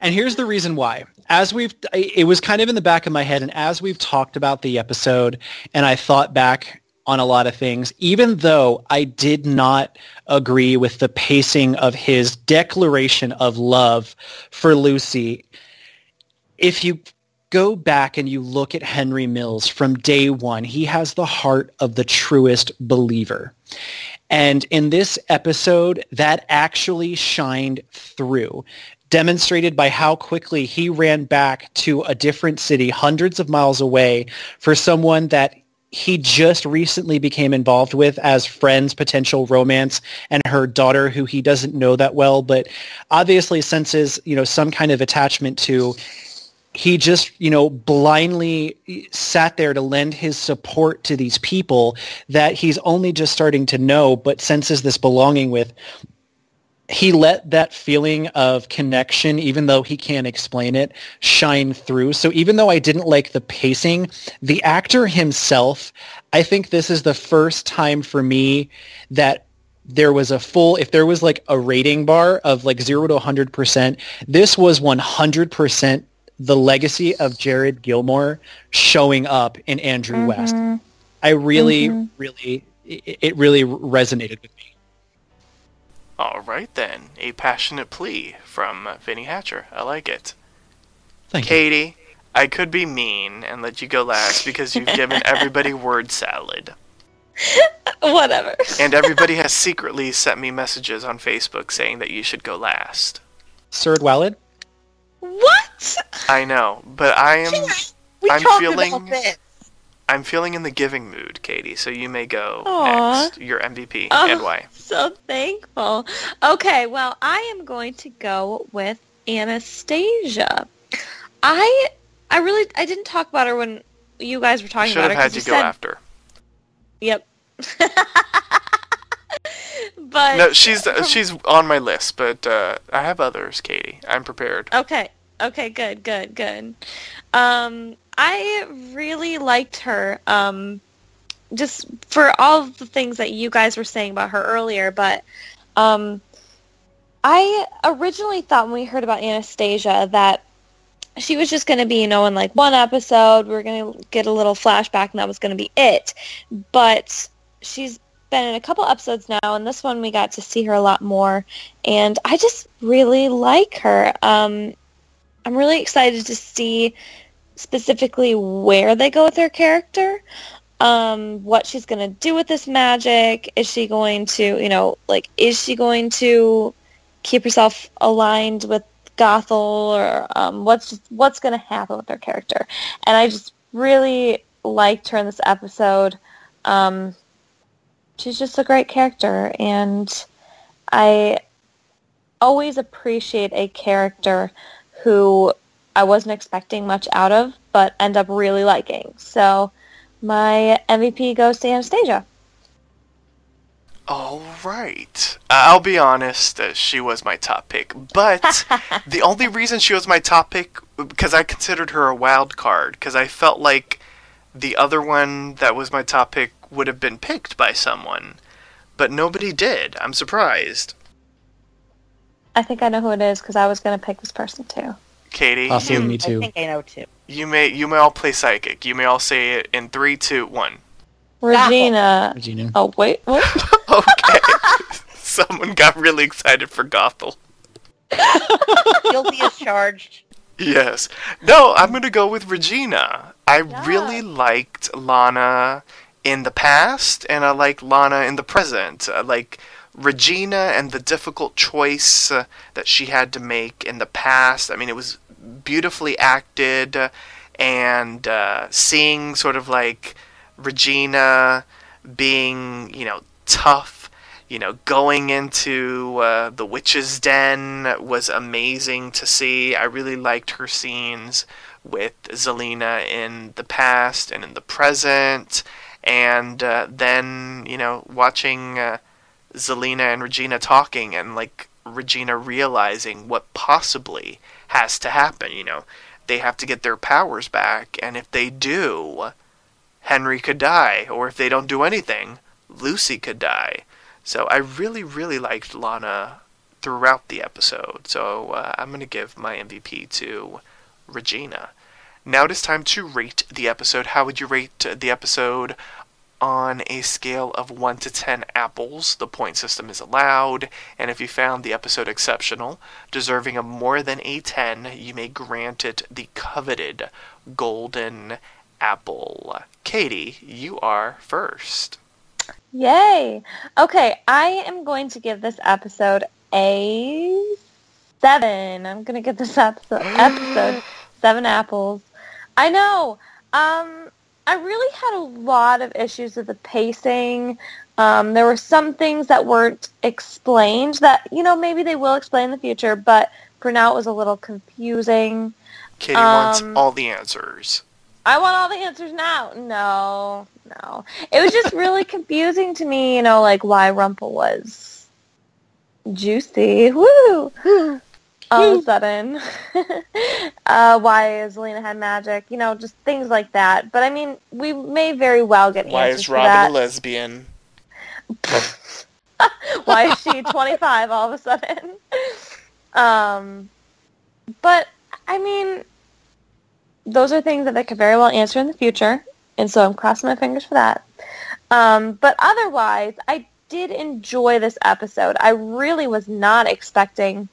And here's the reason why. As we've, it was kind of in the back of my head, and as we've talked about the episode, and I thought back on a lot of things, even though I did not agree with the pacing of his declaration of love for Lucy, if you go back and you look at Henry Mills from day one, he has the heart of the truest believer. And in this episode, that actually shined through, demonstrated by how quickly he ran back to a different city hundreds of miles away for someone that he just recently became involved with as friends, potential romance, and her daughter, who he doesn't know that well, but obviously senses, you know, some kind of attachment to he just, you know, blindly sat there to lend his support to these people that he's only just starting to know, but senses this belonging with. He let that feeling of connection, even though he can't explain it, shine through. So even though I didn't like the pacing, the actor himself, I think this is the first time for me that there was a full if there was like a rating bar of like 0 to 100% this was 100% the legacy of Jared Gilmore showing up in Andrew West. I really, Mhm. really, it, it really resonated with me. All right then, a passionate plea from Vinny Hatcher. I like it. Thank you. Katie, I could be mean and let you go last because you've given everybody word salad. Whatever. And everybody has secretly sent me messages on Facebook saying that you should go last. Sir Walid? What? I know, but I am We I'm talked feeling about this. I'm feeling in the giving mood, Katie, so you may go Aw. next. Your MVP Oh. and why. So thankful. Okay, well, I am going to go with Anastasia. I I really I didn't talk about her when you guys were talking Should about have her. had 'cause you go said, after. Yep. but No, she's she's on my list, but uh, I have others, Katie. I'm prepared. Okay. Okay, good, good, good. Um, I really liked her. Um, just for all of the things that you guys were saying about her earlier, but um, I originally thought when we heard about Anastasia that she was just going to be, you know, in like one episode, we are going to get a little flashback and that was going to be it. But she's been in a couple episodes now, and this one we got to see her a lot more. And I just really like her. Um, I'm really excited to see specifically where they go with her character. um, what she's going to do with this magic. Is she going to, you know, like, is she going to keep herself aligned with Gothel or um, what's what's going to happen with her character? And I just really liked her in this episode. Um, she's just a great character, and I always appreciate a character who I wasn't expecting much out of, but end up really liking. So my MVP goes to Anastasia. All right. I'll be honest, uh, she was my top pick. But the only reason she was my top pick because I considered her a wild card because I felt like the other one that was my top pick would have been picked by someone, but nobody did. I'm surprised. I think I know who it is because I was going to pick this person too. Katie, Awesome, you, me hmm, too. I think I know too. you may you may all play psychic. You may all say it in three, two, one. Regina. Regina. Oh wait, what? Okay. Someone got really excited for Gothel. Guilty as charged. Yes. No, I'm going to go with Regina. I really liked Lana in the past, and I like Lana in the present. I like Regina and the difficult choice uh, that she had to make in the past. I mean, it was beautifully acted, and uh, seeing sort of like Regina being, you know, tough, you know, going into uh, the witch's den was amazing to see. I really liked her scenes with Zelena in the past and in the present, and uh, then you know watching uh, Zelena and Regina talking and like Regina realizing what possibly has to happen. You know, they have to get their powers back, and if they do, Henry could die, or if they don't do anything, Lucy could die. So I really, really liked Lana throughout the episode. So uh, I'm going to give my MVP to Regina. Now it is time to rate the episode. How would you rate uh, the episode on a scale of 1 to 10 apples? The point system is allowed, and if you found the episode exceptional, deserving of more than a 10, you may grant it the coveted golden apple. Katie, you are first. Yay! Okay, I am going to give this episode a seven. I'm gonna give this episode episode seven apples. I know. Um, I really had a lot of issues with the pacing. Um, there were some things that weren't explained that you know maybe they will explain in the future, but for now it was a little confusing. Katie wants Um, all the answers. I want all the answers now. No, no. It was just really confusing to me, you know, like why Rumple was juicy. Woo! All of a sudden. uh, why Zelena had magic, you know, just things like that. But I mean, we may very well get Why answers is for Robin a lesbian? Why is she 25 all of a sudden? Um, but I mean, those are things that they could very well answer in the future, and so I'm crossing my fingers for that. Um, but otherwise, I did enjoy this episode. I really was not expecting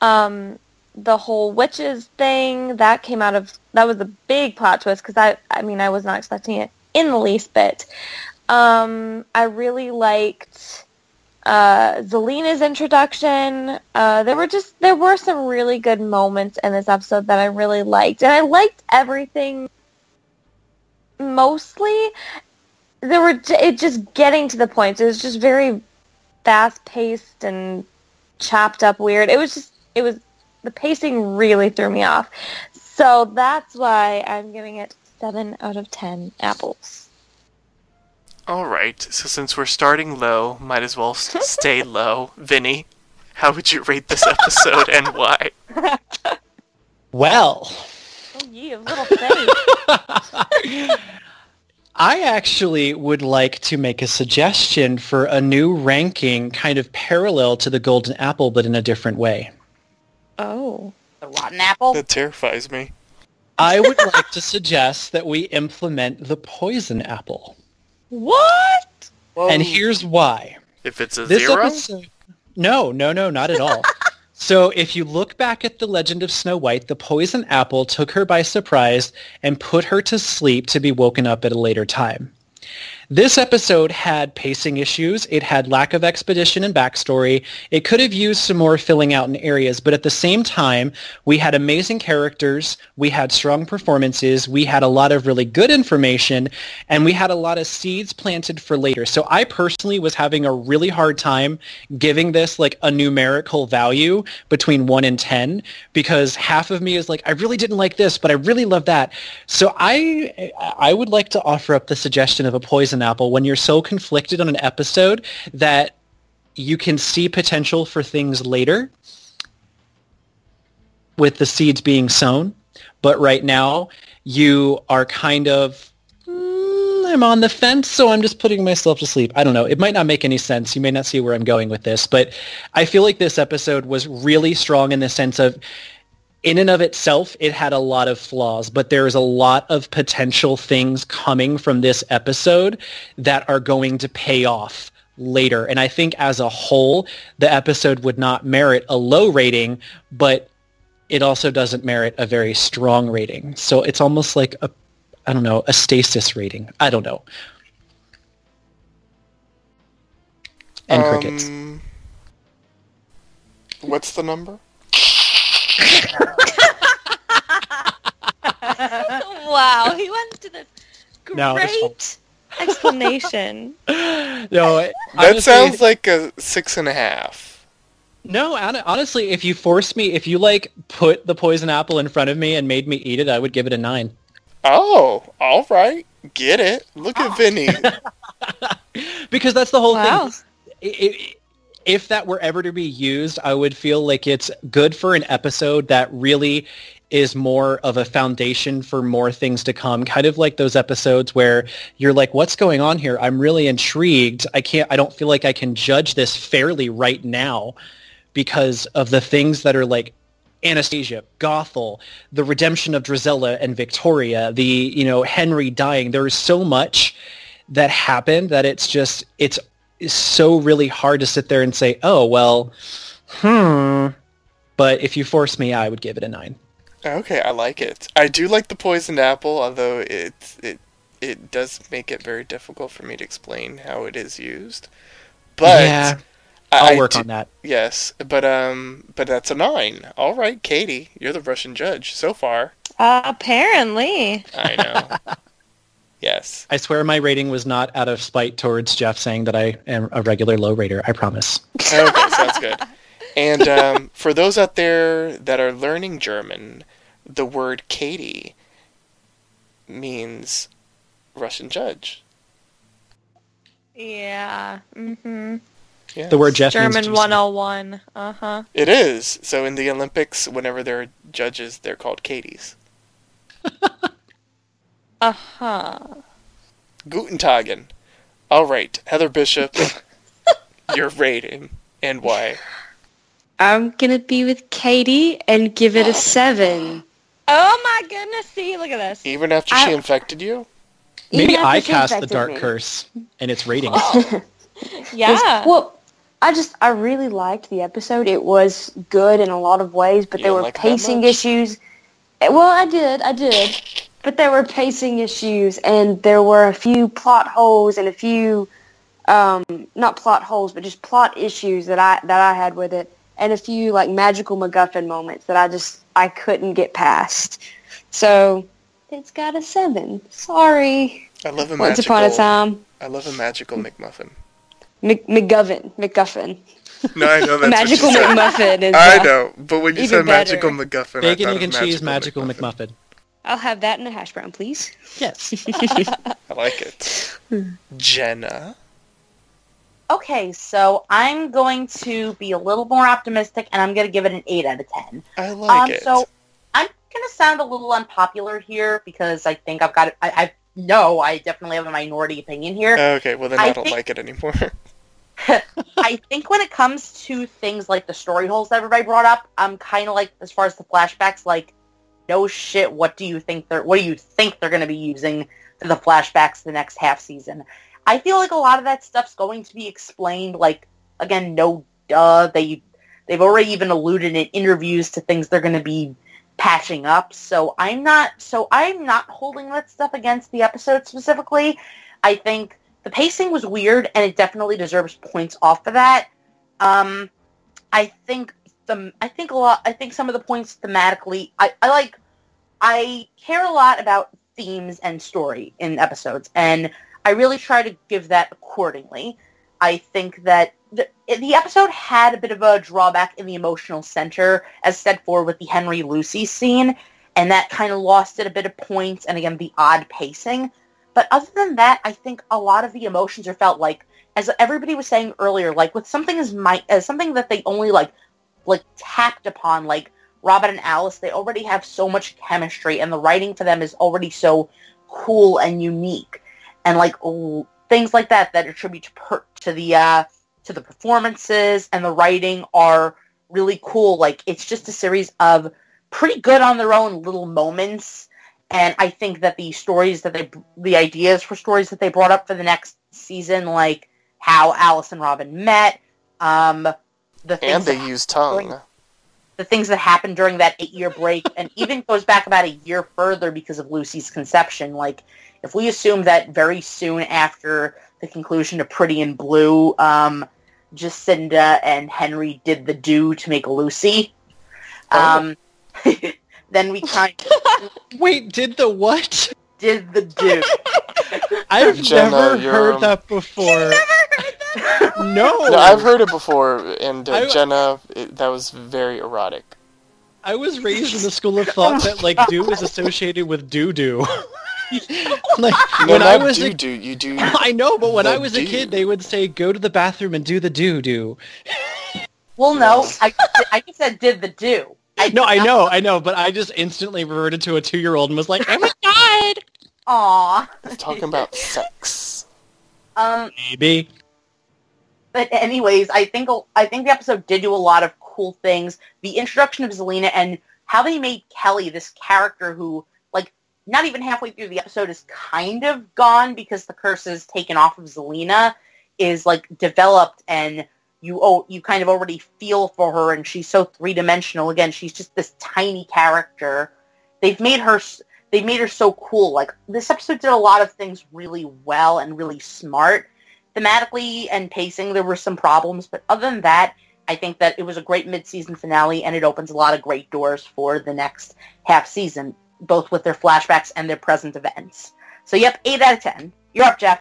um, the whole witches thing that came out of that was a big plot twist because I I mean I was not expecting it in the least bit. Um, I really liked uh, Zelena's introduction. Uh, there were just there were some really good moments in this episode that I really liked, and I liked everything mostly. There were it just getting to the point. It was just very fast paced and chopped up weird. It was just it was the pacing really threw me off. So that's why I'm giving it seven out of ten apples. All right. So since we're starting low, might as well stay low. Vinny, how would you rate this episode and why? Well, Oh, you little face. I actually would like to make a suggestion for a new ranking kind of parallel to the Golden Apple, but in a different way. Oh. The rotten apple. That terrifies me. I would like to suggest that we implement the Poison Apple. What? Whoa. And here's why. If it's a This zero, episode... No, no, no, not at all. So if you look back at the legend of Snow White, the poison apple took her by surprise and put her to sleep to be woken up at a later time. This episode had pacing issues. It had lack of expedition and backstory. It could have used some more filling out in areas, but at the same time, we had amazing characters. We had strong performances. We had a lot of really good information, and we had a lot of seeds planted for later. So I personally was having a really hard time giving this like a numerical value between 1 and 10 because half of me is like, I really didn't like this, but I really love that. So I I would like to offer up the suggestion of a poison apple when you're so conflicted on an episode that you can see potential for things later with the seeds being sown. But right now, you are kind of, "Mm, I'm on the fence, so I'm just putting myself to sleep. I don't know. It might not make any sense. You may not see where I'm going with this, but I feel like this episode was really strong in the sense of in and of itself, it had a lot of flaws, but there's a lot of potential things coming from this episode that are going to pay off later. And I think as a whole, the episode would not merit a low rating, but it also doesn't merit a very strong rating. So it's almost like a, I don't know, a stasis rating. I don't know. And crickets. Um, What's the number? wow, he went to this No, great explanation. No, That honestly- sounds like a six and a half. No, hon- honestly, if you forced me, if you like put the poison apple in front of me and made me eat it, I would give it a nine. Oh, all right. Get it. Look at Vinny. Because that's the whole Wow. thing. I- I- if that were ever to be used, I would feel like it's good for an episode that really is more of a foundation for more things to come. Kind of like those episodes where you're like, what's going on here? I'm really intrigued. I can't, I don't feel like I can judge this fairly right now because of the things that are like Anastasia, Gothel, the redemption of Drizella and Victoria, the, you know, Henry dying. There is so much that happened that it's just, it's so really hard to sit there and say, oh, well, hmm. But if you force me, I would give it a nine. Okay, I like it. I do like the poisoned apple, although it it it does make it very difficult for me to explain how it is used. But yeah, I- I'll I work do- on that. Yes, but um, but that's a nine. All right, Katie, you're the Russian judge so far. Uh, apparently. I know. yes. I swear my rating was not out of spite towards Jeff saying that I am a regular low rater. I promise. Okay, sounds good. And um, for those out there that are learning German, the word Katie means Russian judge. Yeah. Mm-hmm. Yes. The word Jeff German juicy. 101. Uh-huh. It is. So in the Olympics, whenever there are judges, they're called Katies. Uh-huh. Guten Tagen. All right, Heather Bishop, your rating and why? I'm gonna be with Katie and give it a seven. Oh my goodness, see, look at this. Even after she infected you? Maybe I cast the dark me. curse and its ratings. Yeah. Well, I just I really liked the episode. It was good in a lot of ways, but You there were like pacing issues. Eh, Well, I did, I did, but there were pacing issues, and there were a few plot holes and a few, um, not plot holes, but just plot issues that I that I had with it, and a few like magical MacGuffin moments that I just I couldn't get past. So it's got a seven. Sorry. I love a Once magical. upon a time, I love a magical McMuffin. Mc, McGovern, McGuffin. No, I know that's Magical what you said. McMuffin is. I know, but when you even said magical better. McGuffin, Bacon, I thought egg, and cheese, magical McMuffin. I'll have that in a hash brown, please. Yes. I like it. Jenna. Okay, so I'm going to be a little more optimistic, and I'm going to give it an 8 out of 10. I like um, it. So I'm going to sound a little unpopular here because I think I've got it. I, I know I definitely have a minority opinion here. Okay, well then I, I don't think- like it anymore. I think when it comes to things like the story holes that everybody brought up, I'm kind of like, as far as the flashbacks, like, no shit. What do you think they're? What do you think they're going to be using for the flashbacks the next half season? I feel like a lot of that stuff's going to be explained. Like, again, no duh. They They've already even alluded in interviews to things they're going to be patching up. So I'm not so I'm not holding that stuff against the episode specifically. I think the pacing was weird and it definitely deserves points off for that. Um, I think I think a lot I think some of the points thematically I, I like I care a lot about themes and story in episodes and I really try to give that accordingly. I think that the, the episode had a bit of a drawback in the emotional center, as said for with the Henry Lucy scene, and that kind of lost it a bit of points, and again, the odd pacing. But other than that, I think a lot of the emotions are felt like, as everybody was saying earlier, like with something as my as something that they only like like tapped upon, like Robin and Alice, they already have so much chemistry, and the writing for them is already so cool and unique, and like things like that that attribute to per- to the uh, to the performances and the writing are really cool. Like it's just a series of pretty good on their own little moments. And I think that the stories that they, the ideas for stories that they brought up for the next season, like how Alice and Robin met, um, the things And they that use tongue. during- the things that happened during that eight-year break, and even goes back about a year further because of Lucy's conception. Like, if we assume that very soon after the conclusion of Pretty in Blue, um, Jacinda and Henry did the do to make Lucy, um, then we kind of Wait, did the what? did the do. I've Jenna, never heard um, that before. No. No, I've heard it before, and uh, I- Jenna, it, that was very erotic. I was raised in the school of thought that like do is associated with doo doo. like No, when I not was do a, do. You do. I know, but when I was a kid, they would say go to the bathroom and do the doo doo. Well, no, I, I just said did the do. I No, I know, I know, but I just instantly reverted to a two year old and was like, oh my god, Aw. Talking about sex. Um, baby. But anyways, I think I think the episode did do a lot of cool things. The introduction of Zelena and how they made Kelly this character who, like, not even halfway through the episode is kind of gone because the curse is taken off of Zelena, is like developed and you oh you kind of already feel for her and she's so three dimensional. Again, she's just this tiny character. They've made her they've made her so cool. Like this episode did a lot of things really well and really smart thematically and pacing there were some problems but other than that i think that it was a great mid-season finale and it opens a lot of great doors for the next half season both with their flashbacks and their present events so yep 8 out of 10 you're up jeff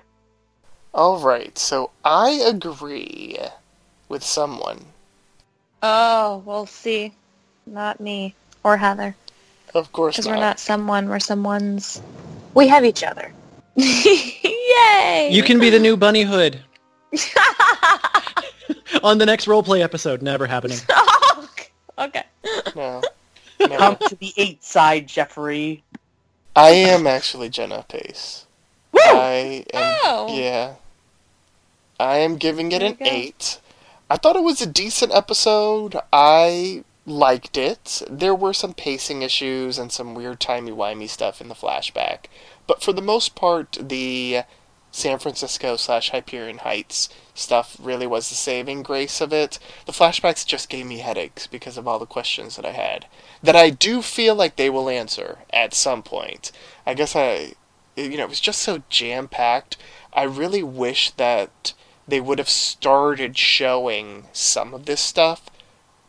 All right, so I agree with someone. Oh, we'll see. Not me or Heather. Of course Because we're not someone, we're someone's. We have each other. Yay! You can be the new Bunny Hood on the next roleplay episode. Never happening. okay. No. come to the 8 side jeffrey I am actually Jenna Pace. I am. Oh. Yeah. I am giving it an go. 8. I thought it was a decent episode. I liked it. There were some pacing issues and some weird timey-wimey stuff in the flashback. But for the most part, the San Francisco slash Hyperion Heights stuff really was the saving grace of it. The flashbacks just gave me headaches because of all the questions that I had. That I do feel like they will answer at some point. I guess I, you know, it was just so jam packed. I really wish that they would have started showing some of this stuff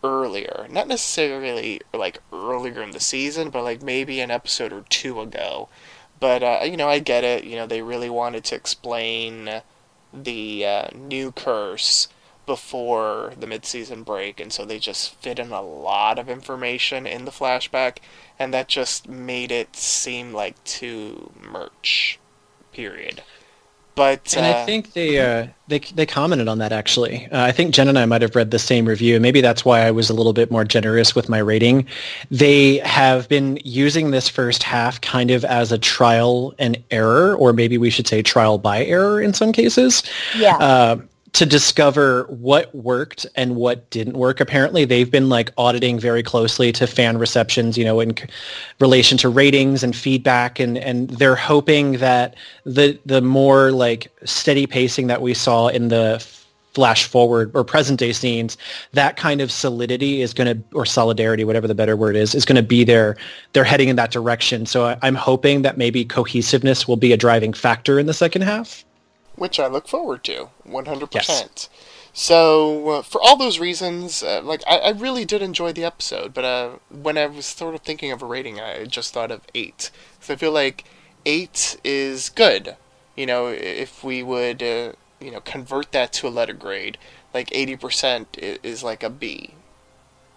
earlier. Not necessarily like earlier in the season, but like maybe an episode or two ago. But uh, you know, I get it. You know, they really wanted to explain the uh, new curse before the mid-season break, and so they just fit in a lot of information in the flashback, and that just made it seem like too merch. Period. But And uh, I think they uh, they they commented on that actually. Uh, I think Jen and I might have read the same review. Maybe that's why I was a little bit more generous with my rating. They have been using this first half kind of as a trial and error, or maybe we should say trial by error in some cases. yeah uh, to discover what worked and what didn't work. Apparently, they've been like auditing very closely to fan receptions, you know, in c- relation to ratings and feedback, and and they're hoping that the the more like steady pacing that we saw in the flash forward or present day scenes, that kind of solidity is going to, or solidarity, whatever the better word is, is going to be there. They're heading in that direction. So I, I'm hoping that maybe cohesiveness will be a driving factor in the second half. Which I look forward to 100%. So, uh, for all those reasons, uh, like I, I really did enjoy the episode, but uh, when I was sort of thinking of a rating, I just thought of eight. So I feel like eight is good. You know, if we would, uh, you know, convert that to a letter grade, like eighty percent is like a B.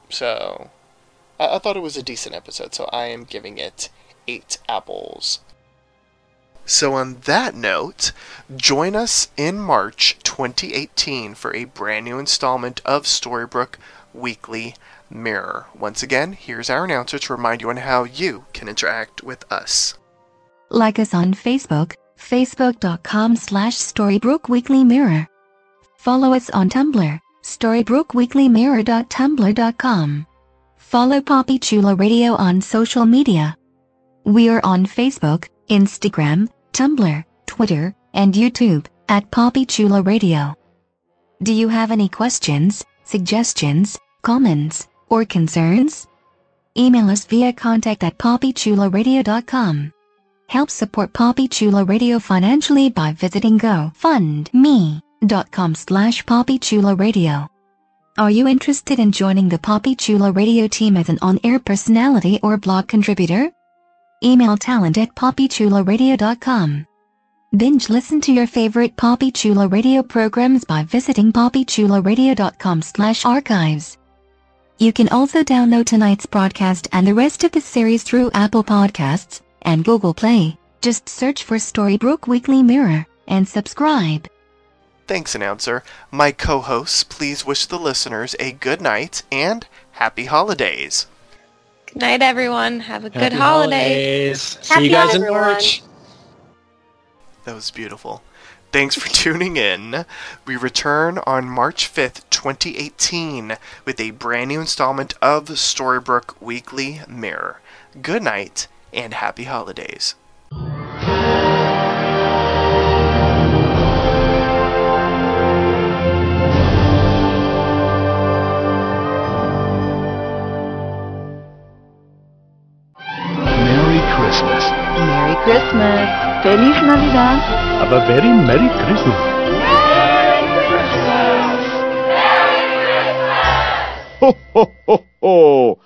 So, I, I thought it was a decent episode. So I am giving it eight apples. So, on that note, join us in March 2018 for a brand new installment of Storybrooke Weekly Mirror. Once again, here's our announcer to remind you on how you can interact with us. Like us on Facebook, facebook.com slash Storybrooke. Follow us on Tumblr, storybrookweeklymirror.tumblr.com. Follow Poppy Chula Radio on social media. We are on Facebook, Instagram, Tumblr, Twitter, and YouTube at Poppy Chula Radio. Do you have any questions, suggestions, comments, or concerns? Email us via contact at poppychularadio.com. Help support Poppy Chula Radio financially by visiting gofundme.com slash Poppy Chula Radio. Are you interested in joining the Poppy Chula Radio team as an on-air personality or blog contributor? Email talent at poppychularadio.com. Binge listen to your favorite Poppy Chula Radio programs by visiting poppychularadio.com slash archives. You can also download tonight's broadcast and the rest of the series through Apple Podcasts and Google Play. Just search for Storybrooke Weekly Mirror and subscribe. Thanks, announcer. My co hosts, please wish the listeners a good night and happy holidays. Good night, everyone. Have a good Happy holiday. holidays. See you guys in March. That was beautiful. Thanks for tuning in. We return on March 5th, 2018, with a brand new installment of Storybrooke Weekly Mirror. Good night and happy holidays. Christmas. Feliz Navidad. Have a very Merry Christmas. Merry Christmas. Ho, ho, ho, ho.